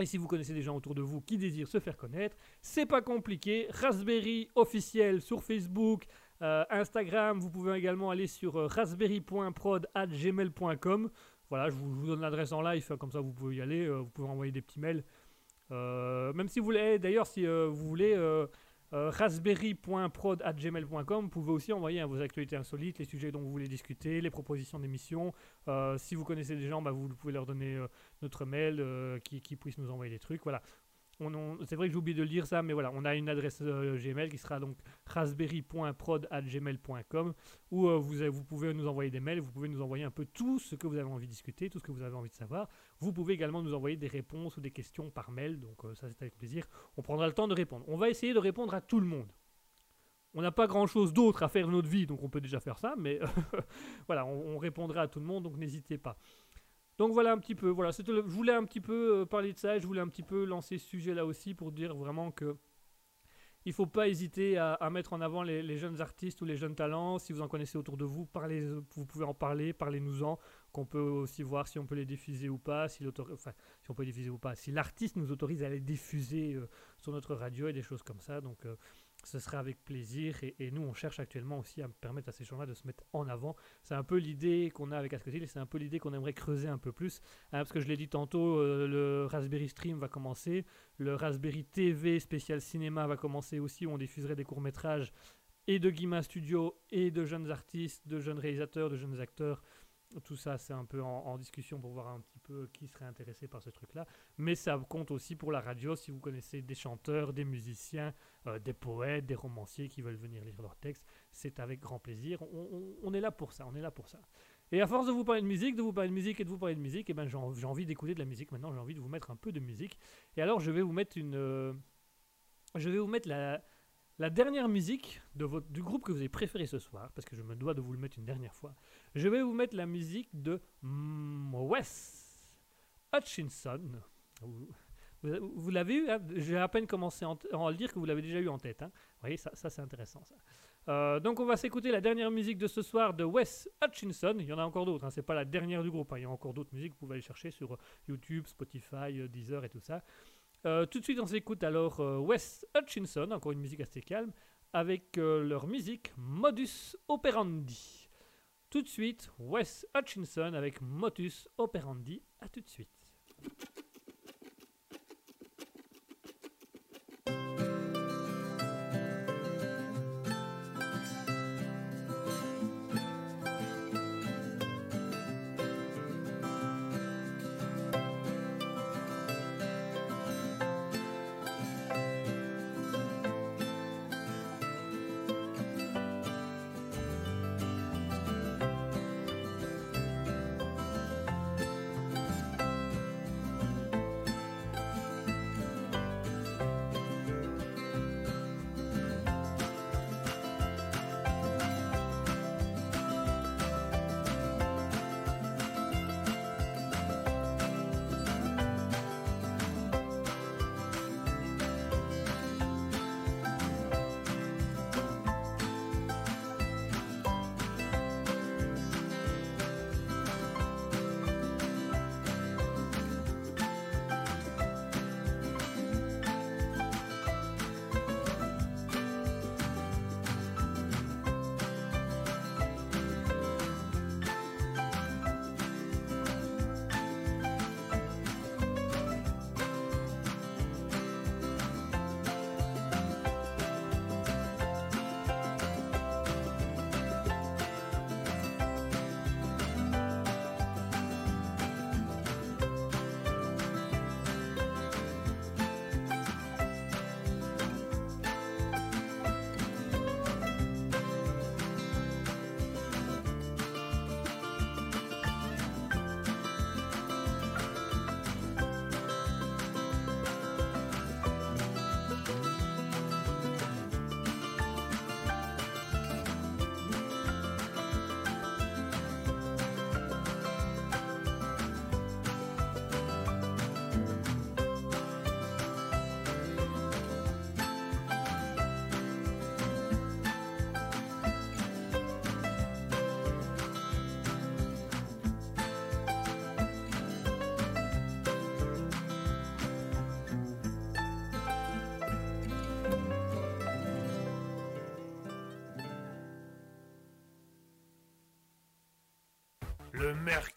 Et si vous connaissez des gens autour de vous qui désirent se faire connaître, c'est pas compliqué. Raspberry officiel sur Facebook, euh, Instagram. Vous pouvez également aller sur euh, raspberry.prod@gmail.com. Voilà, je vous, donne l'adresse en live, comme ça vous pouvez y aller. euh, vous pouvez envoyer des petits mails. Même si vous voulez, d'ailleurs, si vous voulez. raspberry.prod@gmail.com. Vous pouvez aussi envoyer hein, vos actualités insolites, les sujets dont vous voulez discuter, les propositions d'émissions. Si vous connaissez des gens, bah, vous pouvez leur donner notre mail qui, qui puissent nous envoyer des trucs. Voilà. C'est vrai que j'ai oublié de le dire ça, mais voilà, on a une adresse euh, Gmail qui sera donc raspberry.prod@gmail.com où euh, vous, pouvez nous envoyer des mails, vous pouvez nous envoyer un peu tout ce que vous avez envie de discuter, tout ce que vous avez envie de savoir. Vous pouvez également nous envoyer des réponses ou des questions par mail, donc euh, ça c'est avec plaisir. On prendra le temps de répondre. On va essayer de répondre à tout le monde. On n'a pas grand chose d'autre à faire de notre vie, donc on peut déjà faire ça, mais voilà, on répondra à tout le monde, donc n'hésitez pas. Donc voilà un petit peu, voilà, je voulais un petit peu euh, parler de ça, je voulais un petit peu lancer ce sujet là aussi pour dire vraiment que Il faut pas hésiter à, mettre en avant les, jeunes artistes ou les jeunes talents. Si vous en connaissez autour de vous, parlez, vous pouvez en parler, parlez-nous-en. Qu'on peut aussi voir si on peut les diffuser ou pas, si, enfin, si on peut les diffuser ou pas, si l'artiste nous autorise à les diffuser euh, sur notre radio et des choses comme ça. Donc, euh, ce sera avec plaisir. Et, nous, on cherche actuellement aussi à permettre à ces gens-là de se mettre en avant. C'est un peu l'idée qu'on a avec Ascotil et c'est un peu l'idée qu'on aimerait creuser un peu plus. Hein, parce que je l'ai dit tantôt, euh, le Raspberry Stream va commencer. Le Raspberry TV spécial cinéma va commencer aussi, où on diffuserait des courts-métrages et de Guima Studio et de jeunes artistes, de jeunes réalisateurs, de jeunes acteurs. Tout ça, c'est un peu en discussion pour voir un petit peu qui serait intéressé par ce truc-là. Mais ça compte aussi pour la radio si vous connaissez des chanteurs, des musiciens, euh, des poètes, des romanciers qui veulent venir lire leurs textes. C'est avec grand plaisir. On, est là pour ça, on est là pour ça. Et à force de vous parler de musique, de vous parler de musique et de vous parler de musique, eh ben j'ai en- j'ai envie d'écouter de la musique maintenant. J'ai envie de vous mettre un peu de musique. Et alors, je vais vous mettre une, euh, je vais vous mettre la, dernière musique du groupe que vous avez préféré ce soir, parce que je me dois de vous le mettre une dernière fois. Je vais vous mettre la musique de Wes Hutchinson. Vous, l'avez eu hein? J'ai à peine commencé en- à le dire que vous l'avez déjà eu en tête. hein. Vous voyez, ça, c'est intéressant. Euh, donc on va s'écouter la dernière musique de ce soir de Wes Hutchinson. Il y en a encore d'autres, hein. c'est pas la dernière du groupe. hein. Il y a encore d'autres musiques, vous pouvez aller chercher sur euh, YouTube, Spotify, euh, Deezer et tout ça. Tout de suite on s'écoute alors Wes Hutchinson, encore une musique assez calme, avec leur musique Modus Operandi. Tout de suite, Wes Hutchinson avec Modus Operandi. À tout de suite.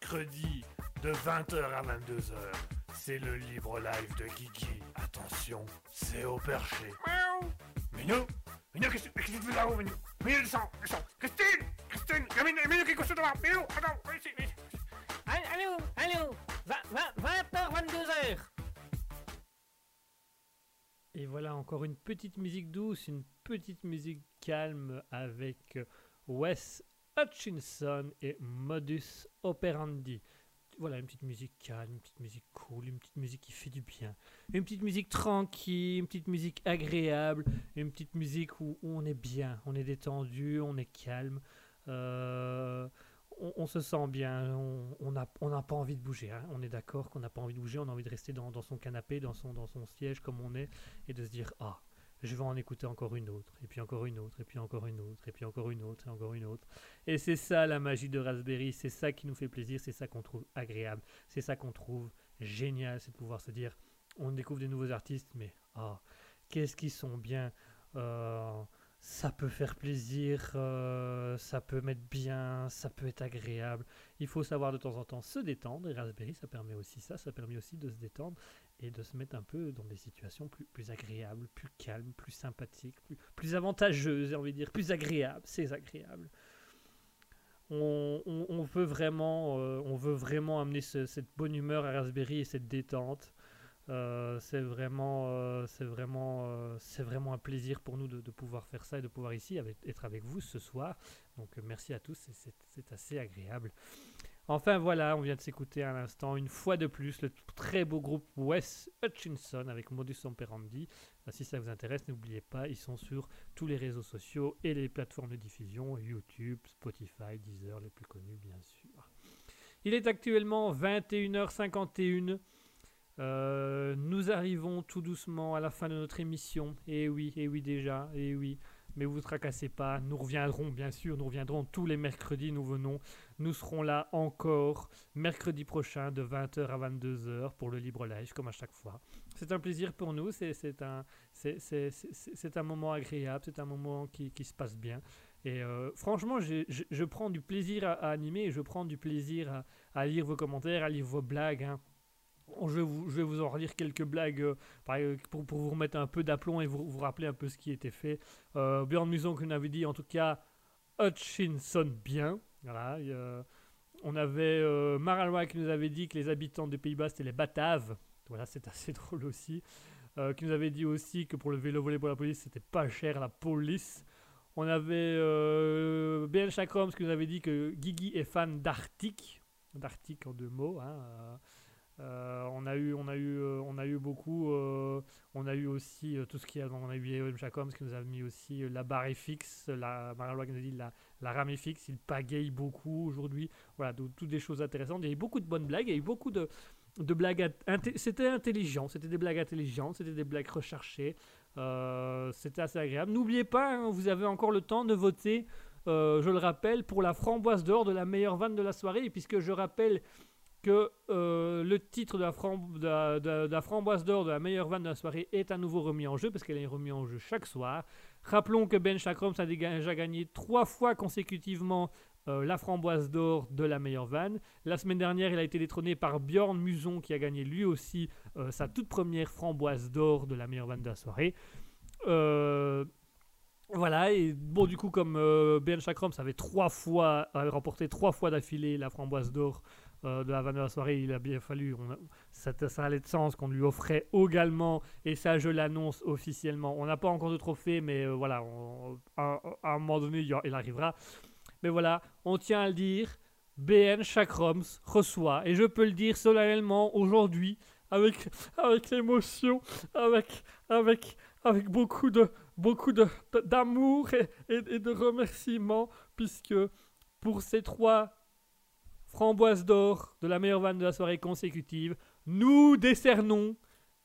Mercredi de 20h à 22h, c'est le libre live de Guigui. Attention, c'est au perché. Miaou Minou Minou, qu'est-ce qu'est-ce que tu fais là-haut, Minou Minou, descends, descends Christine Christine Il y a Minou, Minou qui est couché devant Minou, attends, viens ici, viens ici. Allô, allô, 20h, 22h. Et voilà encore une petite musique douce, une petite musique calme avec Wes Hutchinson et Modus Operandi. Voilà, une petite musique calme, une petite musique cool, une petite musique qui fait du bien. Une petite musique tranquille, une petite musique agréable, une petite musique où, on est bien, on est détendu, on est calme. Euh, on, se sent bien, on n'a on pas envie de bouger. hein. On est d'accord qu'on n'a pas envie de bouger, on a envie de rester dans, dans son canapé, dans son, dans son siège comme on est, et de se dire Ah, je vais en écouter encore une autre, et puis encore une autre, et puis encore une autre, et puis encore une autre, et encore une autre. Et c'est ça la magie de Raspberry, c'est ça qui nous fait plaisir, c'est ça qu'on trouve agréable, c'est ça qu'on trouve génial, c'est de pouvoir se dire, on découvre des nouveaux artistes, mais oh, qu'est-ce qu'ils sont bien. Euh, ça peut faire plaisir, euh, ça peut mettre bien, ça peut être agréable. Il faut savoir de temps en temps se détendre et Raspberry ça permet aussi ça, ça permet aussi de se détendre et de se mettre un peu dans des situations plus, agréables, plus calmes, plus sympathiques, plus, avantageuses, j'ai envie de dire, plus agréables, c'est agréable. On, veut vraiment, euh, on veut vraiment amener cette bonne humeur à Raspberry et cette détente. Euh, c'est vraiment, euh, vraiment, c'est vraiment un plaisir pour nous de, pouvoir faire ça et de pouvoir ici être avec vous ce soir. Donc merci à tous, c'est assez agréable. Enfin voilà, on vient de s'écouter à l'instant une fois de plus le très beau groupe Wes Hutchinson avec Modus Operandi. Si ça vous intéresse, n'oubliez pas, ils sont sur tous les réseaux sociaux et les plateformes de diffusion, YouTube, Spotify, Deezer, les plus connus bien sûr. Il est actuellement 21h51. Euh, nous arrivons tout doucement à la fin de notre émission. Et eh oui, et eh oui déjà, et eh oui. Mais vous ne tracassez pas, nous reviendrons bien sûr, nous reviendrons tous les mercredis, nous venons. Nous serons là encore mercredi prochain de 20h à 22h pour le libre live comme à chaque fois. C'est un plaisir pour nous, c'est un, un moment agréable, c'est un moment qui, qui, se passe bien. Et euh, franchement, je, je, prends du plaisir à, animer je prends du plaisir à, lire vos commentaires, à lire vos blagues. Hein. Je vais, vous, je vais vous en relire quelques blagues euh, pour, pour, vous remettre un peu d'aplomb et vous, vous rappeler un peu ce qui était fait. Euh, Muson, que nous avait dit, en tout cas, Hutchinson bien. On avait euh, qui nous avait dit que les habitants des Pays-Bas c'était les Bataves. Voilà, c'est assez drôle aussi. Euh, qui nous avait dit aussi que pour le vélo volé pour la police, c'était pas cher la police. On avait euh, Ben Chakroms qui nous avait dit que Guigui est fan d'Arctique. D'Arctique en deux mots. Hein, euh, on a eu, on a eu, on a eu beaucoup. On a eu aussi tout ce qui a. On a eu Jacobs qui nous a mis aussi la barre fixe, la qui nous a dit la, la rame est fixe. Il pagaille beaucoup aujourd'hui. Voilà, toutes des choses intéressantes. Il y a eu beaucoup de bonnes blagues. Il y a eu beaucoup de, de blagues. C'était intelligent. C'était des blagues intelligentes. C'était des blagues recherchées. c'était assez agréable. N'oubliez pas, hein, vous avez encore le temps de voter. je le rappelle, pour la framboise d'or de la meilleure vanne de la soirée, puisque je rappelle que euh, le titre de la, framboise d'or de la meilleure vanne de la soirée est à nouveau remis en jeu, parce qu'elle est remise en jeu chaque soir. Rappelons que Ben Chakroms a déjà gagné trois fois consécutivement euh, la framboise d'or de la meilleure vanne. La semaine dernière, il a été détrôné par Bjorn Muson, qui a gagné lui aussi euh, sa toute première framboise d'or de la meilleure vanne de la soirée. Voilà, et bon, du coup, comme Ben Chakroms avait avait remporté trois fois d'affilée la framboise d'or euh, de la vanne de la soirée, il a bien fallu, ça, allait de sens qu'on lui offrait également, et ça je l'annonce officiellement. On n'a pas encore de trophée, mais euh, voilà, à, un moment donné, il, arrivera. Mais voilà, on tient à le dire, BN Chakroms reçoit, et je peux le dire solennellement aujourd'hui, avec, avec émotion, avec, avec, avec beaucoup de beaucoup d'amour et, et de remerciements, puisque pour ces trois framboise d'or de la meilleure vanne de la soirée consécutive, nous décernons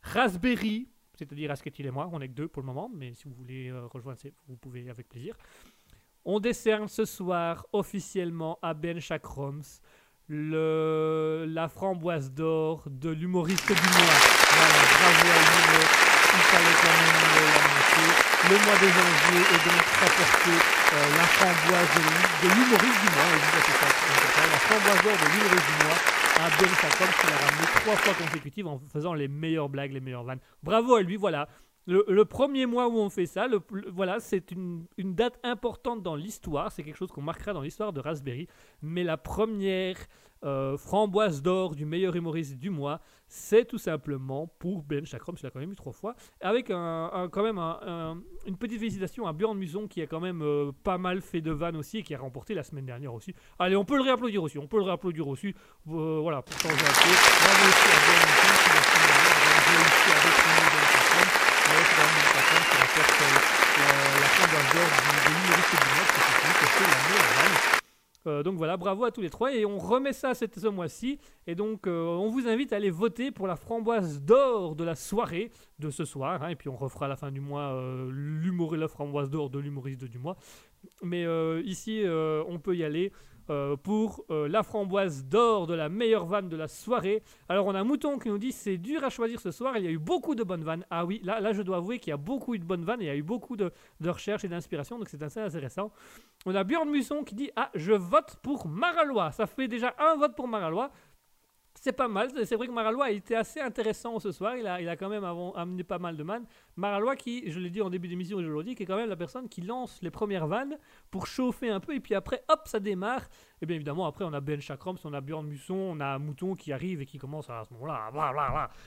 Raspberry, c'est-à-dire Asketil et moi, on est que deux pour le moment, mais si vous voulez euh, rejoindre, vous pouvez avec plaisir. On décerne ce soir officiellement à Ben Chakroms le, la framboise d'or de l'humoriste du mois. Voilà, bravo à Le mois de janvier est donc rapporté euh, la framboise de l'humoriste du mois, la framboise d'or de l'humoriste du mois à Ben Chakroms qui l'a ramené trois fois consécutives en faisant les meilleures blagues, les meilleures vannes. Bravo à lui, voilà. Le, premier mois où on fait ça, voilà, c'est une, date importante dans l'histoire. C'est quelque chose qu'on marquera dans l'histoire de Raspberry. Mais la première euh, framboise d'or du meilleur humoriste du mois, c'est tout simplement pour Ben Chakram, je l'ai quand même eu trois fois, avec un, quand même une petite félicitation à Björn Muson qui a quand même euh, pas mal fait de vannes aussi et qui a remporté la semaine dernière aussi. Allez, on peut le réapplaudir aussi, on peut le réapplaudir aussi, euh, voilà, pour changer un peu. Euh, donc voilà, bravo à tous les trois. Et on remet ça cette, ce mois-ci. Et donc, euh, on vous invite à aller voter pour la framboise d'or de la soirée de ce soir. hein. et puis, on refera à la fin du mois euh, l'humour et la framboise d'or de l'humoriste du mois. Mais euh, ici, on peut y aller euh, pour euh, la framboise d'or de la meilleure vanne de la soirée. Alors, on a Mouton qui nous dit c'est dur à choisir ce soir. Il y a eu beaucoup de bonnes vannes. Ah oui, là, là je dois avouer qu'il y a beaucoup eu de bonnes vannes. Il y a eu beaucoup de, de recherches et d'inspiration. Donc, c'est assez intéressant. On a Björn Musson qui dit Ah, je vote pour Maralois. Ça fait déjà un vote pour Maralois. C'est pas mal. C'est vrai que Maralois a été assez intéressant ce soir. Il a, il a quand même amené pas mal de man. Maralois, qui, je l'ai dit en début d'émission et je qui est quand même la personne qui lance les premières vannes pour chauffer un peu. Et puis après, hop, ça démarre. Et bien évidemment, après, on a Ben Chakroms, on a Björn Musson, on a Mouton qui arrive et qui commence à, ce moment-là.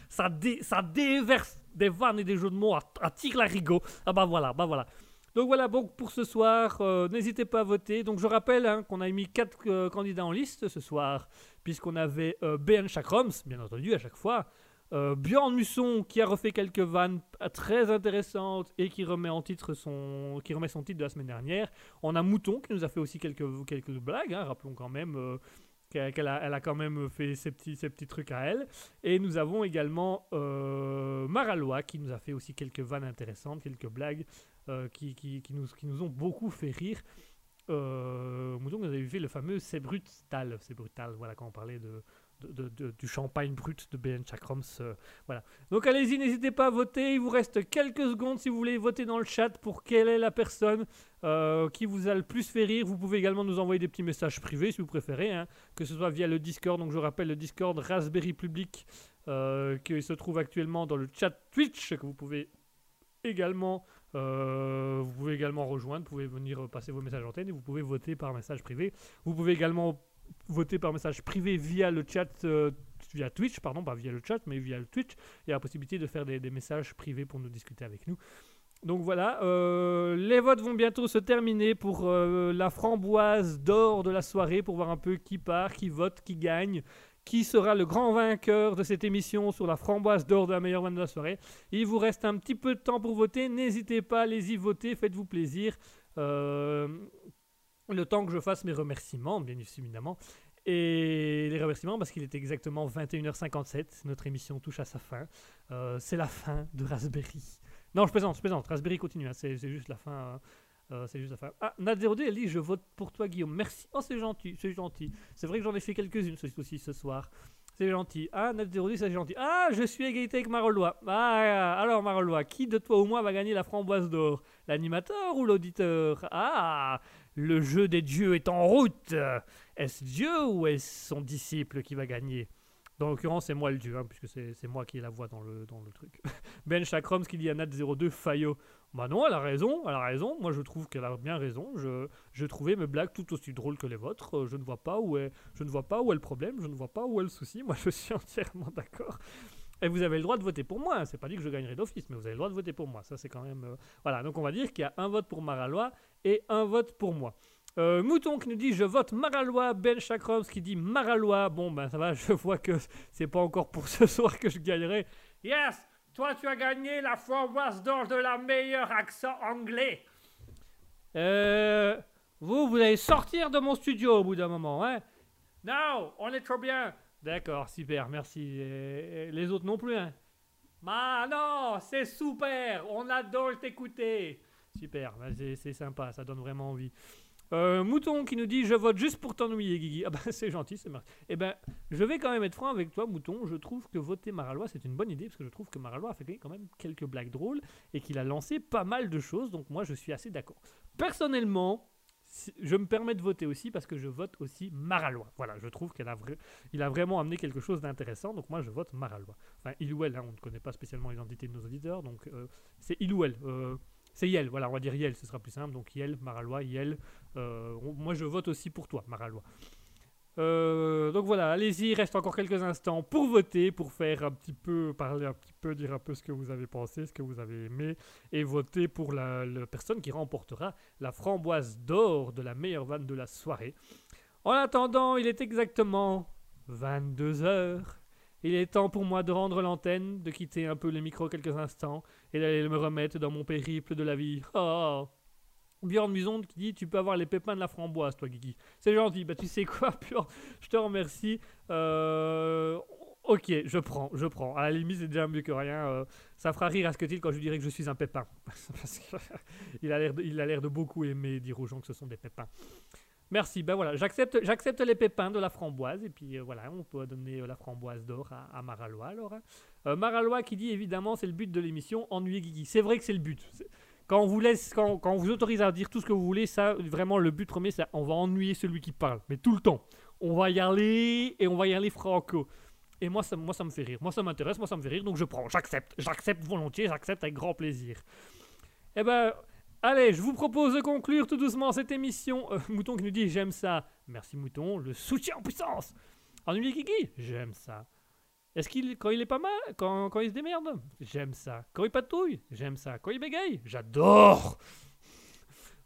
Ça, dé- ça déverse des vannes et des jeux de mots à, à tir larigot. Ah bah voilà, bah voilà. Donc voilà, donc pour ce soir, euh, n'hésitez pas à voter. Donc je rappelle hein, qu'on a mis quatre euh, candidats en liste ce soir, puisqu'on avait euh, BN Chakroms, bien entendu, à chaque fois. Björn Musson qui a refait quelques vannes très intéressantes et qui remet en titre son qui remet son titre de la semaine dernière. On a Mouton qui nous a fait aussi quelques quelques blagues, hein, rappelons quand même qu'elle a, elle a quand même fait ses petits ses petits trucs à elle. Et nous avons également euh, qui nous a fait aussi quelques vannes intéressantes, quelques blagues qui, qui, nous, ont beaucoup fait rire. Euh, vous avez fait le fameux C'est brutal, c'est brutal, voilà, quand on parlait de, du champagne brut de BN Chakrams. euh, voilà. Donc allez-y, n'hésitez pas à voter. Il vous reste quelques secondes si vous voulez voter dans le chat pour quelle est la personne euh, qui vous a le plus fait rire. Vous pouvez également nous envoyer des petits messages privés si vous préférez, hein, que ce soit via le Discord. Donc je rappelle le Discord Raspberry Public euh, qui se trouve actuellement dans le chat Twitch que vous pouvez également euh, vous pouvez également rejoindre, vous pouvez venir passer vos messages antennes et vous pouvez voter par message privé. Vous pouvez également voter par message privé via le chat, euh, via Twitch, pardon, pas via le chat, mais via le Twitch. Il y a la possibilité de faire des, messages privés pour nous discuter avec nous. Donc voilà, euh, les votes vont bientôt se terminer pour la framboise d'or de la soirée, pour voir un peu qui part, qui vote, qui gagne, qui sera le grand vainqueur de cette émission sur la framboise d'or de la meilleure vanne de la soirée. Il vous reste un petit peu de temps pour voter. N'hésitez pas, allez-y voter, faites-vous plaisir. Euh, le temps que je fasse mes remerciements, bien évidemment. Et les remerciements, parce qu'il est exactement 21h57. Notre émission touche à sa fin. Euh, c'est la fin de Raspberry. Non, je plaisante, je plaisante. Raspberry continue. hein, C'est juste la fin. euh, euh, c'est juste la fin. Ah, Nat02, elle dit Je vote pour toi, Guillaume. Merci. Oh, c'est gentil, c'est gentil. C'est vrai que j'en ai fait quelques-unes aussi ce soir. C'est gentil. Ah, Nat02, c'est gentil. Ah, je suis à égalité avec Marolois. Ah, alors Marolois, qui de toi ou moi va gagner la framboise d'or? L'animateur ou l'auditeur? Ah, le jeu des dieux est en route. Est-ce Dieu ou est-ce son disciple qui va gagner? Dans l'occurrence, c'est moi le dieu, hein, puisque c'est moi qui ai la voix dans le, dans le truc. Ben Chakroms qui dit à Nat02 Fayot. Bah non, elle a raison, elle a raison. Moi, je trouve qu'elle a bien raison. Je, je trouvais mes blagues tout aussi drôles que les vôtres. Euh, Je ne vois pas où est, je ne vois pas où est le problème. Je ne vois pas où est le souci. Moi, je suis entièrement d'accord. Et vous avez le droit de voter pour moi. C'est pas dit que je gagnerai d'office, mais vous avez le droit de voter pour moi. Ça, c'est quand même. euh, Voilà. Donc, on va dire qu'il y a un vote pour Maralois et un vote pour moi. Euh, Mouton qui nous dit je vote Maralois, Ben Chakroms qui dit Maralois. Bon ben ça va, je vois que c'est pas encore pour ce soir que je gagnerai. Yes, toi tu as gagné la framboise d'or de la meilleure accent anglais. Euh, vous, vous allez sortir de mon studio au bout d'un moment, hein Non, on est trop bien. D'accord, super, merci. Les autres non plus, hein Ah non, c'est super, on adore t'écouter. Super, bah, c'est sympa, ça donne vraiment envie. Euh, Mouton qui nous dit je vote juste pour t'ennuyer Guigui. Ah ben c'est gentil, c'est merci. Eh ben je vais quand même être franc avec toi Mouton, je trouve que voter Maralois c'est une bonne idée parce que je trouve que Maralois a fait quand même quelques blagues drôles et qu'il a lancé pas mal de choses donc moi je suis assez d'accord. Personnellement, je me permets de voter aussi parce que je vote aussi Maralois. Voilà, je trouve qu'il a vraiment amené quelque chose d'intéressant donc moi je vote Maralois. Enfin il ou elle, hein, on ne connaît pas spécialement l'identité de nos auditeurs donc euh, c'est il ou elle. euh, c'est Yel, voilà, on va dire Yel, ce sera plus simple. Donc Yel, Maralois, Yel. Euh, moi, je vote aussi pour toi, Maralois. Euh, donc voilà, allez-y, reste encore quelques instants pour voter, pour faire un petit peu, parler un petit peu, dire un peu ce que vous avez pensé, ce que vous avez aimé, et voter pour la, personne qui remportera la framboise d'or de la meilleure vanne de la soirée. En attendant, il est exactement 22 heures. Il est temps pour moi de rendre l'antenne, de quitter un peu les micros quelques instants et d'aller me remettre dans mon périple de la vie. Oh Bjorn Muson qui dit Tu peux avoir les pépins de la framboise, toi, Guigui. C'est gentil. Bah, tu sais quoi, Je te remercie. Euh, Ok, je prends, je prends. À la limite, c'est déjà mieux que rien. euh, ça fera rire à ce que quand je lui dirai que je suis un pépin. Parce qu'il a l'air de, beaucoup aimer dire aux gens que ce sont des pépins. Merci, ben voilà, j'accepte, j'accepte les pépins de la framboise, et puis euh, voilà, on peut donner la framboise d'or à, à Maralois alors. hein. Maralois qui dit évidemment c'est le but de l'émission, ennuyer Guigui. C'est vrai que c'est le but. Quand on vous autorise à dire tout ce que vous voulez, ça, vraiment, le but premier, c'est on va ennuyer celui qui parle, mais tout le temps. On va y aller, et on va y aller franco. Et moi ça, moi, ça me fait rire. Moi, ça m'intéresse, moi, ça me fait rire, donc je prends, j'accepte. J'accepte volontiers, j'accepte avec grand plaisir. Eh ben, allez, je vous propose de conclure tout doucement cette émission. Euh, Mouton qui nous dit J'aime ça. Merci, Mouton. Le soutien en puissance. Ennuyé Kiki J'aime ça. Est-ce qu'il, quand il est pas mal, quand, quand il se démerde? J'aime ça. Quand il patouille? J'aime ça. Quand il bégaye? J'adore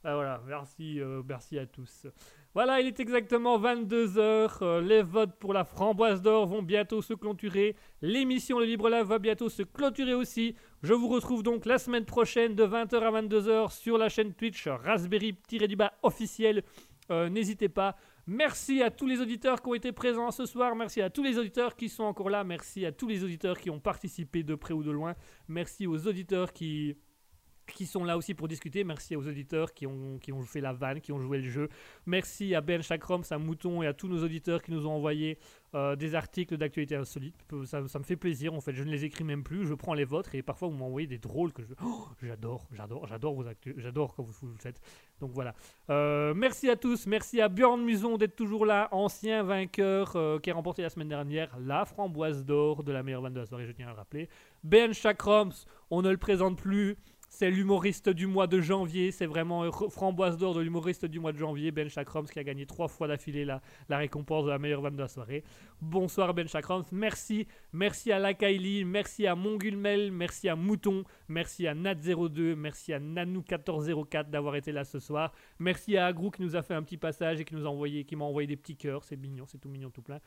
Ah, Voilà, merci, euh, merci à tous. Voilà, il est exactement 22h. les votes pour la framboise d'or vont bientôt se clôturer. L'émission Le Libre Live va bientôt se clôturer aussi. Je vous retrouve donc la semaine prochaine de 20h à 22h sur la chaîne Twitch Raspberry-du-bas officiel. Euh, N'hésitez pas. Merci à tous les auditeurs qui ont été présents ce soir. Merci à tous les auditeurs qui sont encore là. Merci à tous les auditeurs qui ont participé de près ou de loin. Merci aux auditeurs qui qui sont là aussi pour discuter. Merci aux auditeurs qui ont, qui ont fait la vanne, qui ont joué le jeu. Merci à Ben Chakroms, à Mouton et à tous nos auditeurs qui nous ont envoyé euh, des articles d'actualité insolite. Ça, me fait plaisir en fait. Je ne les écris même plus. Je prends les vôtres et parfois vous m'envoyez des drôles que je. Oh, j'adore, j'adore, j'adore vos actus. J'adore quand vous, vous le faites. Donc voilà. Euh, merci à tous. Merci à Bjorn Muson d'être toujours là, ancien vainqueur euh, qui a remporté la semaine dernière la framboise d'or de la meilleure vanne de la soirée. Je tiens à le rappeler. Ben Chakroms, on ne le présente plus. C'est l'humoriste du mois de janvier. C'est vraiment euh, framboise d'or de l'humoriste du mois de janvier, Ben Chakroms, qui a gagné trois fois d'affilée la, récompense de la meilleure vanne de la soirée. Bonsoir Ben Chakroms. Merci. Merci à Lakaili. Merci à Mongulmel. Merci à Mouton. Merci à Nat02. Merci à Nanou1404 d'avoir été là ce soir. Merci à Agrou qui nous a fait un petit passage et qui nous a envoyé, qui m'a envoyé des petits cœurs. C'est mignon, c'est tout mignon, tout plein.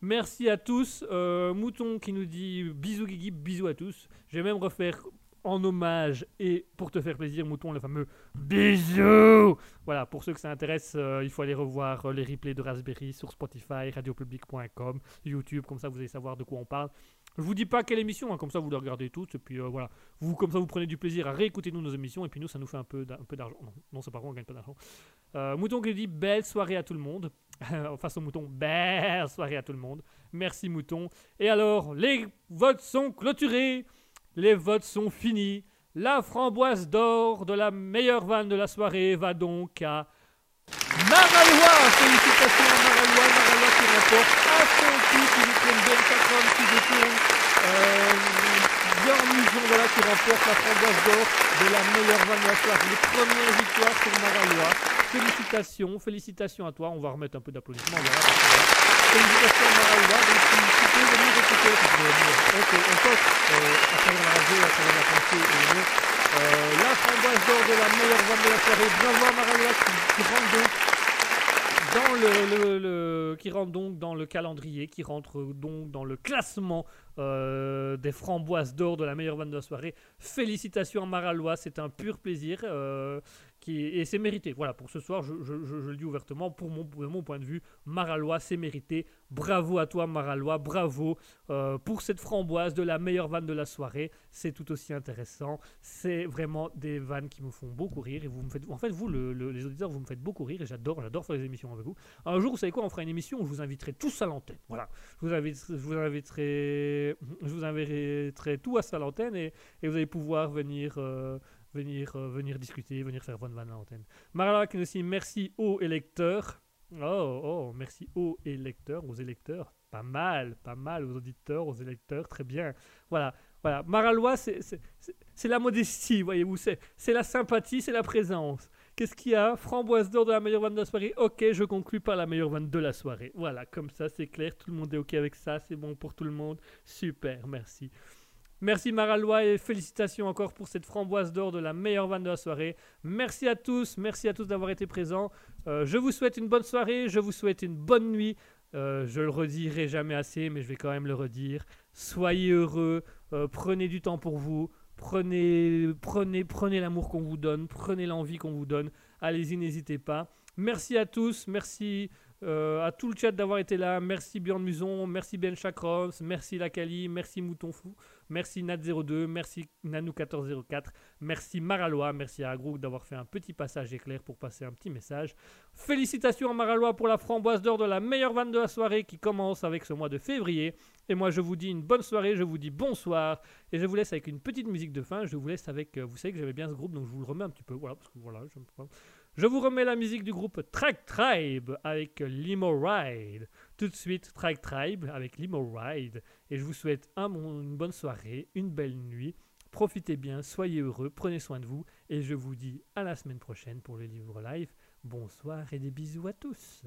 Merci à tous. Euh, Mouton qui nous dit bisous Guigui, bisous à tous. Je vais même refaire en hommage et pour te faire plaisir, Mouton, le fameux bisous. Voilà, pour ceux que ça intéresse, euh, il faut aller revoir euh, les replays de Raspberry sur Spotify, radiopublic.com, YouTube, comme ça vous allez savoir de quoi on parle. Je vous dis pas quelle émission, hein, comme ça vous les regardez toutes, et puis euh, voilà, vous comme ça vous prenez du plaisir à réécouter nous nos émissions, et puis nous ça nous fait un peu d'argent. Non, non c'est pas vrai, on gagne pas d'argent. Mouton qui dit belle soirée à tout le monde. Face au mouton, belle soirée à tout le monde. Merci Mouton. Et alors, les votes sont clôturés. Les votes sont finis. La framboise d'or de la meilleure vanne de la soirée va donc à Maralois. Félicitations à Maralois. Maralois qui remporte à son titre. Il est bien 80 qui détourne. Euh, Voilà, qui remporte la framboise d'or de la meilleure vanne de la soirée. Les premières victoires pour Maralois. Félicitations, félicitations à toi. On va remettre un peu d'applaudissements. Voilà. Félicitations à Maralois. Donc, tu, peux venir écouter. venir. Ok, on toque euh, à travers la radio, à la pensée et. Euh, la framboise d'or de la meilleure vanne de la soirée. Bravo à Maralois qui, qui rentre donc qui rentre donc dans le calendrier, qui rentre donc dans le classement euh, des framboises d'or de la meilleure vanne de soirée. Félicitations à Maralois, c'est un pur plaisir euh, et c'est mérité. Voilà, pour ce soir, je, le dis ouvertement, pour mon, point de vue, Maralois, c'est mérité. Bravo à toi, Maralois, bravo euh, pour cette framboise de la meilleure vanne de la soirée. C'est tout aussi intéressant. C'est vraiment des vannes qui me font beaucoup rire. Et vous me faites, en fait, vous, le- le- les auditeurs, vous me faites beaucoup rire et j'adore, j'adore faire des émissions avec vous. Un jour, vous savez quoi, on fera une émission où je vous inviterai tous à l'antenne. Voilà, je vous inviterai, je tous à l'antenne et, et vous allez pouvoir venir. euh, Venir, euh, venir discuter, venir faire bonne vanne à l'antenne. Marala qui nous dit merci aux électeurs. Oh, oh, merci aux électeurs, aux électeurs. Pas mal, pas mal, aux auditeurs, aux électeurs, très bien. Voilà, voilà. Maralois, c'est- la modestie, voyez-vous. C'est c'est la sympathie, c'est la présence. Qu'est-ce qu'il y a? Framboise d'or de la meilleure vanne de la soirée. Ok, je conclus par la meilleure vanne de la soirée. Voilà, comme ça, c'est clair. Tout le monde est ok avec ça. C'est bon pour tout le monde. Super, merci. Merci Maralois et félicitations encore pour cette framboise d'or de la meilleure vanne de la soirée. Merci à tous, merci à tous d'avoir été présents. Euh, je vous souhaite une bonne soirée, je vous souhaite une bonne nuit. Euh, je le redirai jamais assez, mais je vais quand même le redire. Soyez heureux, euh, prenez du temps pour vous, Prenez, prenez, prenez l'amour qu'on vous donne, prenez l'envie qu'on vous donne. Allez-y, n'hésitez pas. Merci à tous, merci euh, à tout le chat d'avoir été là. Merci Bjorn Muson, merci Ben Chakros, merci Lacali, merci Mouton Fou, merci Nat02, merci Nanou1404, merci Maralois, merci à Agrou d'avoir fait un petit passage éclair pour passer un petit message. Félicitations à Maralois pour la framboise d'or de la meilleure vanne de la soirée qui commence avec ce mois de février. Et moi je vous dis une bonne soirée, je vous dis bonsoir et je vous laisse avec une petite musique de fin. Je vous laisse avec, euh, vous savez que j'aimais bien ce groupe donc je vous le remets un petit peu. Voilà, parce que voilà, je je vous remets la musique du groupe Track Tribe avec Limo Ride. Tout de suite, Track Tribe avec Limo Ride. Et je vous souhaite un, une bonne soirée, une belle nuit. Profitez bien, soyez heureux, prenez soin de vous. Et je vous dis à la semaine prochaine pour le livre live. Bonsoir et des bisous à tous.